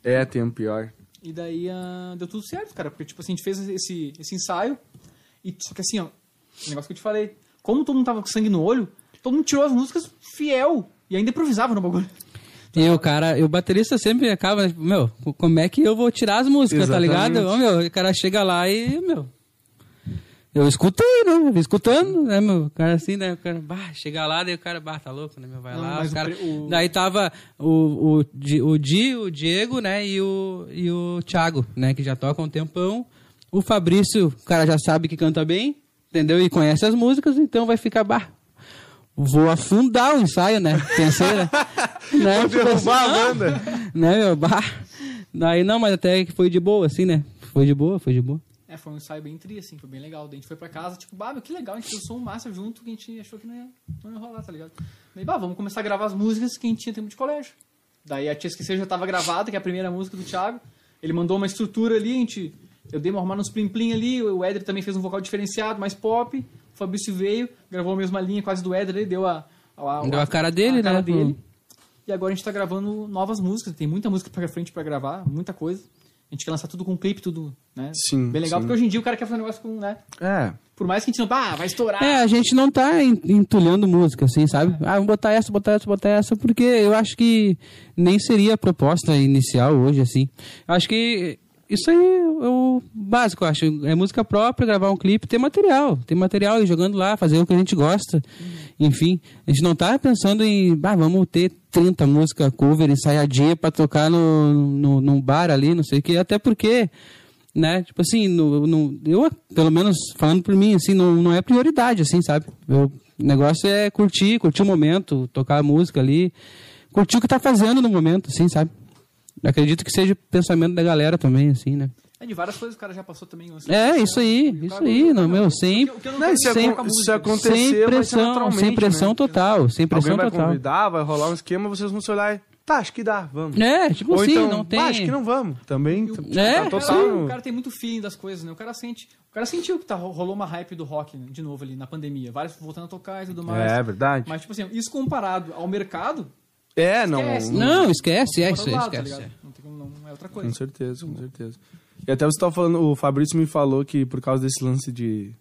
É, tem um pior. E daí ah, deu tudo certo, cara. Porque, tipo assim, a gente fez esse, esse ensaio. E só que assim, ó, o negócio que eu te falei. Como todo mundo tava com sangue no olho, todo mundo tirou as músicas fiel. E ainda improvisava no bagulho. E o cara, e o baterista sempre acaba, tipo, meu, como é que eu vou tirar as músicas, tá Exatamente. ligado? Ô, meu, o cara chega lá e, meu. Eu escutei, né? Eu escutando, né, meu? O cara assim, né? O cara, bah, chega lá, daí o cara, bah, tá louco, né, meu? Vai Não, lá, os cara... o- Daí tava o, o, Di, o Di, o Diego, né? E o, e o Thiago, né? Que já tocam um tempão. O Fabrício, o cara já sabe que canta bem, entendeu? E conhece as músicas, então vai ficar, bah, vou afundar o ensaio, né? Pensei, né? né? Vou Tipo derrubar assim, a banda. né, meu? Bah. Daí não, mas até que foi de boa, assim, né? Foi de boa, foi de boa. É, foi um ensaio bem tri, assim, foi bem legal. Daí a gente foi pra casa, tipo, bah, meu, que legal, a gente lançou um massa junto que a gente achou que não ia, não ia rolar, tá ligado? Daí, bah, vamos começar a gravar as músicas que a gente tinha tempo de colégio. Daí a Tia Esquecer já tava gravada, que é a primeira música do Thiago. Ele mandou uma estrutura ali, a gente. Eu dei uma arrumada nos plim-plim ali, o Éder também fez um vocal diferenciado, mais pop. O Fabrício veio, gravou a mesma linha quase do Éder, ele deu a. a, Deu a cara dele, a cara né? dele. E agora a gente tá gravando novas músicas, tem muita música pra frente pra gravar, muita coisa. A gente quer lançar tudo com clipe, tudo, né? Sim, Bem legal, sim. porque hoje em dia o cara quer fazer um negócio com, né? É. Por mais que a gente não, ah, vai estourar. É, a gente não tá en- entulhando música, assim, sabe? Ah, vamos botar essa, botar essa, botar essa, porque eu acho que nem seria a proposta inicial hoje, assim. Eu acho que isso aí é o básico, eu acho. É música própria, gravar um clipe, ter material. Ter material e jogando lá, fazer o que a gente gosta. Enfim, a gente não tá pensando em, vamos ter 30 músicas cover, ensaiadinha pra tocar no, no, num bar ali, não sei o quê. Até porque né? Tipo assim, no, no- eu, pelo menos falando por mim, assim, não, não é prioridade, assim, sabe? O negócio é curtir, curtir o momento, tocar a música ali, curtir o que tá fazendo no momento, assim, sabe? Acredito que seja o pensamento da galera também, assim, né? É de várias coisas o cara já passou também. assim, É, isso aí, isso aí, não, meu, o sem, que- o que eu não Não, quero isso é dizer com- com a isso música. é acontecer, sem pressão, sem pressão né? total, sem pressão Alguém vai total. convidar, vai rolar um esquema, vocês vão se olhar e... Tá, acho que dá, vamos. É, tipo Ou assim, então, não tem... "Ah, acho que não vamos. Também, É, tá O total... cara, o cara tem muito feeling das coisas, né? O cara sente. O cara sentiu que tá, rolou uma hype do rock né, de novo ali na pandemia. Vários voltando a tocar e tudo mais. É, verdade. Mas, tipo assim, isso comparado ao mercado, É, não... Esquece. Não, esquece, é isso aí, lado, tá esquece. ligado? Não, tem como- não é outra Com coisa. certeza, com certeza. E até você tava falando, o Fabrício me falou que por causa desse lance de.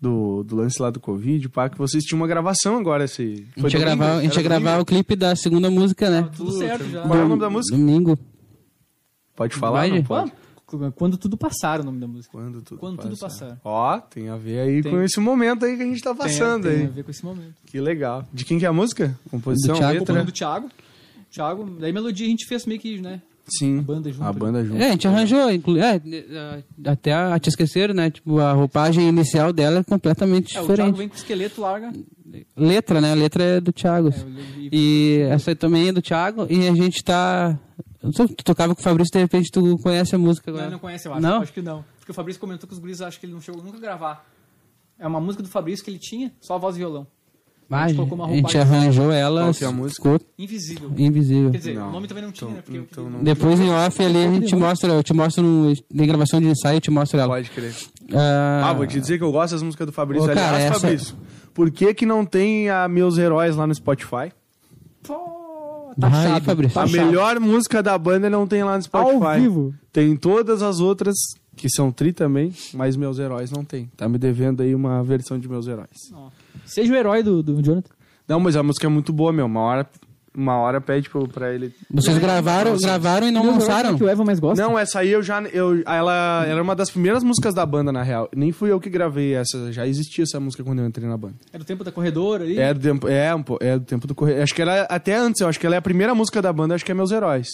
Do, do lance lá do Covid, pá, que vocês tinham uma gravação agora esse. A gente ia gravar, a gente ia gravar o clipe da segunda música, né? Tá tudo certo já. Qual é o nome da música? Domingo. Pode falar? Vai, não pode? Quando, tudo passar o nome da música. Quando tudo Quando tudo passar. passar. Ó, tem a ver aí Tem. com esse momento aí que a gente tá passando tem, tem aí. a ver com esse momento. Que legal. De quem que é a música? Composição, Do Thiago. letra? Composição do Thiago. Thiago, daí melodia a gente fez meio que, né? Sim. A banda junto A ali. banda junto. É, a gente arranjou, inclu... é, é, até a, te esqueceram, né? Tipo, a roupagem inicial dela é completamente É, o Thiago diferente. vem com o esqueleto, larga. Letra, né? A letra é do Thiago. É, E essa aí também é do Thiago. E a gente tá. Não sei, tu tocava com o Fabrício, de repente tu conhece a música Não, agora. ele não conhece, eu acho. Não? Acho que não. Porque o Fabrício comentou que os guris acho que ele não chegou nunca a gravar. É uma música do Fabrício que ele tinha, só voz e violão. Ah, a gente colocou uma a gente roupagem. arranjou ela, Qual que é a música? ficou Invisível. invisível. Quer dizer, Não. o nome também não tinha, Então- né? Porque eu- então não- Depois em off ali a gente mostra, eu te mostro no, em gravação de ensaio, eu te mostro ela. Pode crer. Ah, Ah, vou te dizer que eu gosto das músicas do Fabrício. Ô, cara, Aliás, essa- Fabrício, por que que não tem a Meus Heróis lá no Spotify? Pô, Vai, taxado. Fabrício. a taxado. melhor música da banda não tem lá no Spotify. Ao vivo. Tem todas as outras, que são tri também, mas Meus Heróis não tem. Tá me devendo aí uma versão de Meus Heróis. Seja o herói do, do Jonathan. Não, mas a música é muito boa, meu. Uma hora, uma hora pede pra, pra ele... Vocês gravaram, gravaram e não lançaram? Que o Evan mais gosta. Não, essa aí eu já... Eu, ela era uma das primeiras músicas da banda, na real. Nem fui eu que gravei essa. Já existia essa música quando eu entrei na banda. É do tempo da corredora ali. É do tempo, é, um po- é do tempo do correio. Acho que ela é até antes, eu acho que ela é a primeira música da banda, acho que é Meus Heróis.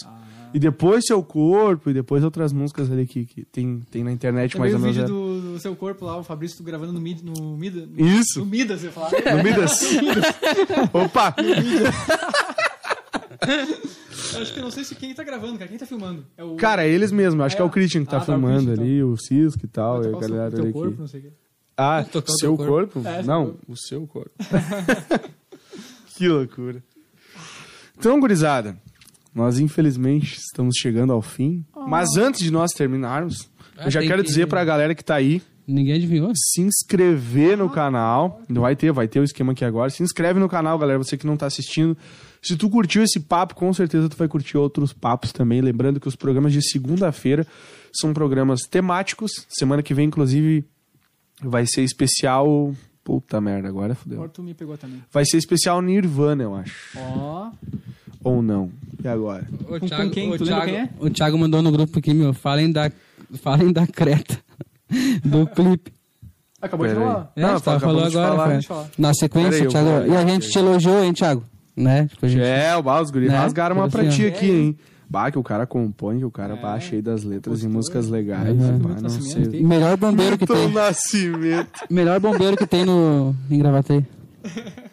E depois Seu Corpo, e depois outras músicas ali que, que tem, tem na internet Também mais o ou menos. vídeo é. do, do seu corpo lá, o Fabrício gravando no Mid, no Mida. No, Isso. No Midas, você fala. No Midas. Opa! Eu acho que eu não sei se quem tá gravando, cara. Quem tá filmando? É o. Cara, é eles mesmos. Acho É. que é o Christian que tá Ah, tá, o filmando Christian, ali, o Cisco e tal, e a o galera teu ali corpo, que... não sei o quê. Ah, o seu teu corpo? É, seu não, corpo. o seu corpo. que loucura. Então, gurizada, nós infelizmente estamos chegando ao fim. Mas antes de nós terminarmos, eu já quero que- dizer pra galera que tá aí Ninguém adivinhou? se inscrever no canal. Vai ter, vai ter o esquema aqui agora. Se inscreve no canal, galera, você que não tá assistindo. Se tu curtiu esse papo, com certeza tu vai curtir outros papos também. Lembrando que os programas de segunda-feira são programas temáticos. Semana que vem, inclusive, vai ser especial. Puta merda, agora fodeu. Agora tu me pegou também. Vai ser especial Nirvana, eu acho. Ó. Ou não. E agora? O Com- com quem? o Thiago, quem é? o Thiago mandou no grupo aqui, meu. Falem da, falem da creta do clipe. Acabou de Pera aí. falar. É, Não, falando de agora, falar. Na sequência, aí, Thiago. vou- E a gente te elogiou, hein, Thiago? Né? Tipo, gente... É, o os guris Né? rasgaram uma Tipo pra assim, ti ó. aqui, hein? Bah, que o cara compõe, que o cara bah, cheio das letras e músicas legais. Uhum. Bah, não sei. Melhor bombeiro que tem. Nascimento. Melhor bombeiro que tem no... em Gravataí.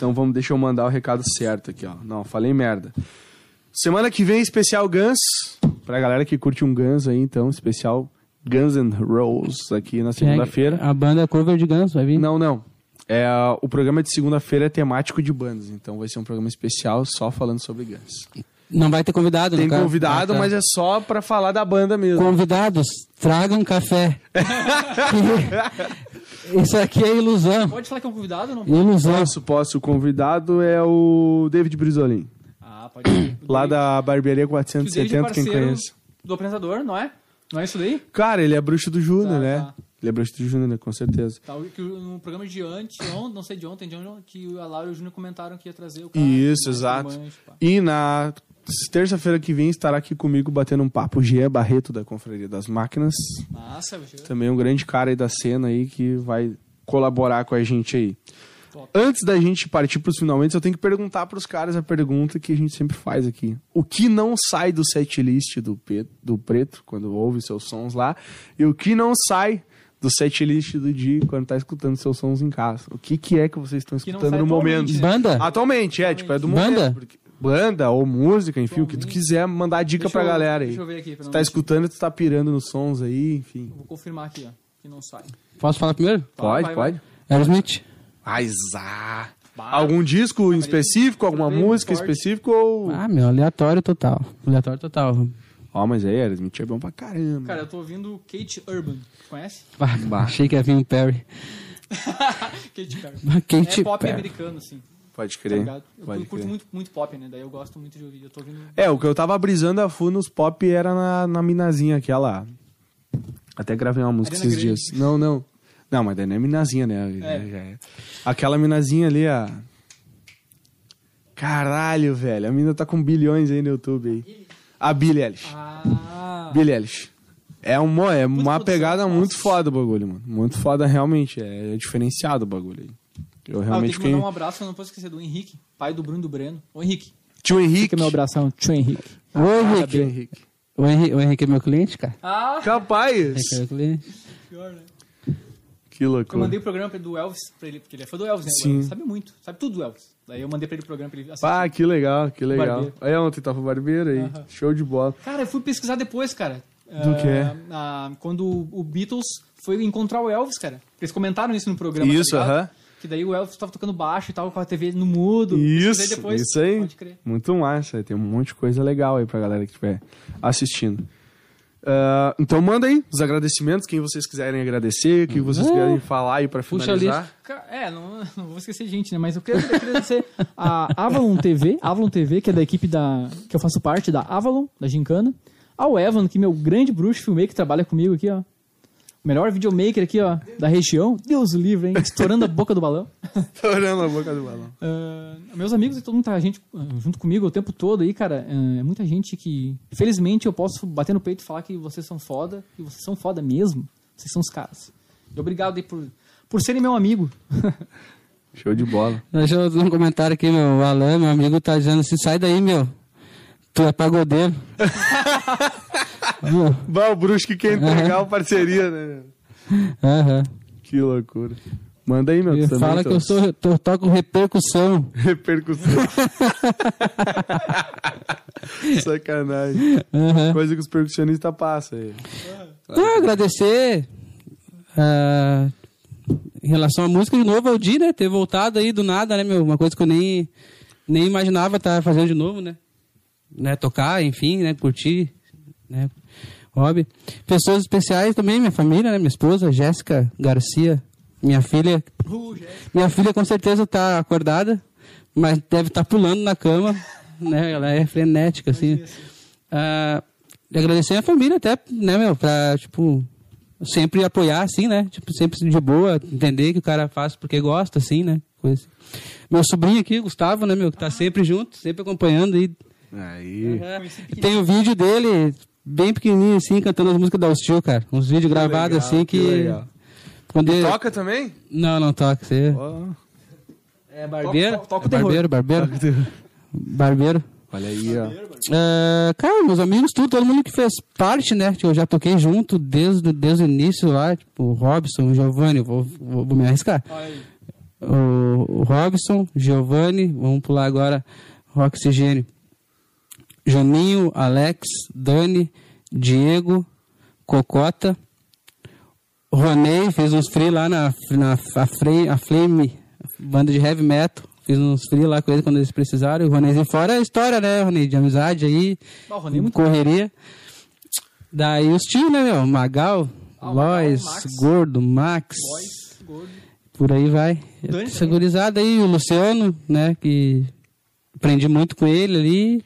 Então vamos, deixa eu mandar o recado certo aqui, ó. Não, falei merda. Semana que vem, especial Guns. Pra galera que curte um Guns aí, então, especial Guns N' Roses aqui na segunda-feira. A banda cover de Guns vai vir. Não, não. É, o programa de segunda-feira é temático de bandas, então vai ser um programa especial só falando sobre Guns. Não vai ter convidado, Tem no convidado, Ah, tá. mas é só pra falar da banda mesmo. Convidados, tragam café. Isso aqui é ilusão. Pode falar que é um convidado não? Ilusão. Posso, posso. O convidado é o David Brizolim, Ah, pode ir. lá da Barbearia Que o David é 470, quem parceiro conhece. Do apresentador, não é? Não é isso daí? Cara, ele é bruxo do Júnior, Tá, né? tá. Ele é bruxo do Júnior, né? Com certeza. Tá, o- que no programa de antes, ontem, não sei de ontem, de ontem, que a Laura e o Júnior comentaram que ia trazer o cara. Isso, mais exato. E na terça-feira que vem estará aqui comigo batendo um papo o Jean Barreto da Confraria das Máquinas. Massa, bicho. Também um grande cara aí da cena aí que vai colaborar com a gente aí. Top. Antes da gente partir pros finalmente, eu tenho que perguntar pros caras a pergunta que a gente sempre faz aqui. O que não sai do setlist do, Pe- do Preto, quando ouve seus sons lá, e o que não sai do setlist do Di quando tá escutando seus sons em casa? O que, que é que vocês estão escutando no momento? atualmente, né? Banda? Atualmente, é, tipo, é do Banda? momento. porque- banda ou música, enfim, o que tu quiser mandar dica Deixa pra eu- galera aí. deixa eu ver aqui, pra Tu tá escutando, tu tá pirando nos sons aí, enfim. Vou confirmar aqui, ó. Que não sai. Posso falar primeiro? Pode, vai, pode. Aerosmith. Aizá. Bah. Algum disco em específico, alguma música específica ou... Ah, meu, aleatório total. Aleatório total. Ó, mas aí, Aerosmith é bom pra caramba. Cara, eu tô ouvindo Kate Urban. Conhece? Ah, achei que ia vir um Perry. Kate Perry. Kate é pop Perry. americano, assim. Pode Tá crer. ligado? Eu pode curto crer. muito, muito pop, né? Daí eu gosto muito de ouvir. Eu tô ouvindo. É, o que eu tava brisando a full nos pop era na, na minazinha aquela... Até gravei uma música Ariana esses Grande. dias. Não, não. Não, mas daí não é minazinha, né? É. É. Aquela minazinha ali, a... Caralho, velho. A mina tá com bilhões aí no YouTube aí. A Billie Eilish. Ah. Billie Eilish. É uma, é uma pegada muito foda o bagulho, mano. Muito foda, realmente. É, é diferenciado o bagulho aí. Eu Ah, eu realmente tenho que mandar fiquei... um abraço, eu não posso esquecer do Henrique, pai do Bruno e do Breno. Ô Henrique, Tio Henrique. fica meu abração, tio Henrique. Ô, Tio Henrique. Henrique. O Henrique, o Henrique é meu cliente, cara. Ah, Capaz. Henrique é meu cliente. pior, né? Que Eu loucura. mandei o programa do Elvis pra ele, porque ele é fã do Elvis, né? Sim. Ele sabe muito, sabe tudo do Elvis. Daí eu mandei pra ele o programa pra ele assistir. Ah, que legal, que legal. Barbeiro. Aí ontem tava o barbeiro aí. Aham. Show de bola. Cara, eu fui pesquisar depois, cara. Do Ah, quê? ah, quando o- o Beatles foi encontrar o Elvis, cara. Eles comentaram isso no programa. Isso, tá ligado? aham. Que daí o Elvis tava tocando baixo e tava com a TV no mudo. Isso, Pesquisei depois. isso aí. Pode crer. Muito massa. Tem um monte de coisa legal aí pra galera que estiver assistindo. Ah, então manda aí os agradecimentos, quem vocês quiserem agradecer, quem vocês Uhum. querem falar aí pra Puxa finalizar. Ca- É, não, não vou esquecer gente, né? Mas eu queria agradecer a Avalon TV, Avalon TV, que é da equipe da. que eu faço parte da Avalon, da Gincana. Ao Evan, que é meu grande bruxo filmmaker, que trabalha comigo aqui, ó. Melhor videomaker aqui, ó, da região. Deus livre, hein? Estourando a boca do balão. Estourando a boca do balão. Ah, meus amigos e todo mundo tá gente, ah, junto comigo o tempo todo aí, cara. ah, é muita gente que, felizmente, eu posso bater no peito e falar que vocês são foda, que vocês são foda mesmo. Vocês são os caras. E obrigado aí por, por serem meu amigo. Show de bola. Deixa eu fazer um comentário aqui, meu. O Alan, meu amigo, tá dizendo assim: sai daí, meu. Tu é pagodeiro. Viu? Bah, o bruxo que quer entregar a parceria, né? Aham. Que loucura. Manda aí, meu. Ele fala que tô- eu sou, eu toco repercussão. Repercussão. Sacanagem. Aham. Coisa que os percussionistas passam aí. Ah, agradecer. ah, em relação à música, de novo, ao Di, né? Ter voltado aí do nada, né, meu? Uma coisa que eu nem, nem imaginava estar fazendo de novo, né? né, tocar, enfim, né, curtir, né, hobby. Pessoas especiais também, minha família, né, minha esposa, Jéssica Garcia, minha filha. minha filha com certeza tá acordada, mas deve estar tá pulando na cama, né, ela é frenética, assim. Ah, agradecer a família até, né, meu, pra, tipo, sempre apoiar, assim, né? Tipo, sempre de boa, entender que o cara faz porque gosta, assim, né? Coisa. Meu sobrinho aqui, Gustavo, né, meu, que tá sempre junto, sempre acompanhando e. Aí. Tem o vídeo dele, bem pequenininho, assim, cantando as músicas da Hostil, cara. Uns vídeos gravados, assim, que. que. Quando ele... Toca também? Não, não toca. Você... Ó, É barbeiro? Toca- toca o É terror. barbeiro, barbeiro. Barbeiro. Olha aí, ó. É, cara, meus amigos, tudo, todo mundo que fez parte, né? Que eu já toquei junto desde, desde o início lá, tipo, o Robson, o Giovanni, vou, vou, vou me arriscar. O, o Robson, Giovanni, vamos pular agora, Oxigênio. Juninho, Alex, Dani, Diego, Cocota, Ronei, fez uns free lá na, na a Flame, a Flame, banda de heavy metal. Fiz uns free lá com eles quando eles precisaram. O Roneizinho fora a história, né, Ronei? De amizade aí, Ah, o Ronei é muito correria. Daí os tios, né, meu? Magal, Ah, Magal, Lois, Max. Gordo, Max. Por aí vai. Gurizada aí, o Luciano, né, que aprendi muito com ele ali.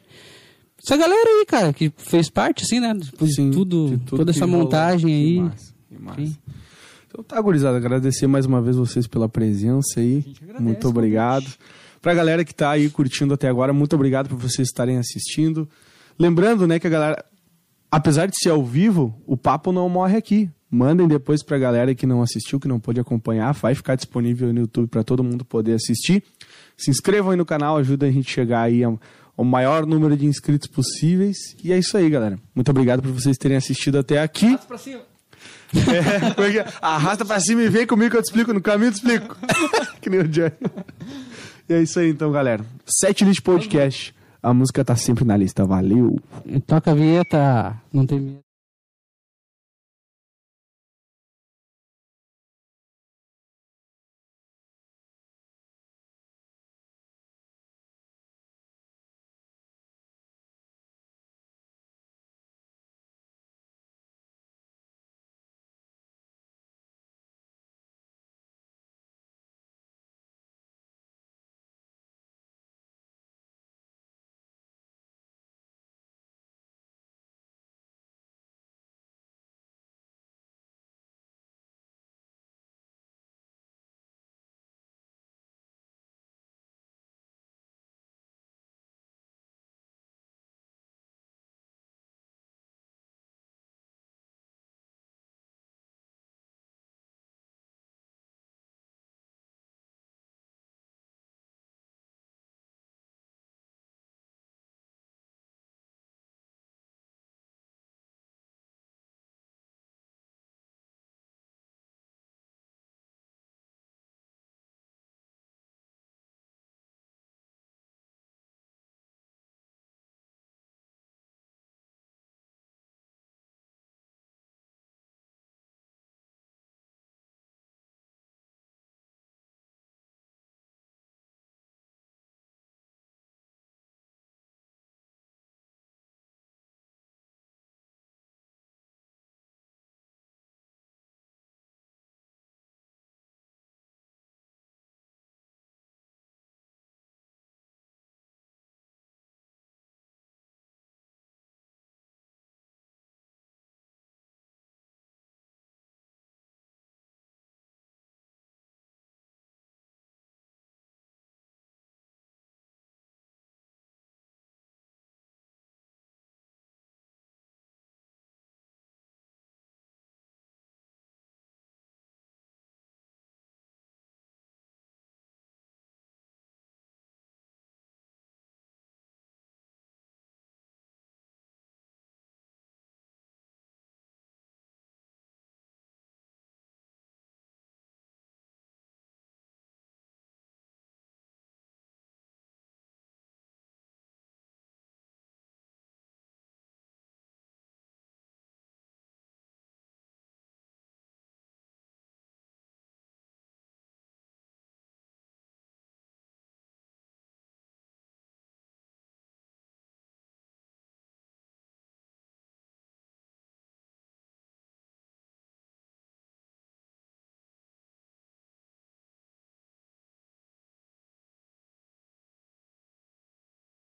Essa galera aí, cara, que fez parte, assim, né? De Sim, tudo, de tudo toda que essa rolou. montagem Que aí. massa, que massa. Então tá, gurizada, agradecer mais uma vez vocês pela presença aí. agradece Muito obrigado. Pra galera que tá aí curtindo até agora, muito obrigado por vocês estarem assistindo. Lembrando, né, que a galera, apesar de ser ao vivo, o papo não morre aqui. Mandem depois pra galera que não assistiu, que não pôde acompanhar, vai ficar disponível no YouTube pra todo mundo poder assistir. Se inscrevam aí no canal, ajuda a gente a chegar aí ao, ao maior número de inscritos possíveis. E é isso aí, galera. Muito obrigado por vocês terem assistido até aqui. pra cima. É, é é? Arrasta pra cima e vem comigo que eu te explico. No caminho eu te explico. que nem o Johnny. E é isso aí então, galera. Sete List Podcast. A música tá sempre na lista. Valeu. Toca a vinheta, não tem medo.